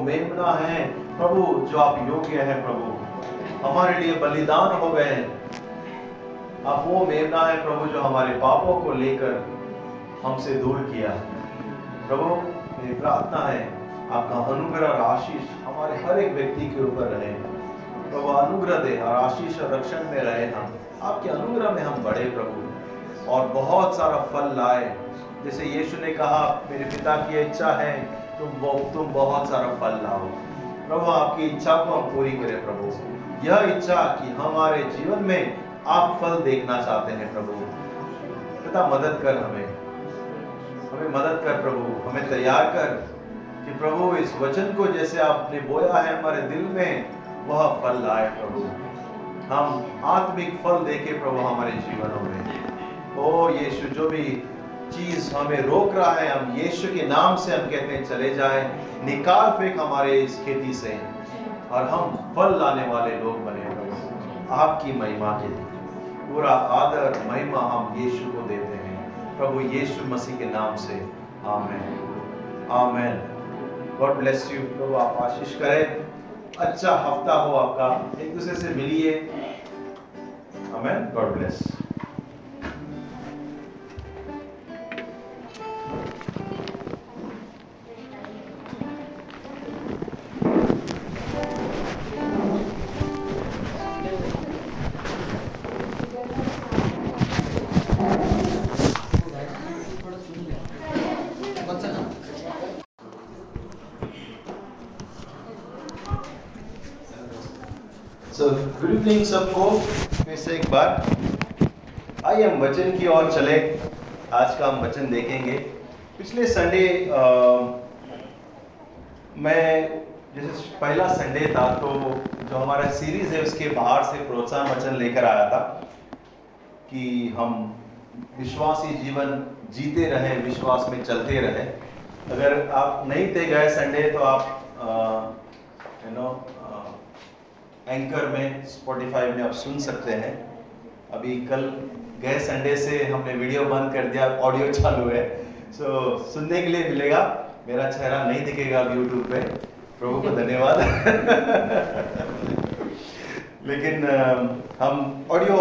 मेमना हैं। प्रभु, जो आप योग्य हैं, प्रभु। हमारे लिए बलिदान हो गए आप वो मेमना है, प्रभु, जो हमारे पापों को लेकर हमसे दूर किया प्रभु, मेरी प्रार्थना है, आपका अनुग्रह और आशीष हमारे हर एक व्यक्ति के ऊपर रहे। प्रभु, अनुग्रह दे और आशीष और रक्षण में रहे हम। आपके अनुग्रह में हम बढ़े, प्रभु। और बहुत सारा फल लाए। जैसे यीशु ने कहा, मेरे पिता की इच्छा है तुम तुम बहुत सारा फल लाओ। प्रभु, आपकी इच्छा को हम पूरी करें, प्रभु। यह इच्छा कि हमारे जीवन में आप फल देखना चाहते हैं, प्रभु। पिता, मदद कर हमें। हमें मदद कर, प्रभु। हमें तैयार कर कि प्रभु, इस वचन को जैसे आपने बोया है हमारे दिल में, वह फल लाए, प्रभु। हम आत्मिक फल देखे प्रभु हमारे जीवनों में। ओ यीशु, जो भी चीज़ हमें रोक रहा है, हम यीशु के नाम से हम कहते हैं, चले जाए, निकाल फेंक हमारे इस खेती से, और हम फल लाने वाले लोग बने आपकी महिमा के लिए, पूरा आदर महिमा हम यीशु को देते हैं। प्रभु यीशु मसीह के नाम से, amen. Amen. God bless you प्रभु आप आशीष करें। अच्छा हफ़्ता हो आपका। एक दूसरे से मिलिए। Amen. God bless good evening सबको। फिर से एक बार। आइए, हम वचन की ओर चले। आज का हम वचन देखेंगे। पिछले संडे मैं जैसे पहला संडे था तो जो हमारा सीरीज़ है, उसके बाहर से प्रोत्साहन वचन लेकर आया था कि हम विश्वासी जीवन जीते रहें, विश्वास में चलते रहें। अगर आप नहीं थे गए संडे तो आप यू नो एंकर में स्पॉटिफाई में आप सुन सकते हैं। अभी कल गए संडे से हमने वीडियो बंद कर दिया ऑडियो चालू है। सो so, सुनने के लिए मिलेगा। मेरा चेहरा नहीं दिखेगा अब यूट्यूब पे। प्रभु को धन्यवाद। लेकिन हम ऑडियो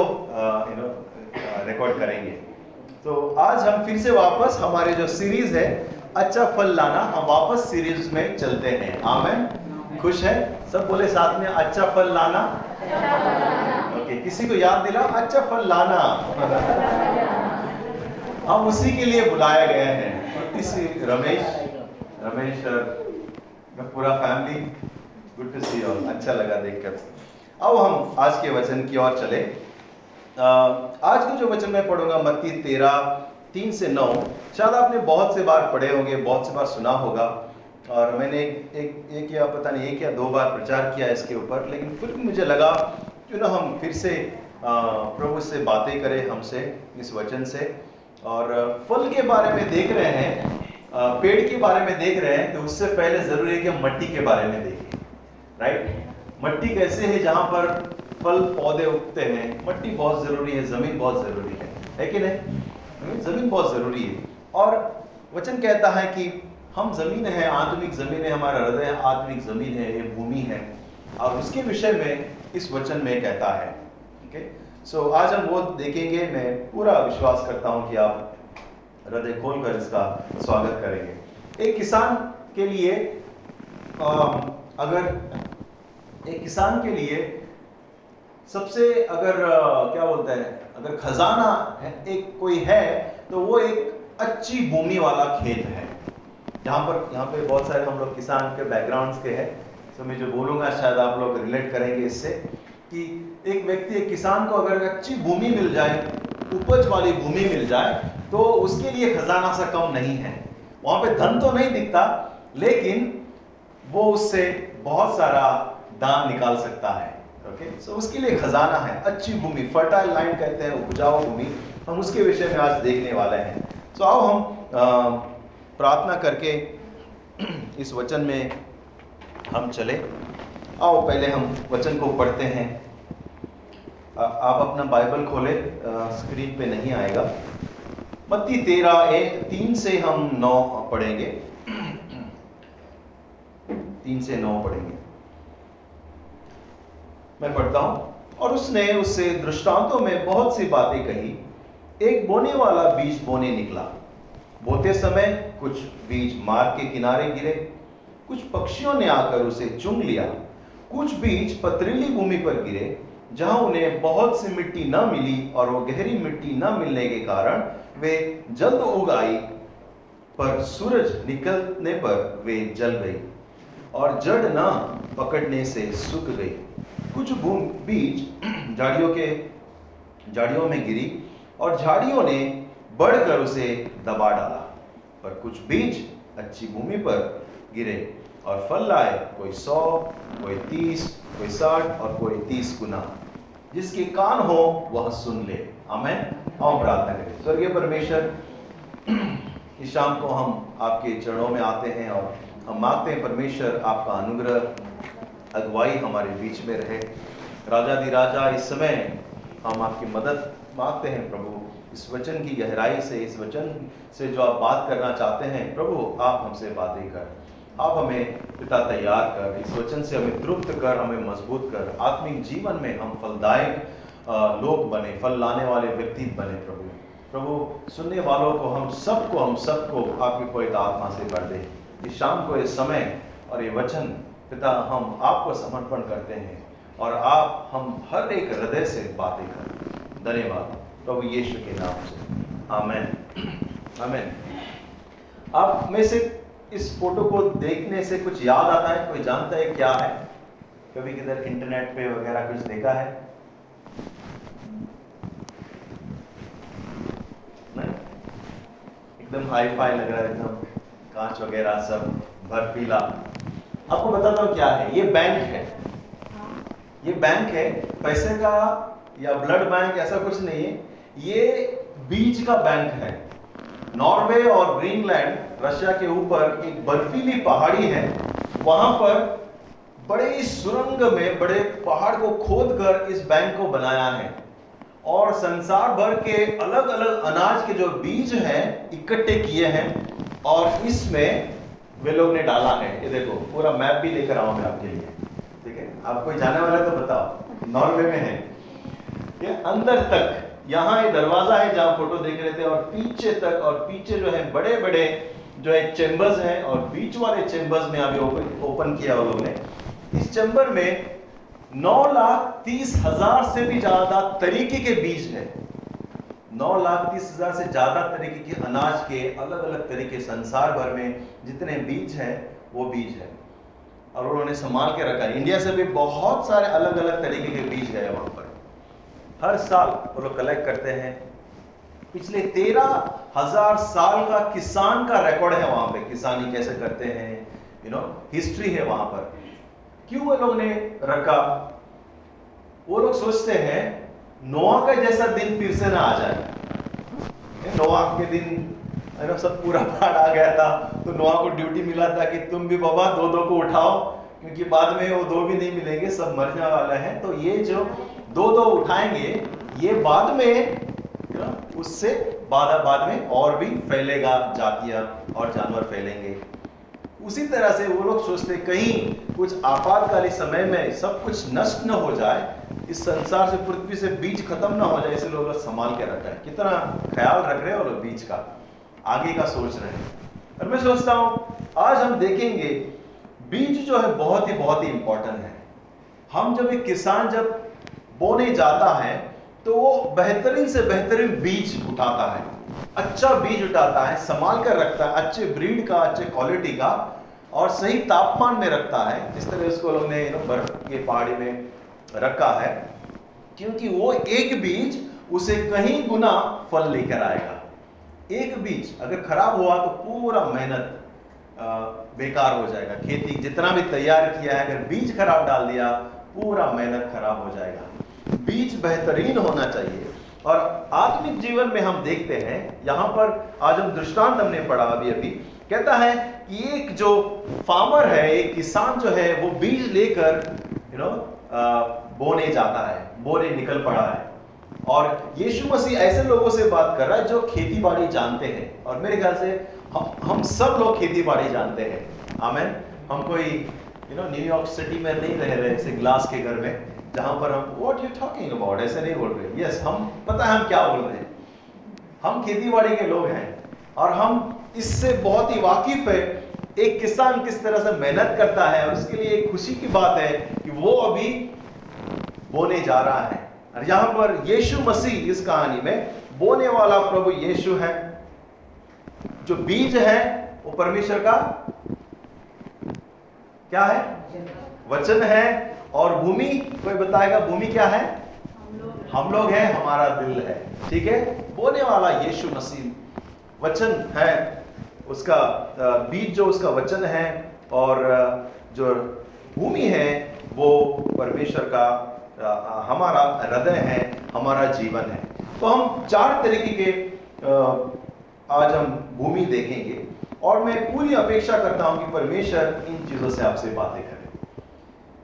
यू नो रिकॉर्ड करेंगे। तो आज हम फिर से वापस हमारे जो सीरीज़ है अच्छा फल लाना हम वापस सीरीज़ में चलते हैं। आमेन खुश है? सब बोले साथ में अच्छा फल लाना। ओके okay, किसी को याद दिला अच्छा फल लाना। हम उसी के लिए बुलाए गए हैं। इसी रमेश रमेश the पूरा family good to see all अच्छा लगा देखकर। अब हम आज के वचन की ओर चले। आज का जो वचन मैं पढ़ूँगा, मत्ती तेरह तीन से नौ, शायद आपने बहुत से बार पढ़े होंगे, बहुत से बार सुना होगा। और मैंने एक एक एक या पता नहीं, एक या दो बार प्रचार किया इसके ऊपर, लेकिन फिर भी मुझे लगा, क्यों ना हम फिर से प्रभु से बातें करें हमसे, इस वचन से। और फल के बारे में देख रहे हैं पेड़ के बारे में देख रहे हैं तो उससे पहले ज़रूरी है कि हम मट्टी के बारे में देखें राइट मट्टी कैसे है जहाँ पर फल पौधे उगते हैं? मट्टी बहुत ज़रूरी है ज़मीन बहुत ज़रूरी है है कि नहीं? हम्म, ज़मीन बहुत ज़रूरी है। और वचन कहता है कि हम ज़मीन है आत्मिक ज़मीन है हमारा हृदय आत्मिक ज़मीन है ये भूमि है। और उसके विषय में इस वचन में कहता है ओके सो so, आज हम वो देखेंगे मैं पूरा विश्वास करता हूँ कि आप हृदय खोलकर इसका स्वागत करेंगे। एक किसान के लिए अम, अगर एक किसान के लिए सबसे अगर अ, क्या बोलते हैं अगर खजाना है, एक कोई है तो वो एक अच्छी भूमि वाला खेत है। जहाँ पर यहाँ पे बहुत सारे हम लोग किसान के बैकग्राउंड्स के हैं। तो मैं जो बोलूँगा शायद आप लोग रिलेट करेंगे इससे कि एक व्यक्ति, एक किसान को अगर अच्छी भूमि मिल जाए, उपज वाली भूमि मिल जाए तो उसके लिए खजाना सा कम नहीं है। वहाँ पे धन तो नहीं दिखता, लेकिन वो उससे बहुत सारा दान निकाल सकता है। ओके सो उसके लिए खजाना है, अच्छी भूमि फर्टाइल लैंड कहते हैं, उपजाऊ भूमि, हम उसके विषय में आज देखने वाले हैं। सो आओ हम प्रार्थना करके इस वचन में हम चले। आओ, पहले हम वचन को पढ़ते हैं। आप अपना बाइबल खोले स्क्रीन पे नहीं आएगा। मत्ती तेरह एक तीन से हम नौ पढ़ेंगे। तीन से नौ पढ़ेंगे। मैं पढ़ता हूँ, और उसने उससे दृष्टांतों में बहुत सी बातें कही। एक बोने वाला बीज बोने निकला। बोते समय कुछ बीज मार्ग के किनारे गिरे। कुछ पक्षियों ने आकर उसे चुंग लिया। कुछ बीज पथरीली भूमि पर गिरे। जहाँ उन्हें बहुत सी मिट्टी न मिली और वो गहरी मिट्टी न मिलने के कारण वे जल्द उग आई, पर सूरज निकलने पर वे जल गई और जड़ न पकड़ने से सूख गई। कुछ भूमि बीज झाड़ियों के, झाड़ियों में गिरी और झाड़ियों ने बढ़कर उसे दबा डाला, पर कुछ बीज अच्छी भूमि पर गिरे और फल लाए, कोई सौ, कोई तीस, कोई साठ और कोई तीस गुना। जिसके कान हो, वह सुन ले। आमेन। आओ प्रार्थना करें। स्वर्गीय परमेश्वर, इस शाम को हम आपके चरणों में आते हैं और हम मांगते हैं परमेश्वर आपका अनुग्रह, अगुवाई हमारे बीच में रहे। राजा दी राजा, इस समय हम आपकी मदद मांगते हैं, प्रभु। इस वचन की गहराई से, इस वचन से जो आप बात करना चाहते हैं, प्रभु, आप हमसे बातें कर। आप हमें पिता तैयार कर, इस वचन से हमें तृप्त कर, हमें मज़बूत कर। आत्मिक जीवन में हम फलदायक लोग बने, फल लाने वाले व्यक्ति बने प्रभु। प्रभु, सुनने वालों को हम सबको हम सबको आपकी पवित्र आत्मा से भर दे। इस शाम को ये समय और ये वचन पिता हम आपको समर्पण करते हैं और आप हम हर एक हृदय से बातें करें। धन्यवाद। प्रभु यीशु के नाम से। आमेन। आमेन। आप में से इस फ़ोटो को देखने से कुछ याद आता है, कोई जानता है क्या है? कभी किधर इंटरनेट पे वगैरह कुछ देखा है? एकदम हाई फाई लग रहा है, एकदम कांच वगैरह सब, बर्फीला। आपको बताता हूँ क्या है, ये बैंक है। ये बैंक है, पैसे का या ब्लड बैंक ऐसा कुछ नहीं है। ये बीज का बैंक है। नॉर्वे और ग्रीनलैंड रशिया के ऊपर एक बर्फीली पहाड़ी है। वहाँ पर बड़े सुरंग में बड़े पहाड़ को खोद कर इस बैंक को बनाया है। और संसार भर के अलग अलग अनाज के जो बीज हैं, इकट्ठे किए हैं और इसमें वे लोग ने डाला है। ये देखो, पूरा मैप भी लेकर आऊँ मैं आपके लिए। ठीक है? आप कोई जाने वाला तो बताओ। नॉर्वे में है। ये अंदर तक यहाँ ये दरवाज़ा है जहाँ फ़ोटो देख रहे थे और पीछे तक और पीछे जो है बड़े बड़े जो है चेम्बर्स हैं और बीच वाले चेम्बर्स में अभी ओपन ओपन किया वो लोग ने इस चेम्बर में नौ लाख तीस हज़ार से भी ज़्यादा तरीके के बीज है। नौ लाख तीस हज़ार से ज़्यादा तरीके के अनाज के अलग अलग तरीके संसार भर में जितने बीज हैं, वो बीज है। और उन्होंने संभाल के रखा है। इंडिया से भी बहुत सारे अलग अलग तरीके के बीज है वहाँ पर। हर साल वो लोग कलेक्ट करते हैं। पिछले तेरह हज़ार साल का किसान का रिकॉर्ड है वहाँ पे। किसानी कैसे करते हैं यू नो हिस्ट्री है वहाँ पर। क्यों वो लोग ने रखा? वो लोग सोचते हैं नोआ का जैसा दिन फिर से ना आ जाए। नोआ के दिन ना सब पूरा बाढ़ आ गया था तो नोआ को ड्यूटी मिला था कि तुम भी बाबा दो दो को उठाओ, क्योंकि बाद में वो दो भी नहीं मिलेंगे, सब मरने वाला है। तो ये जो दो दो उठाएँगे, ये बाद में उससे बाद बाद में और भी फैलेगा, जातियाँ और जानवर फैलेंगे। उसी तरह से वो लोग सोचते, कहीं कुछ आपातकालीन समय में सब कुछ नष्ट न हो जाए, इस संसार से, पृथ्वी से बीज खत्म ना हो जाए, इसे लोग संभाल के रखा है। कितना ख्याल रख रहे हैं लोग बीज का, आगे का सोच रहे हैं। और मैं सोचता हूँ, आज हम देखेंगे, बीज जो है बहुत ही बहुत ही इंपॉर्टेंट है। हम जब एक किसान जब बोने जाता है तो वो बेहतरीन से बेहतरीन बीज उठाता है। अच्छा बीज उठाता है, संभाल कर रखता है, अच्छे ब्रीड का, अच्छे क्वालिटी का, और सही तापमान में रखता है। जिस तरह उसको लोग ने बर्फ़ के पहाड़ी में रखा है, क्योंकि वो एक बीज उसे कहीं गुना फल लेकर आएगा। एक बीज अगर खराब हुआ तो पूरा मेहनत बेकार हो जाएगा। खेती जितना भी तैयार किया है, अगर बीज खराब डाल दिया, पूरा मेहनत खराब हो जाएगा। बीज बेहतरीन होना चाहिए। और आत्मिक जीवन में हम देखते हैं, यहाँ पर आज हम दृष्टांत हमने पढ़ा अभी अभी। कहता है कि एक जो फार्मर है, एक किसान जो है, वो बीज लेकर यू नो बोने जाता है, बोने निकल पड़ा है। और यीशु मसीह ऐसे लोगों से बात कर रहा है जो खेती बाड़ी जानते हैं। और मेरे ख्याल से हम हम सब लोग खेती बाड़ी जानते हैं। आमेन। हम कोई यू नो न्यूयॉर्क सिटी में नहीं रह रहे ऐसे ग्लास के घर में। जहाँ पर हम व्हाट यू टॉकिंग अबाउट ऐसे नहीं बोल रहे। यस हम, पता है हम क्या बोल रहे हैं। हम खेती बाड़ी के लोग हैं और हम इससे बहुत ही वाकिफ है। एक किसान किस तरह से मेहनत करता है और उसके लिए एक खुशी की बात है कि वो अभी बोने जा रहा है। और यहाँ पर यीशु मसीह इस कहानी में बोने वाला प्रभु यीशु है। जो बीज है, वो परमेश्वर का क्या है? वचन है और भूमि, कोई बताएगा भूमि क्या है? हम लोग हैं, हमारा दिल है। ठीक है? बोने वाला यीशु मसीह वचन है। उसका बीज जो उसका वचन है और जो भूमि है, वो परमेश्वर का हमारा हृदय है, हमारा जीवन है। तो हम चार तरीके के आज हम भूमि देखेंगे। और मैं पूरी अपेक्षा करता हूँ कि परमेश्वर इन चीज़ों से आपसे बातें करें।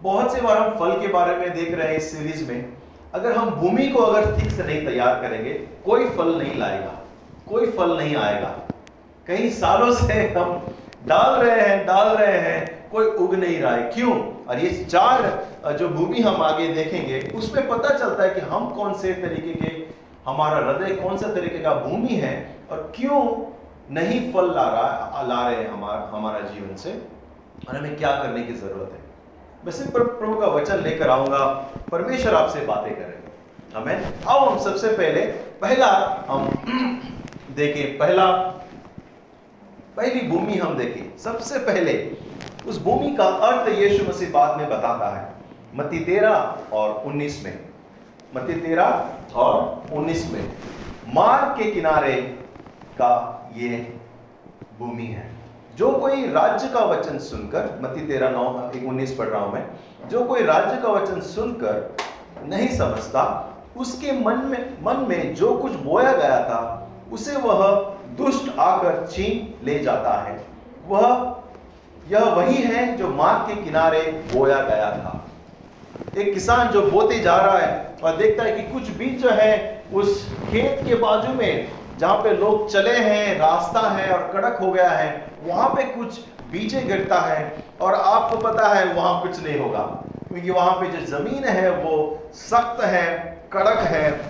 बहुत से बार हम फल के बारे में देख रहे हैं इस सीरीज़ में। अगर हम भूमि को अगर ठीक से नहीं तैयार करेंगे, कोई फल नहीं लाएगा, कोई फल नहीं आएगा। कई सालों से हम डाल रहे हैं, डाल रहे हैं, कोई उग नहीं रहा है। क्यों? और ये चार जो भूमि हम आगे देखेंगे, उसमें पता चलता है कि हम कौन से तरीके के, हमारा हृदय कौन सा तरीके का भूमि है और क्यों नहीं फल ला रहा, ला रहे हैं हमारा हमारा जीवन से। और हमें क्या करने की ज़रूरत है? मैं सिर्फ़ प्रभु का वचन लेकर आऊँगा। परमेश्वर आपसे बातें करेंगे हमें आओ हम सबसे पहले, पहला हम देखें, पहला, पहली भूमि हम देखें। सबसे पहले, उस भूमि का अर्थ यीशु मसीह बाद में बताता है। मती तेरह और उन्नीस में। मती तेरह और उन्नीस में। मार्ग के किनारे का ये भूमि है। जो कोई राज्य का वचन सुनकर मती तेरह नौ एक उन्नीस पढ़ रहा हूँ मैं, जो कोई राज्य का वचन सुनकर नहीं समझता, उसके मन में मन में जो कुछ बोया गया था, उसे वह दुष्ट आकर छीन ले जाता है। वह, यह वही है जो मार्ग के किनारे बोया गया था। एक किसान जो बोते जा रहा है और देखता है कि कुछ बीज जो है, उस खेत के बाजू में, जहाँ पे लोग चले हैं, रास्ता है और कड़क हो गया है वहाँ पे कुछ बीजे गिरता है और आपको पता है वहाँ कुछ नहीं होगा। क्योंकि वहाँ पे जो ज़मीन है, वो सख्त है, कड़क है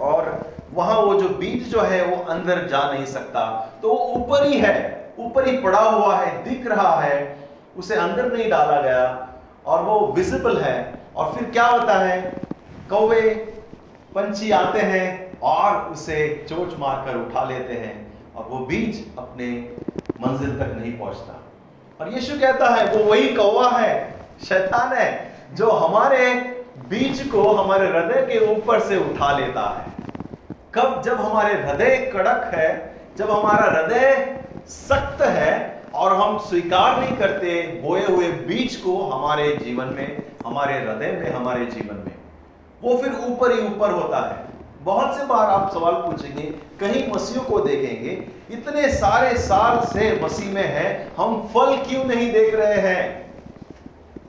और वहाँ वो जो बीज जो है, वो अंदर जा नहीं सकता। तो वो ऊपर ही है, ऊपर ही पड़ा हुआ है, दिख रहा है, उसे अंदर नहीं डाला गया और वो विजिबल है। और फिर क्या होता है? कौवे, पंछी आते हैं और उसे चोच मारकर उठा लेते हैं। और वो बीज अपने मंजिल तक नहीं पहुँचता। और यीशु कहता है, वो वही कौवा है, शैतान है, जो हमारे बीज को हमारे हृदय के ऊपर से उठा लेता है। कब जब हमारे हृदय कड़क है, जब हमारा हृदय सख्त है और हम स्वीकार नहीं करते बोए हुए बीज को हमारे जीवन में, हमारे हृदय में, हमारे जीवन में, वो फिर ऊपर ही ऊपर होता है। बहुत से बार आप सवाल पूछेंगे, कहीं मसीह को देखेंगे, इतने सारे साल से मसीह में है, हम फल क्यों नहीं देख रहे हैं?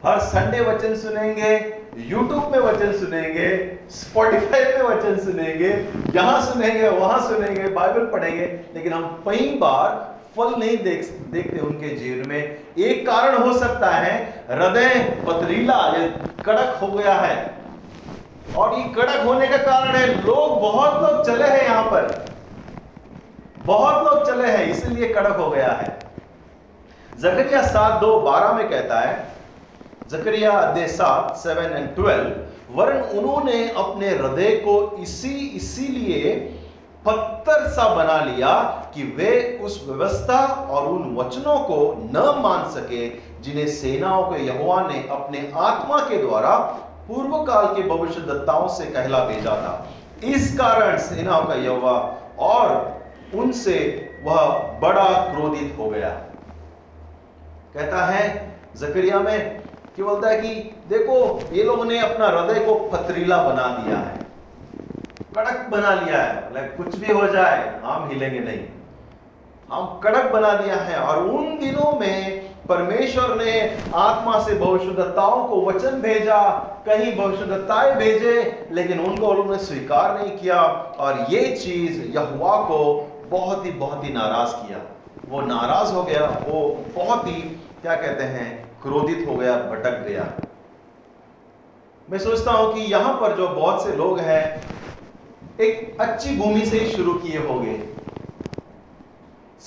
हर संडे वचन सुनेंगे यूट्यूब में वचन सुनेंगे स्पॉटिफाई में वचन सुनेंगे, यहाँ सुनेंगे, वहाँ सुनेंगे बाइबल पढ़ेंगे, लेकिन हम कई बार फल नहीं देख, देखते उनके जीवन में। एक कारण हो सकता है, हृदय पथरीला कड़क हो गया है। और ये कड़क होने का कारण है, लोग, बहुत लोग चले हैं यहाँ पर। बहुत लोग चले हैं, इसलिए कड़क हो गया है। जकरिया सात दो बारह में कहता है, जकरिया अध्याय सात सेवन एंड ट्वेल्व वरन उन्होंने अपने हृदय को इसी, इसीलिए पत्थर सा बना लिया कि वे उस व्यवस्था और उन वचनों को न मान सके जिन्हें सेनाओं के यहोवा ने अपने आत्मा के द्वारा पूर्व काल के भविष्य दत्ताओं से कहला भेजा था। इस कारण सेनाओं का यहोवा और उनसे वह बड़ा क्रोधित हो गया। कहता है जकरिया में कि बोलता है कि देखो, ये लोगों ने अपना हृदय को पथरीला बना दिया है। कड़क बना लिया है। लाइक कुछ भी हो जाए, हम हिलेंगे नहीं। हम कड़क बना दिया है और उन दिनों में परमेश्वर ने आत्मा से भविष्यताओं को वचन भेजा, कहीं भविष्यताएँ भेजे, लेकिन उनको उन्होंने स्वीकार नहीं किया। और ये चीज़ यहुआ को बहुत ही बहुत ही नाराज़ किया। वो नाराज़ हो गया, वो बहुत ही, क्या कहते हैं, क्रोधित हो गया, भटक गया। मैं सोचता हूँ कि यहाँ पर जो बहुत से लोग हैं, एक अच्छी भूमि से ही शुरू किए होंगे।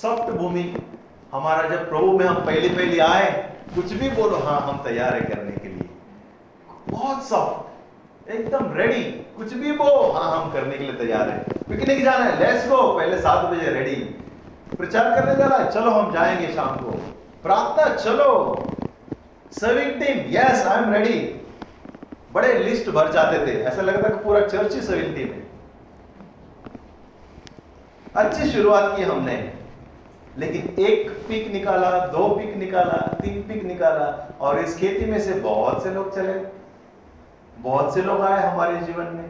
सॉफ्ट भूमि हमारा जब प्रभु में हम पहले पहले आए, कुछ भी बोलो हाँ हम तैयार है करने के लिए। बहुत सॉफ्ट एकदम रेडी कुछ भी बोलो हाँ हम करने के लिए तैयार है। पिकनिक जाना है लेट्स गो पहले सात बजे रेडी प्रचार करने जाना है, चलो, हम जाएँगे शाम को। प्रार्थना, चलो। Serving team yes I am ready बड़े लिस्ट भर जाते थे, ऐसा लगता कि पूरा चर्च ही सर्विंग टीम है। अच्छी शुरुआत की हमने। लेकिन एक पिक निकाला, दो पिक निकाला, तीन पिक निकाला और इस खेती में से बहुत से लोग चले। बहुत से लोग आए हमारे जीवन में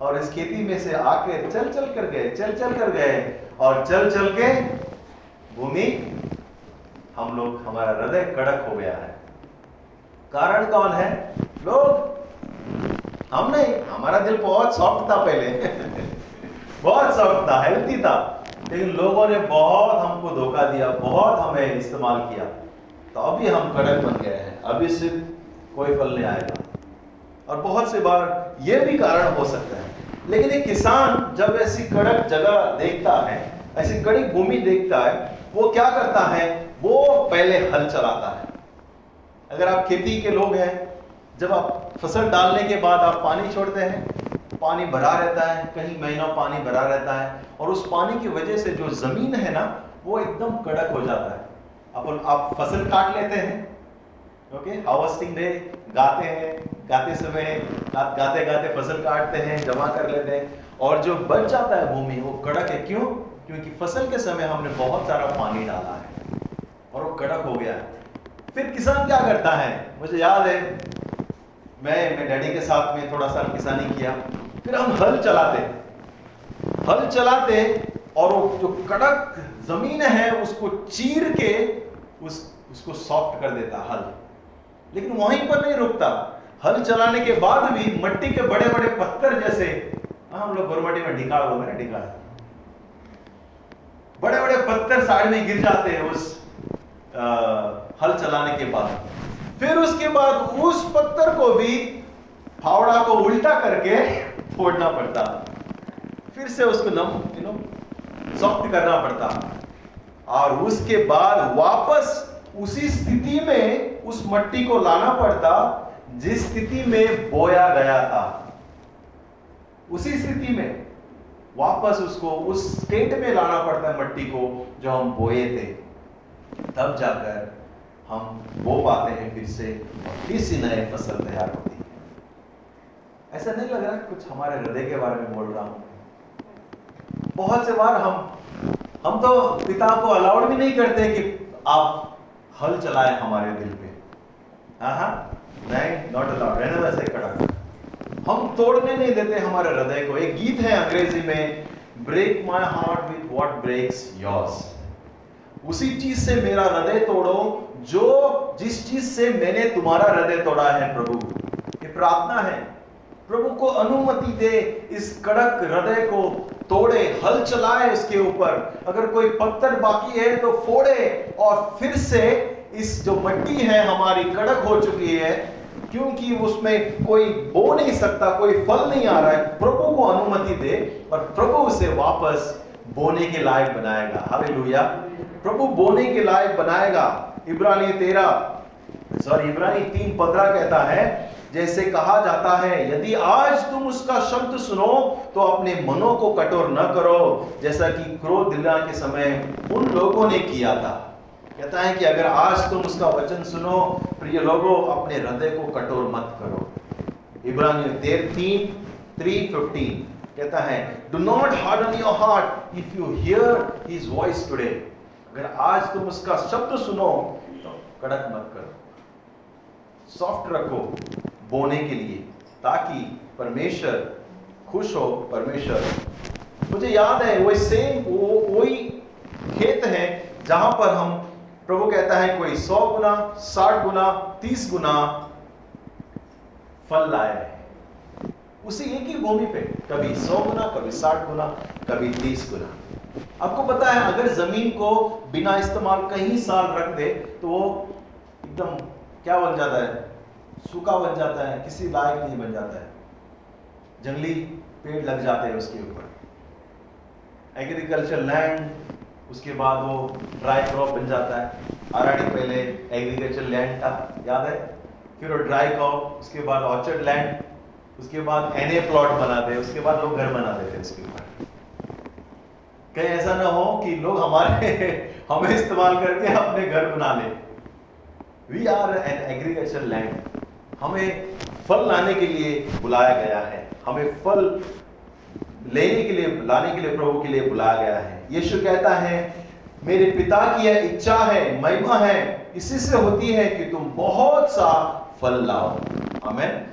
और इस खेती में से आके चल चल कर गए चल चल कर गए और चल चल के भूमि हम लोग, हमारा हृदय कड़क हो गया है। कारण कौन है? लोग, हम नहीं, हमारा दिल बहुत सॉफ्ट था पहले। बहुत सॉफ्ट था हेल्थी था। लेकिन लोगों ने बहुत हमको धोखा दिया, बहुत हमें इस्तेमाल किया। तो अभी हम कड़क बन गए हैं। अभी सिर्फ़ कोई फल नहीं आएगा। और बहुत से बार ये भी कारण हो सकता है। लेकिन एक किसान जब ऐसी कड़क जगह देखता है, ऐसी कड़ी भूमि देखता है, वो क्या करता है? वो पहले हल चलाता है। अगर आप खेती के लोग हैं, जब आप फ़सल डालने के बाद आप पानी छोड़ते हैं पानी भरा रहता है, कहीं महीना पानी भरा रहता है, और उस पानी की वजह से जो ज़मीन है ना, वो एकदम कड़क हो जाता है। अपन, आप फ़सल काट लेते हैं ओके हार्वेस्टिंग डे गाते हैं, गाते समय गाते गाते फ़सल काटते हैं, जमा कर लेते हैं, और जो बच जाता है भूमि, वो कड़क है। क्यों? क्योंकि फ़सल के समय हमने बहुत सारा पानी डाला है, और वो कड़क हो गया है। फिर किसान क्या करता है? मुझे याद है मैं मैं डैडी के साथ में थोड़ा सा किसानी किया। फिर हम हल चलाते। हल चलाते और वो जो कड़क ज़मीन है उसको चीर के उस उसको सॉफ्ट कर देता हल। लेकिन वहीं पर नहीं रुकता। हल चलाने के बाद भी मट्टी के बड़े बड़े पत्थर जैसे हाँ, हम लोग गोरमटी में ढिकाड़ बोलते ना ढिकाड़ बड़े बड़े पत्थर साइड में गिर जाते हैं उस आ, हल चलाने के बाद। फिर उसके बाद उस पत्थर को भी फावड़ा को उल्टा करके फोड़ना पड़ता। फिर से उसको नम यू नो सॉफ्ट करना पड़ता। और उसके बाद वापस उसी स्थिति में उस मट्टी को लाना पड़ता, जिस स्थिति में बोया गया था। उसी स्थिति में वापस उसको उस स्टेट में लाना पड़ता है मट्टी को जो हम बोए थे। तब जाकर हम बो पाते हैं फिर से फिर से नए फ़सल तैयार होती है। ऐसा नहीं लग रहा कुछ हमारे हृदय के बारे में बोल रहा हूँ। बहुत से बार हम हम तो पिता को अलाउड भी नहीं करते कि आप हल चलाए हमारे दिल पे। नहीं नॉट अलाउड रहने वैसे कड़ा हम तोड़ने नहीं देते हमारे हृदय को। एक गीत है अंग्रेज़ी में break my heart with what breaks yours उसी चीज़ से मेरा हृदय तोड़ो जो जिस चीज़ से मैंने तुम्हारा हृदय तोड़ा है प्रभु, ये प्रार्थना है। प्रभु को अनुमति दे इस कड़क हृदय को तोड़े, हल चलाए उसके ऊपर। अगर कोई पत्थर बाकी है तो फोड़े और फिर से इस जो मट्टी है हमारी कड़क हो चुकी है, क्योंकि उसमें कोई बो नहीं सकता, कोई फल नहीं आ रहा है। प्रभु को अनुमति दे और प्रभु उसे वापस बोने के लायक बनाएगा। हालेलुया। प्रभु बोने के लायक बनाएगा। इब्रानी तेरा। सॉरी, इब्रानी तीन पंद्रह कहता है, जैसे कहा जाता है, यदि आज तुम उसका शब्द सुनो तो अपने मनों को कठोर न करो, जैसा कि क्रोध दिला के समय उन लोगों ने किया था। कहता है कि अगर आज तुम उसका वचन सुनो, प्रिय लोगों, अपने हृदय को कठोर मत करो। इब्रानियों तेर तीन थ्री फिफ्टीन कहता है do not harden your heart if you hear his voice today अगर आज तुम उसका शब्द सुनो कड़क मत करो। सॉफ्ट रखो बोने के लिए, ताकि परमेश्वर खुश हो, परमेश्वर। मुझे याद है वो सेम वो, वही खेत है, जहाँ पर हम, प्रभु कहता है, कोई सौ गुना, साठ गुना, तीस गुना फल लाए हैं। उसी एक ही भूमि पे, कभी सौ गुना, कभी साठ गुना, कभी तीस गुना। आपको पता है, अगर ज़मीन को बिना इस्तेमाल कई साल रख दे तो वो एकदम क्या बन जाता है? सूखा बन जाता है, किसी लायक नहीं बन जाता है। जंगली पेड़ लग जाते हैं उसके ऊपर। एग्रीकल्चर लैंड उसके बाद वो ड्राई क्रॉप बन जाता है। आराड़ी पहले एग्रीकल्चर लैंड था, याद है? फिर वो ड्राई क्रॉप उसके बाद ऑर्चर्ड लैंड उसके बाद एनए प्लॉट बनाते उसके बाद लोग घर बनाते थे उसके ऊपर। कहीं ऐसा ना हो कि लोग हमारे हमें इस्तेमाल करके अपने घर बना ले। We are an agriculture land हमें फल लाने के लिए बुलाया गया है। हमें फल लेने के लिए, लाने के लिए, प्रभु के लिए बुलाया गया है। यीशु कहता है, मेरे पिता की यह इच्छा है, महिमा है, इसी से होती है कि तुम बहुत सा फल लाओ। हमें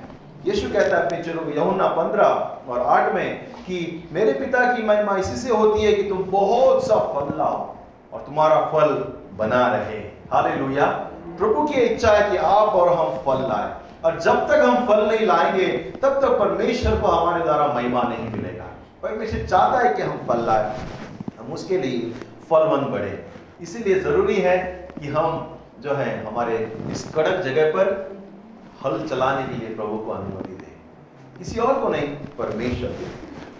यीशु कहता है अपने चलो यमुना पंद्रह और आठ में कि मेरे पिता की महिमा इसी से होती है कि तुम बहुत सा फल लाओ और तुम्हारा फल बना रहे। हालेलुया। प्रभु की इच्छा है कि आप और हम फल लाए। और जब तक हम फल नहीं लाएँगे, तब तक परमेश्वर को हमारे द्वारा महिमा नहीं मिलेगा। परमेश्वर चाहता है कि हम फल लाए। हम उसके लिए फलवंत बढ़े। इसीलिए ज़रूरी है कि हम जो है हमारे इस कड़क जगह पर हल चलाने के लिए प्रभु को अनुमति दे। किसी और को नहीं, परमेश्वर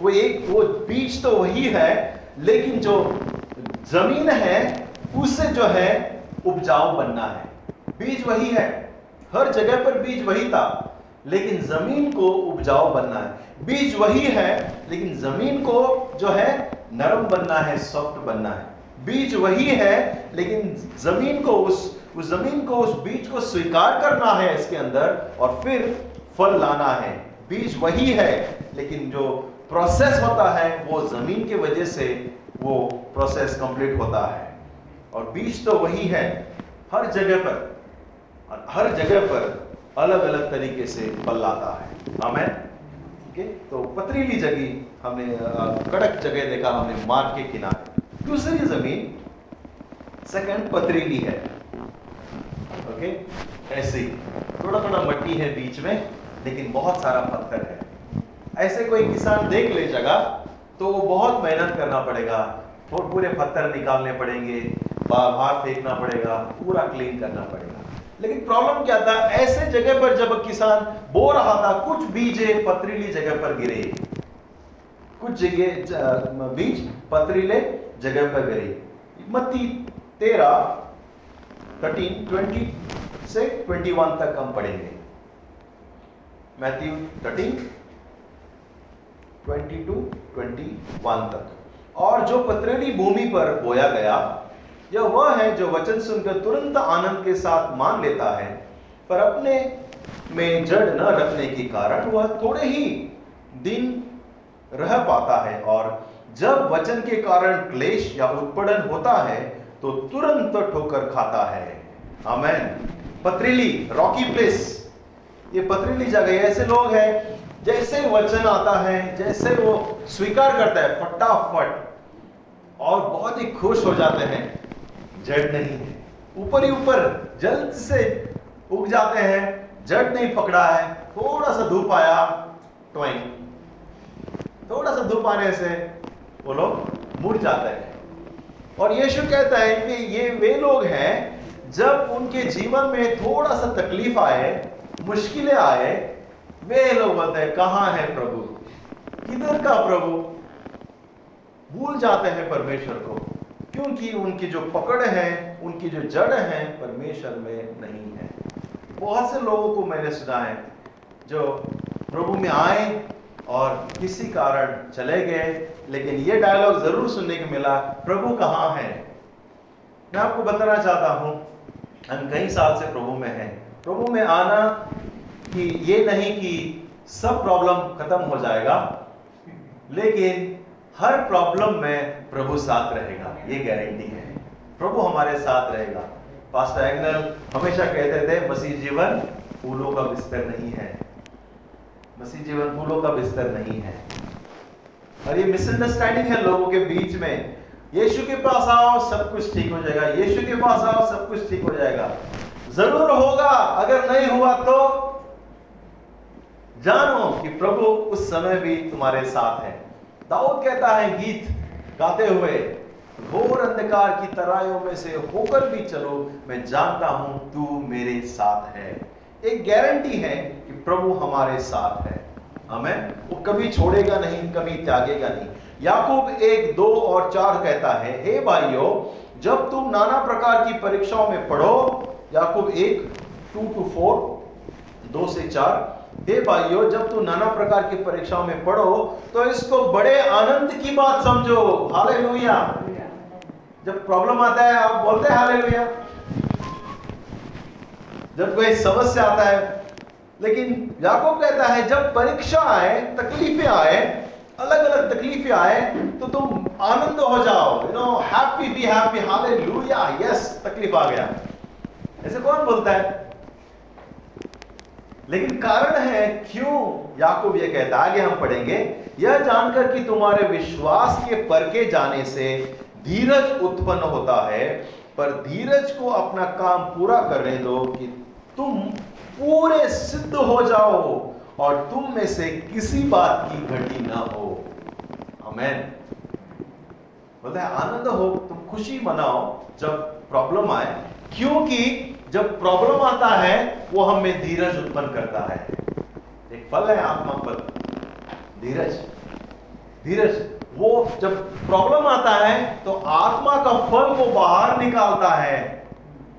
वो एक, वो बीज तो वही है, लेकिन जो ज़मीन है उससे जो है, उपजाऊ बनना है। बीज वही है। हर जगह पर बीज वही था, लेकिन ज़मीन को उपजाऊ बनना है। बीज वही है, लेकिन ज़मीन को जो है, नरम बनना है, सॉफ्ट बनना है। बीज वही है, लेकिन ज़मीन को उस उस ज़मीन को उस बीज को स्वीकार करना है इसके अंदर और फिर फल लाना है। बीज वही है, लेकिन जो प्रोसेस होता है, वो ज़मीन की वजह से वो प्रोसेस कंप्लीट होता है। और बीज तो वही है, हर जगह पर और हर जगह पर अलग अलग तरीके से फल लाता है। हमें ठीक है? तो पथरीली जगह हमने कड़क जगह देखा हमने मार्ग के किनारे। दूसरी ज़मीन सेकंड पथरीली है। ओके ऐसे ही। थोड़ा थोड़ा मट्टी है बीच में, लेकिन बहुत सारा पत्थर है। ऐसे कोई किसान देख ले जगह तो वो बहुत मेहनत करना पड़ेगा। और पूरे पत्थर निकालने पड़ेंगे बाहर फेंकना पड़ेगा, पूरा क्लीन करना पड़ेगा। लेकिन प्रॉब्लम क्या था? ऐसे जगह पर जब किसान बो रहा था, कुछ बीजे पथरीली जगह पर गिरे। कुछ जगह बीज पथरीले जगह पर गिरे। मत्ती तेरह थर्टीन ट्वेंटी से ट्वेंटी वन तक हम पढ़ेंगे। Matthew thirteen twenty two twenty one तक। और जो पथरीली भूमि पर बोया गया, यह वह है जो वचन सुनकर तुरंत आनंद के साथ मान लेता है, पर अपने में जड़ न रखने के कारण वह थोड़े ही दिन रह पाता है और जब वचन के कारण क्लेश या उत्पीड़न होता है तो तुरंत ठोकर खाता है। आमेन। पथरीली, रॉकी प्लेस। ये पथरीली जगह ऐसे लोग हैं, जैसे वचन आता है, जैसे वो स्वीकार करता है, फटाफट। और बहुत ही खुश हो जाते हैं। जड़ नहीं है। ऊपर ही ऊपर, जल्द से उग जाते हैं। जड़ नहीं पकड़ा है। थोड़ा सा धूप आया टोइंग थोड़ा सा धूप आने से वो लोग मुड़ जाते हैं। और यीशु कहता है कि ये वे लोग हैं, जब उनके जीवन में थोड़ा सा तकलीफ़ आए, मुश्किलें आए, वे लोग बोलते हैं, कहाँ है प्रभु? किधर का प्रभु? भूल जाते हैं परमेश्वर को, क्योंकि उनकी जो पकड़ है, उनकी जो जड़ है, परमेश्वर में नहीं है। बहुत से लोगों को मैंने सुना है, जो प्रभु में आए और किसी कारण चले गए, लेकिन ये डायलॉग ज़रूर सुनने को मिला, प्रभु कहाँ है? मैं आपको बताना चाहता हूँ, हम कई साल से प्रभु में हैं। प्रभु में आना कि ये नहीं कि सब प्रॉब्लम खत्म हो जाएगा, लेकिन हर प्रॉब्लम में प्रभु साथ रहेगा, ये गारंटी है। प्रभु हमारे साथ रहेगा। पास्टर एग्नल हमेशा कहते थे, मसीह जीवन फूलों का बिस्तर नहीं है। मसीह जीवन फूलों का बिस्तर नहीं है। और ये मिसअंडरस्टैंडिंग है लोगों के बीच में। यीशु के पास आओ, सब कुछ ठीक हो जाएगा। यीशु के पास आओ, सब कुछ ठीक हो जाएगा। ज़रूर होगा, अगर नहीं हुआ तो। जानो कि प्रभु उस समय भी तुम्हारे साथ है। दाऊद कहता है, गीत गाते हुए, घोर अंधकार की तराइयों में से होकर भी चलो, मैं जानता हूँ तू मेरे साथ है। एक गारंटी है कि प्रभु हमारे साथ है। हमें वो कभी छोड़ेगा नहीं कभी त्यागेगा नहीं। याकूब एक दो और चार कहता है हे भाइयों जब तुम नाना प्रकार की परीक्षाओं में पढ़ो याकूब एक टू टू फोर दो से चार हे भाइयों जब तुम नाना प्रकार की परीक्षाओं में पढ़ो तो इसको बड़े आनंद की बात समझो। हालेलुया जब प्रॉब्लम आता है आप बोलते हैं हालेलुया जब कोई समस्या आता है, लेकिन याकूब कहता है, जब परीक्षा आए, तकलीफें आए अलग अलग तकलीफें आए तो तुम आनंद हो जाओ you know happy be happy hallelujah yes तकलीफ़ आ गया। ऐसे कौन बोलता है? लेकिन कारण है, क्यों याकूब ये कहता है? आगे हम पढ़ेंगे। यह जानकर कि तुम्हारे विश्वास के परके जाने से धीरज उत्पन्न होता है, पर धीरज को अपना काम पूरा करने दो कि तुम पूरे सिद्ध हो जाओ और तुम में से किसी बात की घटी ना हो। अमेन बोलते हैं, आनंद हो, तुम खुशी मनाओ जब प्रॉब्लम आए। क्योंकि जब प्रॉब्लम आता है, वो हमें धीरज उत्पन्न करता है। एक फल है आत्मा फल धीरज। धीरज। वो जब प्रॉब्लम आता है तो आत्मा का फल वो बाहर निकालता है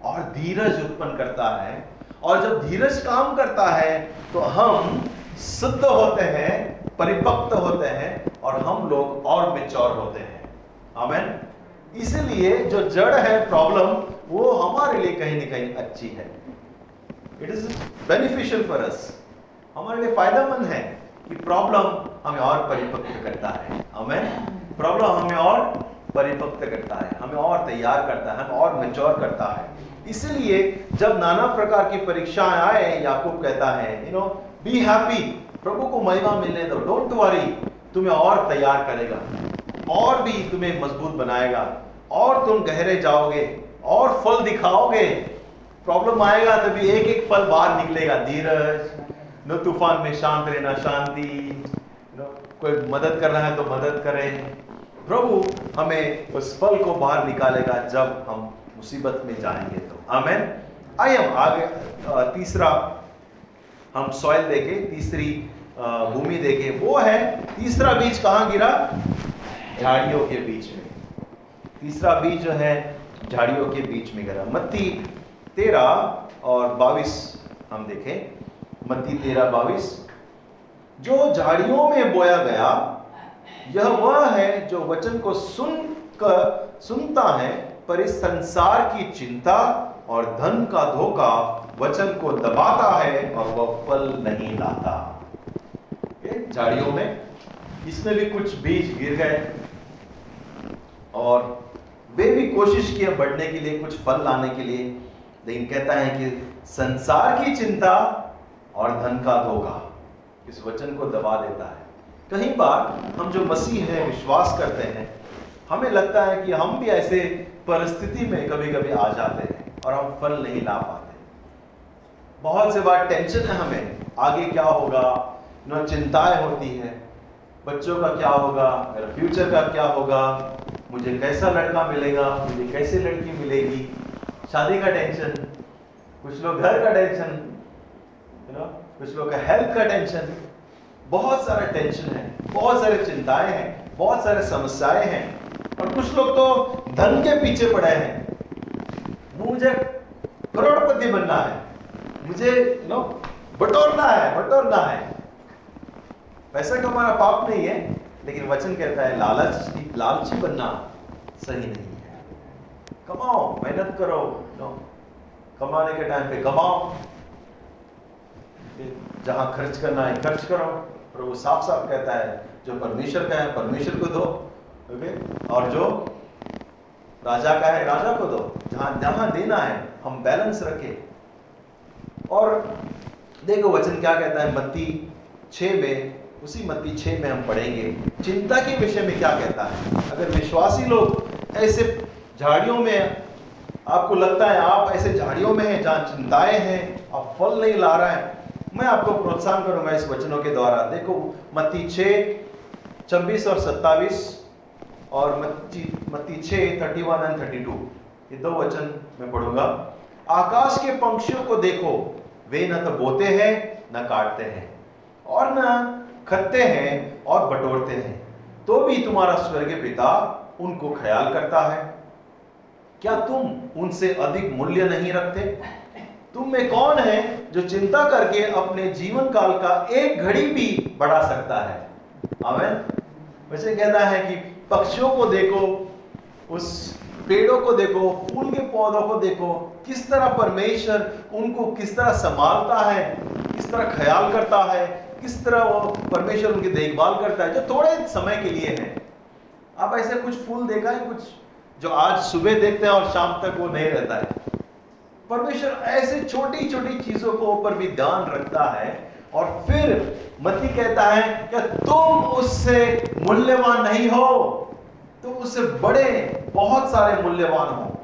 और धीरज उत्पन्न करता है। और जब धीरज काम करता है तो हम सिद्ध होते हैं परिपक्व होते हैं और हम लोग और मेच्योर होते हैं। आमेन इसलिए जो जड़ है प्रॉब्लम वो हमारे लिए कहीं ना कहीं अच्छी है। It is beneficial for us हमारे लिए फ़ायदेमंद है कि प्रॉब्लम हमें और परिपक्व करता है। हमें प्रॉब्लम हमें और परिपक्व करता है, हमें और तैयार करता है, हमें और मेच्योर करता है। इसलिए जब नाना प्रकार की परीक्षाएँ आए, याकूब कहता है यू नो बी हैप्पी प्रभु को महिमा मिलने दो। डोंट वरी तुम्हें और तैयार करेगा। और भी तुम्हें मज़बूत बनाएगा। और तुम गहरे जाओगे। और फल दिखाओगे। प्रॉब्लम आएगा तभी एक एक फल बाहर निकलेगा। धीरज, न तूफ़ान में शांत रहना शांति। कोई मदद कर रहा है तो मदद करे। प्रभु हमें उस फल को बाहर निकालेगा जब हम मुसीबत में जाएँगे तो। आमेन। आइए हम आगे तीसरा हम सॉइल देखे, तीसरी भूमि देखे। वो है, तीसरा बीज कहाँ गिरा? झाड़ियों के बीच में। तीसरा बीज जो है, झाड़ियों के बीच में गिरा। मत्ती तेरह और बाईस हम देखें। मत्ती तेरह, बाईस। जो झाड़ियों में बोया गया, यह वह है जो वचन को सुन कर सुनता है पर इस संसार की चिंता और धन का धोखा वचन को दबाता है और वह फल नहीं लाता। झाड़ियों में इसमें भी कुछ बीज गिर गए और वे भी कोशिश किए बढ़ने के लिए, कुछ फल लाने के लिए, लेकिन कहता है कि संसार की चिंता और धन का धोखा इस वचन को दबा देता है। कई बार हम जो मसीह है, विश्वास करते हैं, हमें लगता है कि हम भी ऐसे परिस्थिति में कभी कभी आ जाते हैं और हम फल नहीं ला पाते। बहुत से बार टेंशन है हमें। आगे क्या होगा? न चिंताएँ होती हैं। बच्चों का क्या होगा? मेरा फ्यूचर का क्या होगा? मुझे कैसा लड़का मिलेगा? मुझे कैसी लड़की मिलेगी? शादी का टेंशन कुछ लोग घर का टेंशन यू नो कुछ लोग का हेल्थ का टेंशन बहुत सारा टेंशन है, बहुत सारे चिंताएँ हैं, बहुत सारे समस्याएँ हैं। और कुछ लोग तो धन के पीछे पड़े हैं। मुझे करोड़पति बनना है। मुझे नो बटोरना है बटोरना है। पैसा कमाना पाप नहीं है, लेकिन वचन कहता है, लालच लालची बनना सही नहीं है। कमाओ, मेहनत करो नो कमाने के टाइम पे कमाओ। जहाँ खर्च करना है, खर्च करो। प्रभु साफ़ साफ़ कहता है, जो परमेश्वर का है, परमेश्वर को दो। ओके और जो राजा का है राजा को दो, जहाँ जहाँ देना है, हम बैलेंस रखें। और देखो वचन क्या कहता है, मत्ती छ में, उसी मत्ती छ में हम पढ़ेंगे, चिंता के विषय में क्या कहता है? अगर विश्वासी लोग ऐसे झाड़ियों में, आपको लगता है आप ऐसे झाड़ियों में हैं जहाँ चिंताएँ हैं, आप फल नहीं ला रहे हैं, मैं आपको प्रोत्साहन करूँगा इस वचनों के द्वारा। देखो, मत्ती छः छब्बीस और सत्तावीस और मत्ती छः thirty one and thirty two ये दो वचन मैं पढ़ूँगा। आकाश के पंक्षियों को देखो, वे न तो बोते हैं, न काटते हैं, और न खतते हैं और बटोरते हैं। तो भी तुम्हारा स्वर्गीय पिता उनको ख्याल करता है। क्या तुम उनसे अधिक मूल्य नहीं रखते? तुम में कौन है जो चिंता करके अपने जीवन काल का एक घड़ी भी बढ़ा सकता है? वैसे कहना है कि पक्षियों को देखो, उस पेड़ों को देखो, फूल के पौधों को देखो, किस तरह परमेश्वर उनको किस तरह संभालता है, किस तरह ख्याल करता है, किस तरह वो परमेश्वर उनकी देखभाल करता है, जो थोड़े समय के लिए है। आप ऐसे कुछ फूल देखा है, कुछ जो आज सुबह देखते हैं और शाम तक वो नहीं रहता है। परमेश्वर ऐसे छोटी छोटी चीज़ों को ऊपर भी ध्यान रखता है और फिर मती कहता है कि तुम उससे मूल्यवान नहीं हो। तुम उससे बड़े, बहुत सारे मूल्यवान हो।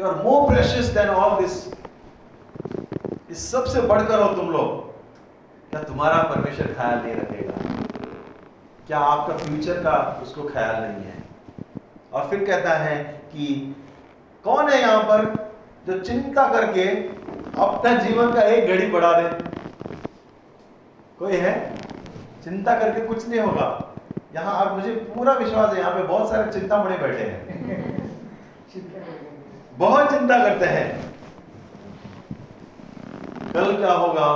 You are more precious than all this इस सबसे बढ़कर हो तुम लोग। क्या तुम्हारा परमेश्वर ख्याल नहीं रखेगा? क्या आपका फ्यूचर का उसको ख्याल नहीं है? और फिर कहता है कि कौन है यहाँ पर जो चिंता करके अपना जीवन का एक घड़ी बढ़ा दे? कोई है? चिंता करके कुछ नहीं होगा। यहाँ आप मुझे पूरा विश्वास है, यहाँ पे बहुत सारे चिंता बड़े बैठे हैं। बहुत चिंता करते हैं। कल क्या होगा?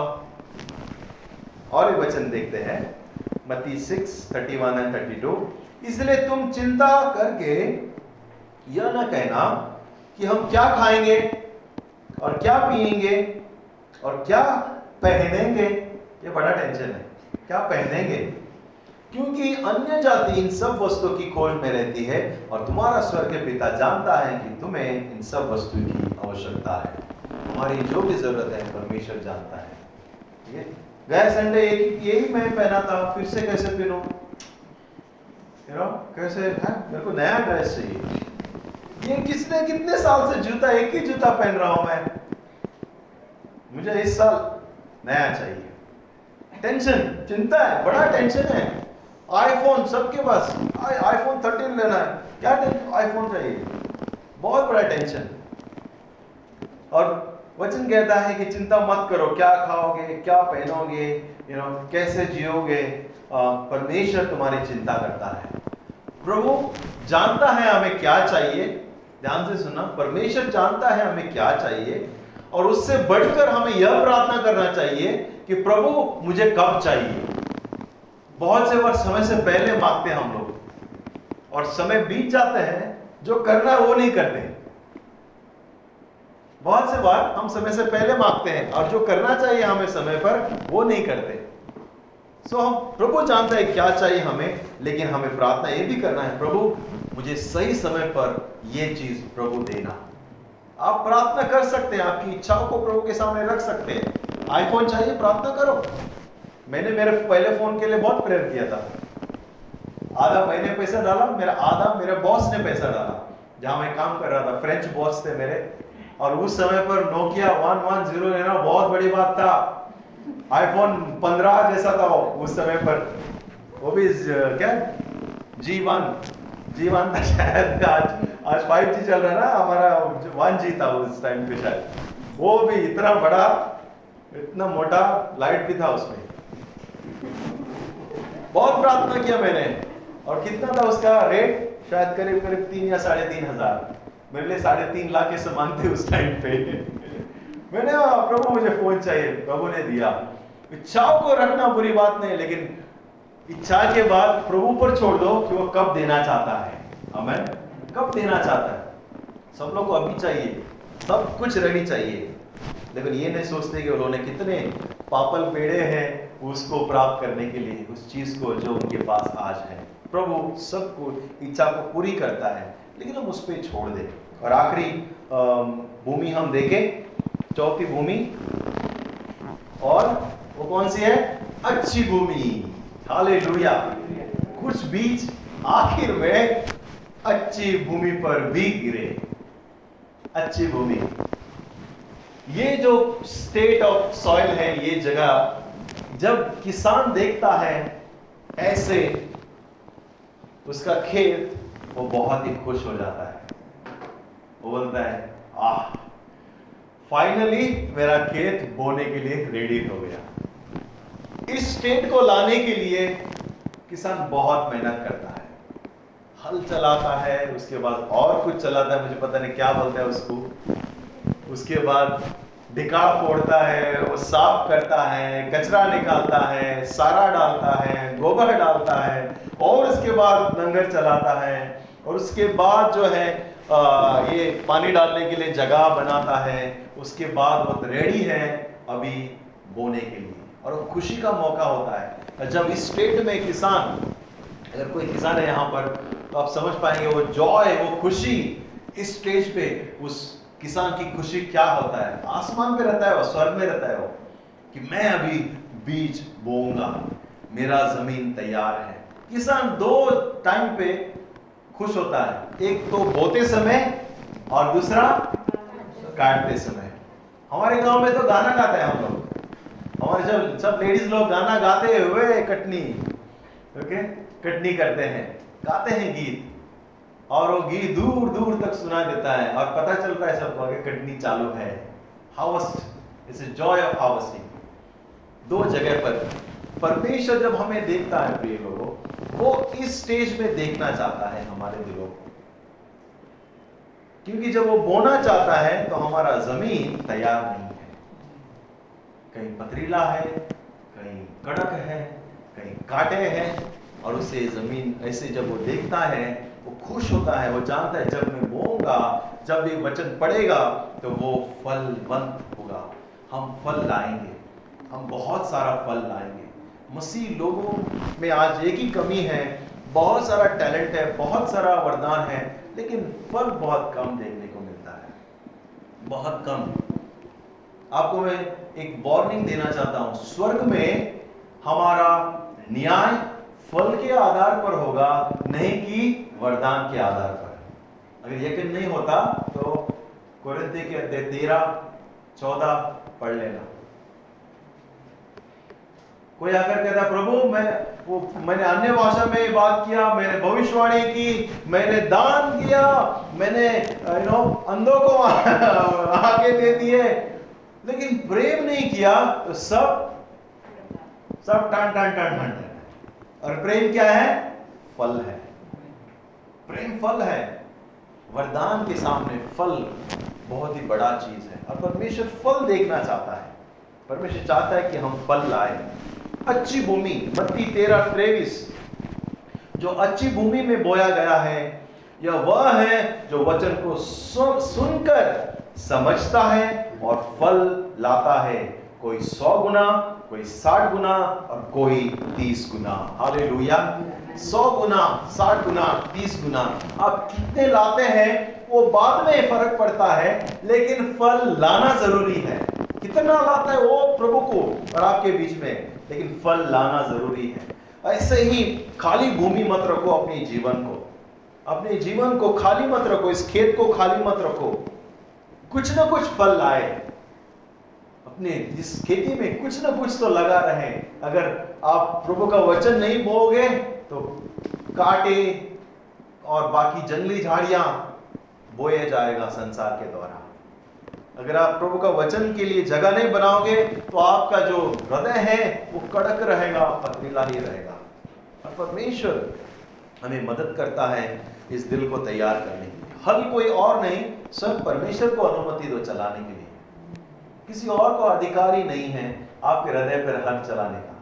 और एक वचन देखते हैं। मती six thirty one and thirty two इसलिए तुम चिंता करके यह ना कहना कि हम क्या खाएँगे और क्या पिएँगे और क्या पहनेंगे। ये बड़ा टेंशन है। क्या पहनेंगे? क्योंकि अन्य जाति इन सब वस्तुओं की खोज में रहती है और तुम्हारा स्वर्ग पिता जानता है कि तुम्हें इन सब वस्तु की आवश्यकता है। तुम्हारी जो भी ज़रूरत है, परमेश्वर जानता है। है? गए संडे एक यही मैं पहना था, फिर से कैसे पहनूं? कैसे? है, मेरे को नया ड्रेस चाहिए। ये किसने कितने साल से जूता, एक ही जूता पहन रहा हूँ मैं? मुझे इस साल नया चाहिए। टेंशन चिंता है, बड़ा टेंशन है। आईफोन सबके पास। आईफोन थर्टीन लेना है। क्या आईफोन चाहिए। बहुत बड़ा टेंशन और वचन कहता है कि चिंता मत करो, क्या खाओगे, क्या पहनोगे यू नो कैसे जियोगे? परमेश्वर तुम्हारी चिंता करता है। प्रभु जानता है हमें क्या चाहिए। ध्यान से सुनना, परमेश्वर जानता है हमें क्या चाहिए। और उससे बढ़कर हमें यह प्रार्थना करना चाहिए कि प्रभु, मुझे कब चाहिए? बहुत से बार समय से पहले मांगते हैं हम लोग। और समय बीत जाते हैं, जो करना है वो नहीं करते बहुत से बार हम समय से पहले मांगते हैं और जो करना चाहिए हमें समय पर, वो नहीं करते। सो हम प्रभु जानते हैं क्या चाहिए हमें, लेकिन हमें प्रार्थना ये भी करना है, प्रभु, मुझे सही समय पर यह चीज़ प्रभु देना। आप प्रार्थना कर सकते हैं, आपकी इच्छाओं को प्रभु के सामने रख सकते हैं। आईफोन चाहिए, प्रार्थना करो। मैंने मेरे पहले फ़ोन के लिए बहुत प्रेयर किया था। आधा मैंने पैसा डाला, मेरा आधा मेरे बॉस ने पैसा डाला। जहाँ मैं काम कर रहा था फ्रेंच बॉस थे मेरे। और उस समय पर नोकिया वन वन ज़ीरो लेना बहुत बड़ी बात था। आईफोन पंद्रह जैसा था वो, उस समय पर। वो भी क्या? जी वन जी वन था शायद आज। आज फाइव जी चल रहा है ना, हमारा वन जी था उस टाइम पे शायद। वो भी इतना बड़ा, इतना मोटा लाइट भी था उसमें। बहुत प्रार्थना किया मैंने। और कितना था उसका रेट शायद करीब करीब तीन या साढ़े तीन हज़ार। मेरे लिए साढ़े तीन लाख के सामान थे उस टाइम पे। मैंने प्रभु, मुझे फ़ोन चाहिए। प्रभु ने दिया। इच्छाओं को रखना बुरी बात नहीं, लेकिन इच्छा के बाद प्रभु पर छोड़ दो कि वो कब देना चाहता है। हमें कब देना चाहता है? सब लोग को अभी चाहिए। सब कुछ रहनी चाहिए। लेकिन ये नहीं सोचते कि उन्होंने कितने पापल पेड़े हैं उसको प्राप्त करने के लिए, उस चीज़ को जो उनके पास आज है। प्रभु सबको, इच्छा को पूरी करता है, लेकिन हम उस पर छोड़ दें। और आखिरी भूमि हम देखें। चौथी भूमि। और वो कौन सी है? अच्छी भूमि। हाले कुछ बीज आखिर में अच्छी भूमि पर भी गिरे। अच्छी भूमि। ये जो स्टेट ऑफ़ सॉइल है, ये जगह, जब किसान देखता है ऐसे, उसका खेत, वो बहुत ही खुश हो जाता है। वो बोलता है, आह फाइनली मेरा खेत बोने के लिए रेडी हो गया। इस स्टेट को लाने के लिए किसान बहुत मेहनत करता है। हल चलाता है उसके बाद और कुछ चलाता है मुझे पता नहीं क्या बोलता है उसको। उसके बाद डिकाड़ फोड़ता है वो साफ़ करता है कचरा निकालता है सारा डालता है गोबर डालता है और उसके बाद लंगर चलाता है और उसके बाद जो है आ, ये पानी डालने के लिए जगह बनाता है उसके बाद वो रेडी है अभी बोने के लिए। और वो खुशी का मौका होता है। जब इस स्टेट में किसान अगर कोई किसान है यहाँ पर तो आप समझ पाएँगे वो जॉय वो खुशी इस स्टेज पे, उस किसान की खुशी क्या होता है? आसमान पे रहता है वो, स्वर्ग में रहता है वो, कि मैं अभी बीज बोऊँगा, मेरा ज़मीन तैयार है। किसान दो टाइम पे खुश होता है। एक तो बोते समय और दूसरा काटते समय। हमारे गाँव में तो गाना गाते हैं हम लोग। हमारे जब सब लेडीज़ लोग गाना गाते हुए कटनी ओके कटनी करते हैं। गाते हैं गीत, और वो गीत दूर दूर तक सुना देता है, और पता चलता है सबको कि कटनी चालू है। Harvest its joy of harvesting दो जगह पर, परमेश्वर जब हमें देखता है, प्रिय लोगों, वो इस स्टेज में देखना चाहता है हमारे दिलों को। क्योंकि जब वो बोना चाहता है तो हमारा ज़मीन तैयार नहीं है। कहीं पथरीला है, कहीं कड़क है, कहीं कांटे हैं और उसे ज़मीन, ऐसे जब वो देखता है, वो खुश होता है, वो जानता है जब मैं बोऊँगा, जब ये वचन पड़ेगा तो वो फलवंत होगा। हम फल लाएँगे। हम बहुत सारा फल लाएँगे। मसीह लोगों में आज एक ही कमी है। बहुत सारा टैलेंट है, बहुत सारा वरदान है, लेकिन फल बहुत कम देखने को मिलता है। बहुत कम। आपको मैं एक वार्निंग देना चाहता हूँ। स्वर्ग में हमारा न्याय फल के आधार पर होगा, नहीं कि वरदान के आधार पर। अगर यकीन नहीं होता तो कुरिन्ती के अध्याय तेरह, चौदह पढ़ लेना। कोई आकर कहता, प्रभु, मैं, वो, मैंने अन्य भाषा में बात किया, मैंने भविष्यवाणी की, मैंने दान किया, मैंने यू नो अंधों को आगे दे दिए। लेकिन प्रेम नहीं किया तो सब सब टन टन टन टन टन। और प्रेम क्या है? फल है। प्रेम फल है। वरदान के सामने फल बहुत ही बड़ा चीज़ है। और परमेश्वर फल देखना चाहता है। परमेश्वर चाहता है कि हम फल लाए। अच्छी भूमि मत्ती तेरह त्रेविस जो अच्छी भूमि में बोया गया है, यह वह है जो वचन को सुनकर समझता है और फल लाता है। कोई सौ गुना, कोई साठ गुना और कोई तीस गुना। हाले सौ गुना, साठ गुना, तीस गुना। आप कितने लाते हैं, वो बाद में फ़र्क पड़ता है, लेकिन फल लाना ज़रूरी है। कितना लाता है वो प्रभु को और आपके बीच में, लेकिन फल लाना ज़रूरी है। ऐसे ही खाली भूमि मत रखो अपने जीवन को। अपने जीवन को खाली मत रखो, इस खेत को खाली मत रखो। कुछ ना कुछ फल लाए। अपने इस खेती में कुछ ना कुछ तो लगा रहे। अगर आप प्रभु का वचन नहीं बोगे तो काटे और बाकी जंगली झाड़ियाँ बोए जाएगा संसार के द्वारा। अगर आप प्रभु का वचन के लिए जगह नहीं बनाओगे तो आपका जो हृदय है, वो कड़क रहेगा, पथरीला ही रहेगा। और परमेश्वर हमें मदद करता है इस दिल को तैयार करने के लिए। हल कोई और नहीं, सब परमेश्वर को अनुमति दो चलाने के लिए। किसी और को अधिकार ही नहीं है आपके हृदय पर हल चलाने का।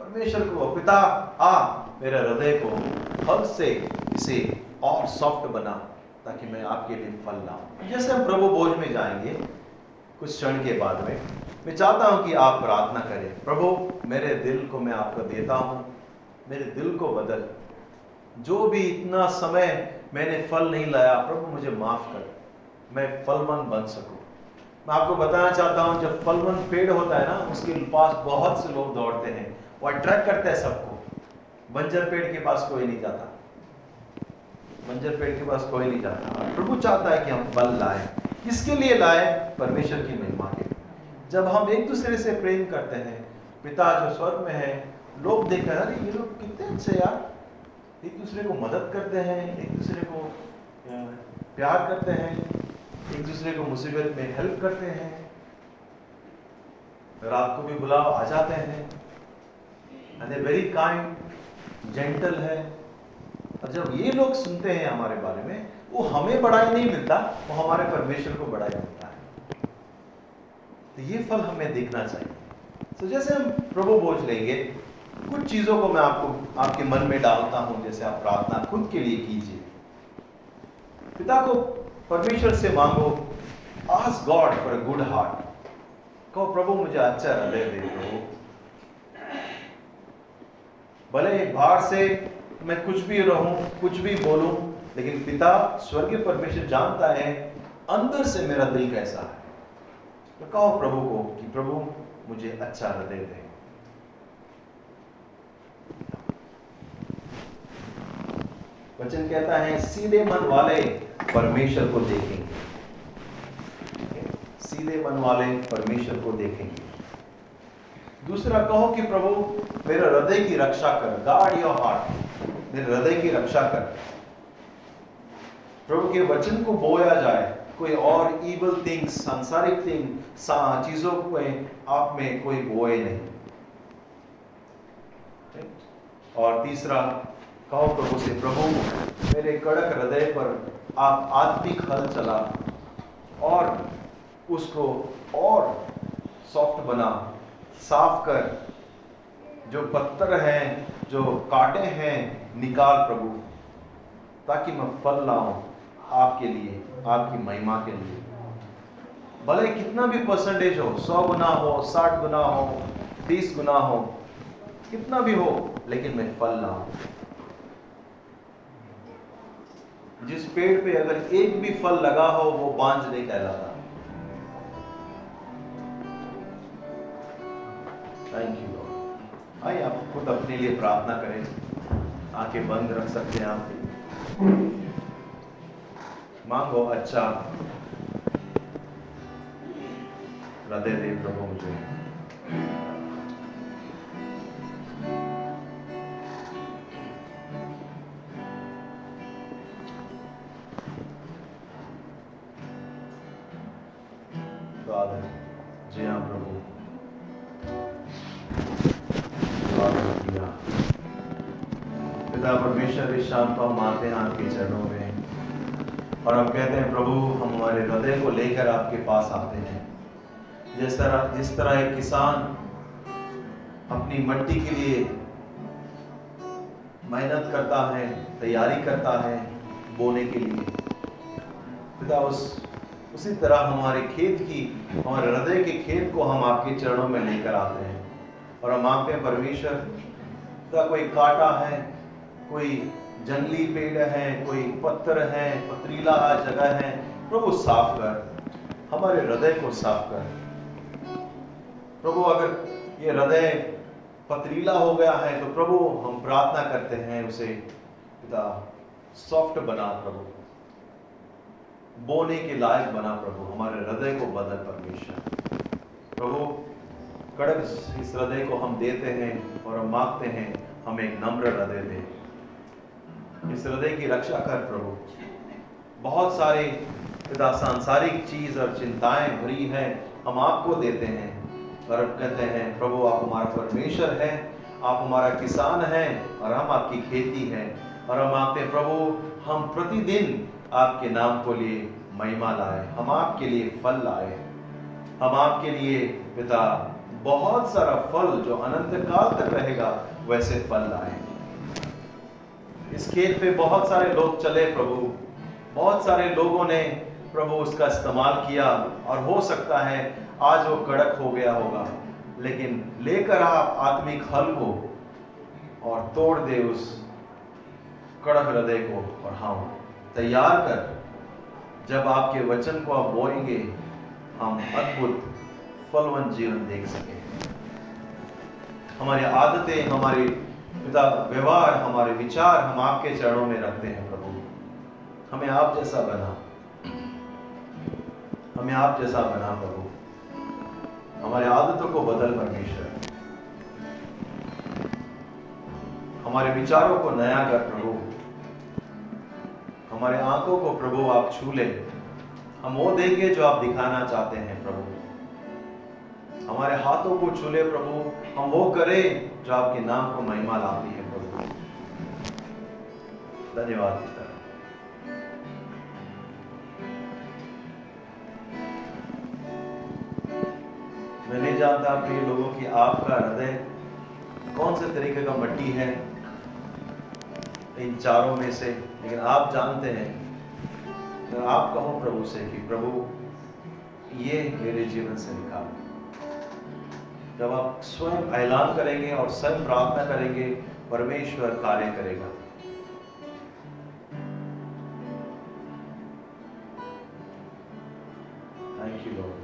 परमेश्वर को पिता, आ, मेरे हृदय को हल से इसे और सॉफ्ट बना ताकि मैं आपके लिए फल लाऊं। जैसे हम प्रभु भोज में जाएँगे, कुछ क्षण के बाद में, मैं चाहता हूँ कि आप प्रार्थना करें, प्रभु, मेरे दिल को मैं आपको देता हूँ, मेरे दिल को बदल। जो भी इतना समय मैंने फल नहीं लाया, प्रभु मुझे माफ़ कर, मैं फलमंद बन सकूँ। मैं आपको बताना चाहता हूँ, जब फलवंत पेड़ होता है ना, उसके पास बहुत से लोग दौड़ते हैं। वो अट्रैक्ट करता है सबको। बंजर पेड़ के पास कोई नहीं जाता। मंजर पेड़ के पास कोई नहीं जाता। प्रभु चाहता है कि हम फल लाए। किसके लिए लाए? परमेश्वर की महिमा के जब हम एक दूसरे से प्रेम करते हैं, पिता जो स्वर्ग में है, लोग देखते हैं, अरे, ये लोग कितने अच्छे यार। एक दूसरे को मदद करते हैं, एक दूसरे को प्यार करते हैं। एक दूसरे को मुसीबत में हेल्प करते हैं। रात को भी बुलाओ आ जाते हैं। एंड वेरी काइंड जेंटल है। और जब ये लोग सुनते हैं हमारे बारे में, वो हमें बड़ाई नहीं मिलता, वो हमारे परमेश्वर को बड़ाई मिलता है। तो ये फल हमें देखना चाहिए। तो जैसे हम प्रभु बोझ लेंगे, कुछ चीज़ों को मैं आपको, आपके मन में डालता हूँ, जैसे आप प्रार्थना खुद के लिए कीजिए। पिता को परमेश्वर से मांगो ask God for a good heart कहो, प्रभु, मुझे अच्छा हृदय दे प्रभु भले बाहर से मैं कुछ भी रहूँ, कुछ भी बोलूँ, लेकिन पिता स्वर्गीय परमेश्वर जानता है, अंदर से मेरा दिल कैसा है। तो कहो प्रभु को कि, प्रभु, मुझे अच्छा हृदय दे। वचन कहता है, सीधे मन वाले परमेश्वर को देखेंगे। सीधे मन वाले परमेश्वर को देखेंगे। दूसरा, कहो कि प्रभु, मेरे हृदय की रक्षा कर गार्ड योर हार्ट मेरे हृदय की रक्षा कर। प्रभु के वचन को बोया जाए, कोई और इवल थिंग्स सांसारिक थिंग चीज़ों में आप में कोई बोए नहीं। और तीसरा कहो प्रभु से प्रभु, मेरे कड़क हृदय पर आप आत्मिक हल चला और उसको और सॉफ्ट बना, साफ़ कर। जो पत्थर हैं, जो कांटे हैं, निकाल प्रभु, ताकि मैं फल लाऊं आपके लिए, आपकी महिमा के लिए। भले कितना भी परसेंटेज हो, सौ गुना हो, साठ गुना हो, तीस गुना हो, कितना भी हो, लेकिन मैं फल लाऊं। जिस पेड़ पे अगर एक भी फल लगा हो, वो बांझ नहीं कहलाता थैंक यू आइए, आप खुद अपने लिए प्रार्थना करें। आँखें बंद रख सकते हैं आप मांगो अच्छा हृदय देव प्रभु मुझे। को हम आते हैं आपके चरणों में। और हम कहते हैं, प्रभु, हम हमारे हृदय को लेकर आपके पास आते हैं। जिस तरह जिस तरह एक किसान अपनी मट्टी के लिए मेहनत करता है, तैयारी करता है बोने के लिए, पिता, उस, उसी तरह हमारे खेत की, हमारे हृदय के खेत को हम आपके चरणों में लेकर आते हैं। और हम हैं, परमेश्वर का कोई कांटा है, कोई जंगली पेड़ है, कोई पत्थर है, पथरीला जगह है, प्रभु साफ़ कर, हमारे हृदय को साफ़ कर। प्रभु, अगर ये हृदय पथरीला हो गया है तो प्रभु, हम प्रार्थना करते हैं उसे, पिता, सॉफ्ट बना प्रभु। बोने के लायक बना प्रभु, हमारे हृदय को बदल परमेश्वर। प्रभु, कड़क इस हृदय को हम देते हैं और हम मांगते हैं, हमें नम्र हृदय दे। इस हृदय की रक्षा कर प्रभु। बहुत सारे पिता सांसारिक चीज़ और चिंताएँ भरी हैं, हम आपको देते हैं। और कहते हैं, प्रभु, आप हमारा परमेश्वर है, आप हमारा किसान हैं, और हम आपकी खेती है। और हम मांगते हैं प्रभु, हम प्रतिदिन आपके नाम को लिए महिमा लाए, हम आपके लिए फल लाए। हम आपके लिए, पिता, बहुत सारा फल जो अनंत काल तक रहेगा, वैसे फल लाए। इस खेत पे बहुत सारे लोग चले प्रभु। बहुत सारे लोगों ने प्रभु उसका इस्तेमाल किया और हो सकता है आज वो कड़क हो गया होगा। लेकिन लेकर आप आत्मिक हल को और तोड़ दे उस कड़क हृदय को और हम तैयार कर। जब आपके वचन को आप बोएँगे, हम अद्भुत फलवंत जीवन देख सके। हमारी आदतें, हमारे पिता, व्यवहार, हमारे विचार हम आपके चरणों में रखते हैं, प्रभु। हमें आप जैसा बना। हमें आप जैसा बना, प्रभु। हमारे आदतों को बदल परमेश्वर। हमारे विचारों को नया कर, प्रभु। हमारे आँखों को, प्रभु, आप छू ले। हम वो देंगे जो आप दिखाना चाहते हैं, प्रभु। हमारे हाथों को छू ले, प्रभु। हम वो करें जो आपके नाम को महिमा लाती है धन्यवाद मैं नहीं जानता, प्रिय लोगों, की आपका हृदय कौन से तरीके का मट्टी है इन चारों में से, लेकिन आप जानते हैं तो आप कहो प्रभु से कि प्रभु, ये मेरे जीवन से निकाल। जब आप स्वयं ऐलान करेंगे और स्वयं प्रार्थना करेंगे, परमेश्वर कार्य करेगा। थैंक यू लॉर्ड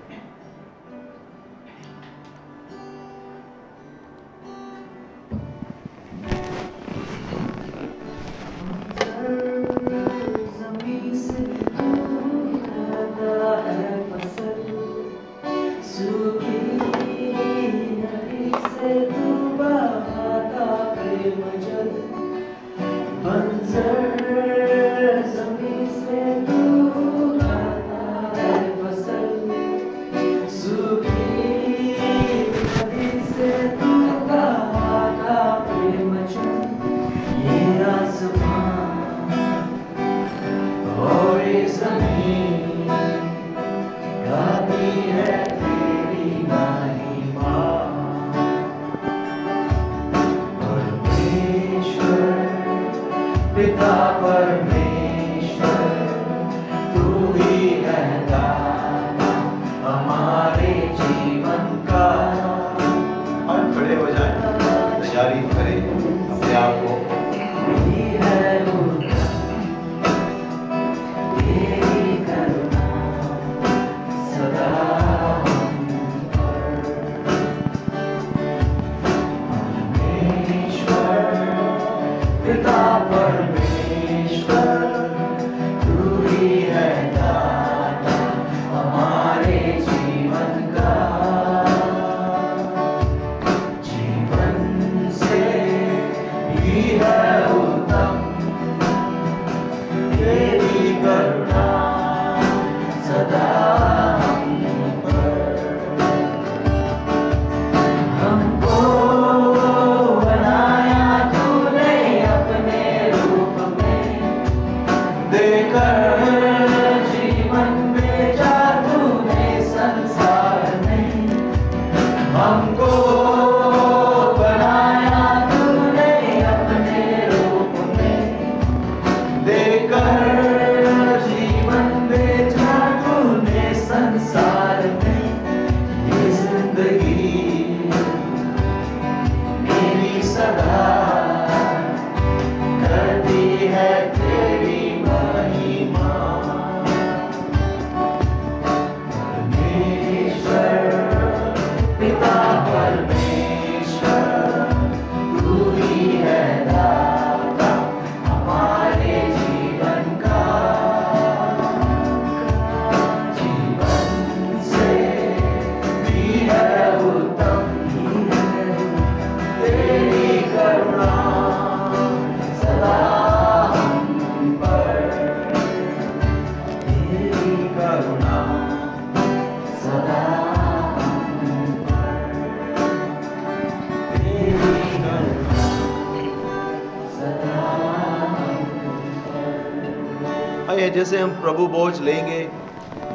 जैसे हम प्रभु बोझ लेंगे।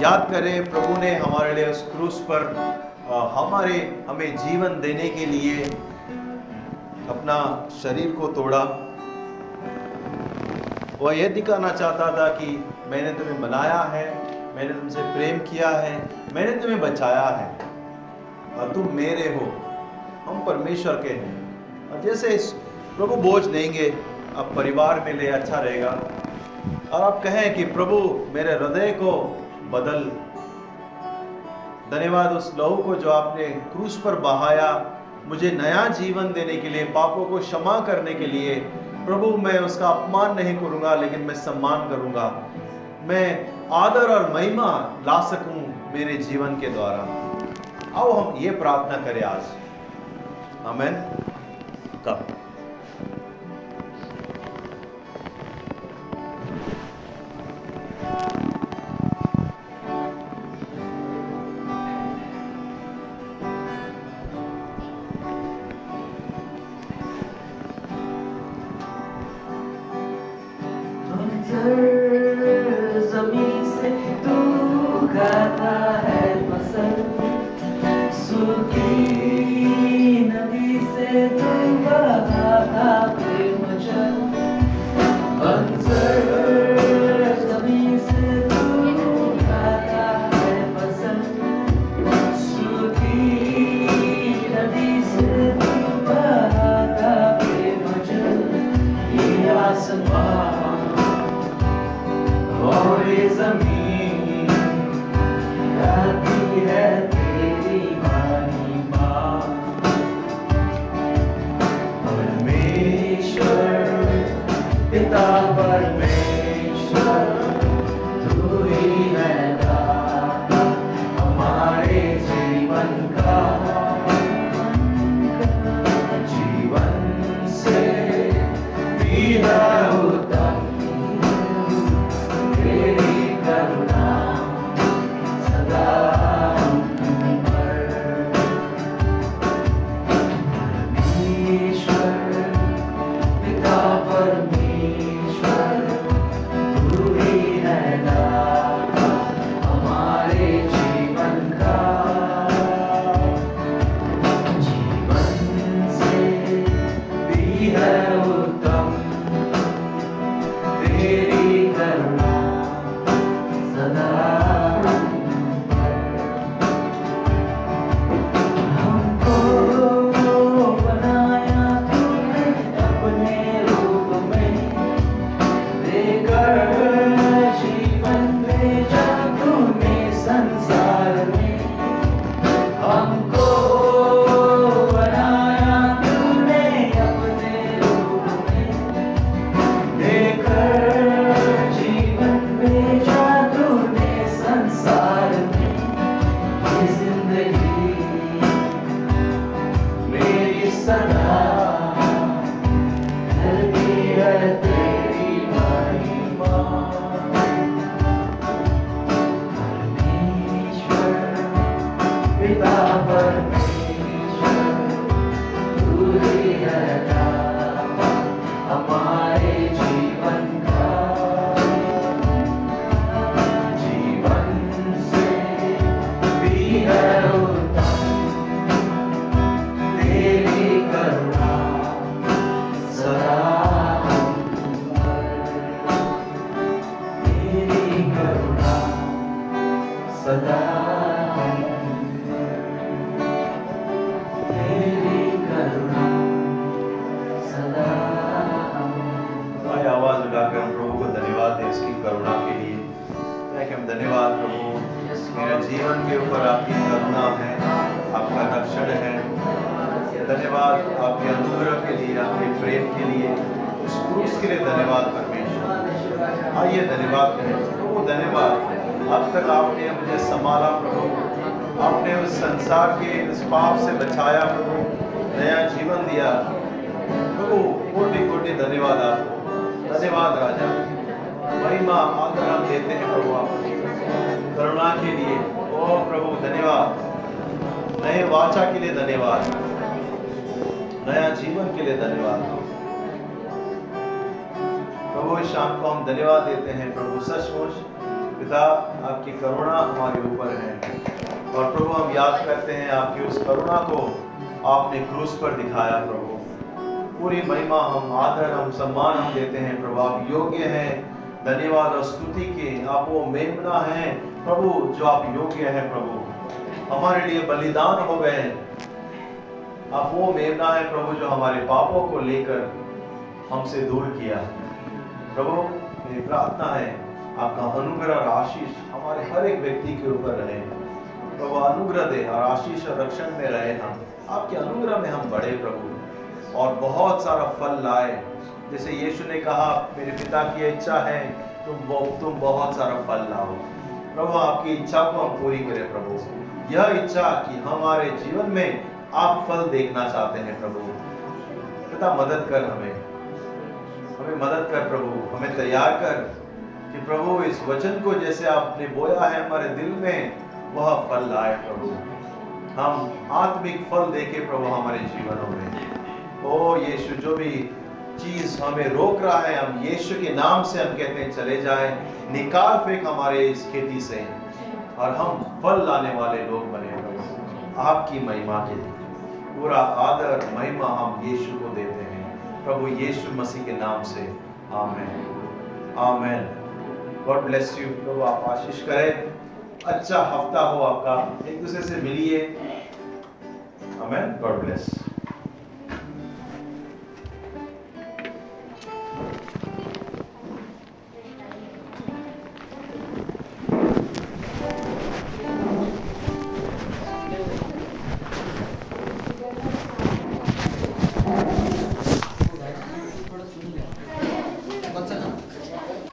याद करें, प्रभु ने हमारे लिए उस क्रूस पर हमारे, हमें जीवन देने के लिए अपना शरीर को तोड़ा। वह यह दिखाना चाहता था कि मैंने तुम्हें बनाया है, मैंने तुमसे प्रेम किया है, मैंने तुम्हें बचाया है। और तुम मेरे हो, हम परमेश्वर के हैं। और जैसे प्रभु बोझ लेंगे, अब परिवार में ले अच्छा रहेगा। और आप कहें कि प्रभु, मेरे हृदय को बदल। धन्यवाद उस लहू को जो आपने क्रूस पर बहाया, मुझे नया जीवन देने के लिए, पापों को क्षमा करने के लिए। प्रभु, मैं उसका अपमान नहीं करूँगा, लेकिन मैं सम्मान करूँगा। मैं आदर और महिमा ला सकूँ मेरे जीवन के द्वारा। आओ हम ये प्रार्थना करें आज। हमें कब? किताब पर सम्मान हम देते हैं। प्रभु, आप योग्य हैं। धन्यवाद और स्तुति के आप वो मेमना हैं, प्रभु, जो आप योग्य हैं, प्रभु। हमारे लिए बलिदान हो गए आप वो मेमना है, प्रभु, जो हमारे पापों को लेकर हमसे दूर किया। प्रभु, मेरी प्रार्थना है, आपका अनुग्रह और आशीष हमारे हर एक व्यक्ति के ऊपर रहे। प्रभु, अनुग्रह दे और आशीष और रक्षण में रहे हम। आपके अनुग्रह में हम बढ़े, प्रभु। और बहुत सारा फल लाए। जैसे यीशु ने कहा, मेरे पिता की इच्छा है, तुम तुम बहुत सारा फल लाओ। प्रभु, आपकी इच्छा को हम पूरी करें, प्रभु। यह इच्छा कि हमारे जीवन में आप फल देखना चाहते हैं, प्रभु। पिता, मदद कर हमें। हमें मदद कर, प्रभु। हमें तैयार कर कि प्रभु, इस वचन को जैसे आपने बोया है हमारे दिल में, वह फल लाए, प्रभु। हम आत्मिक फल देखे प्रभु, हमारे जीवनों में। ओ यीशु, जो भी चीज़ हमें रोक रहा है, हम यीशु के नाम से हम कहते हैं, चले जाए। निकाल फेंक हमारे इस खेती से। और हम फल लाने वाले लोग बने आपकी महिमा के लिए। पूरा आदर महिमा हम यीशु को देते हैं। प्रभु यीशु मसीह के नाम से। Amen. Amen. God bless you प्रभु आप आशीष करें। अच्छा हफ़्ता हो आपका। एक दूसरे से मिलिए। आमेन। God bless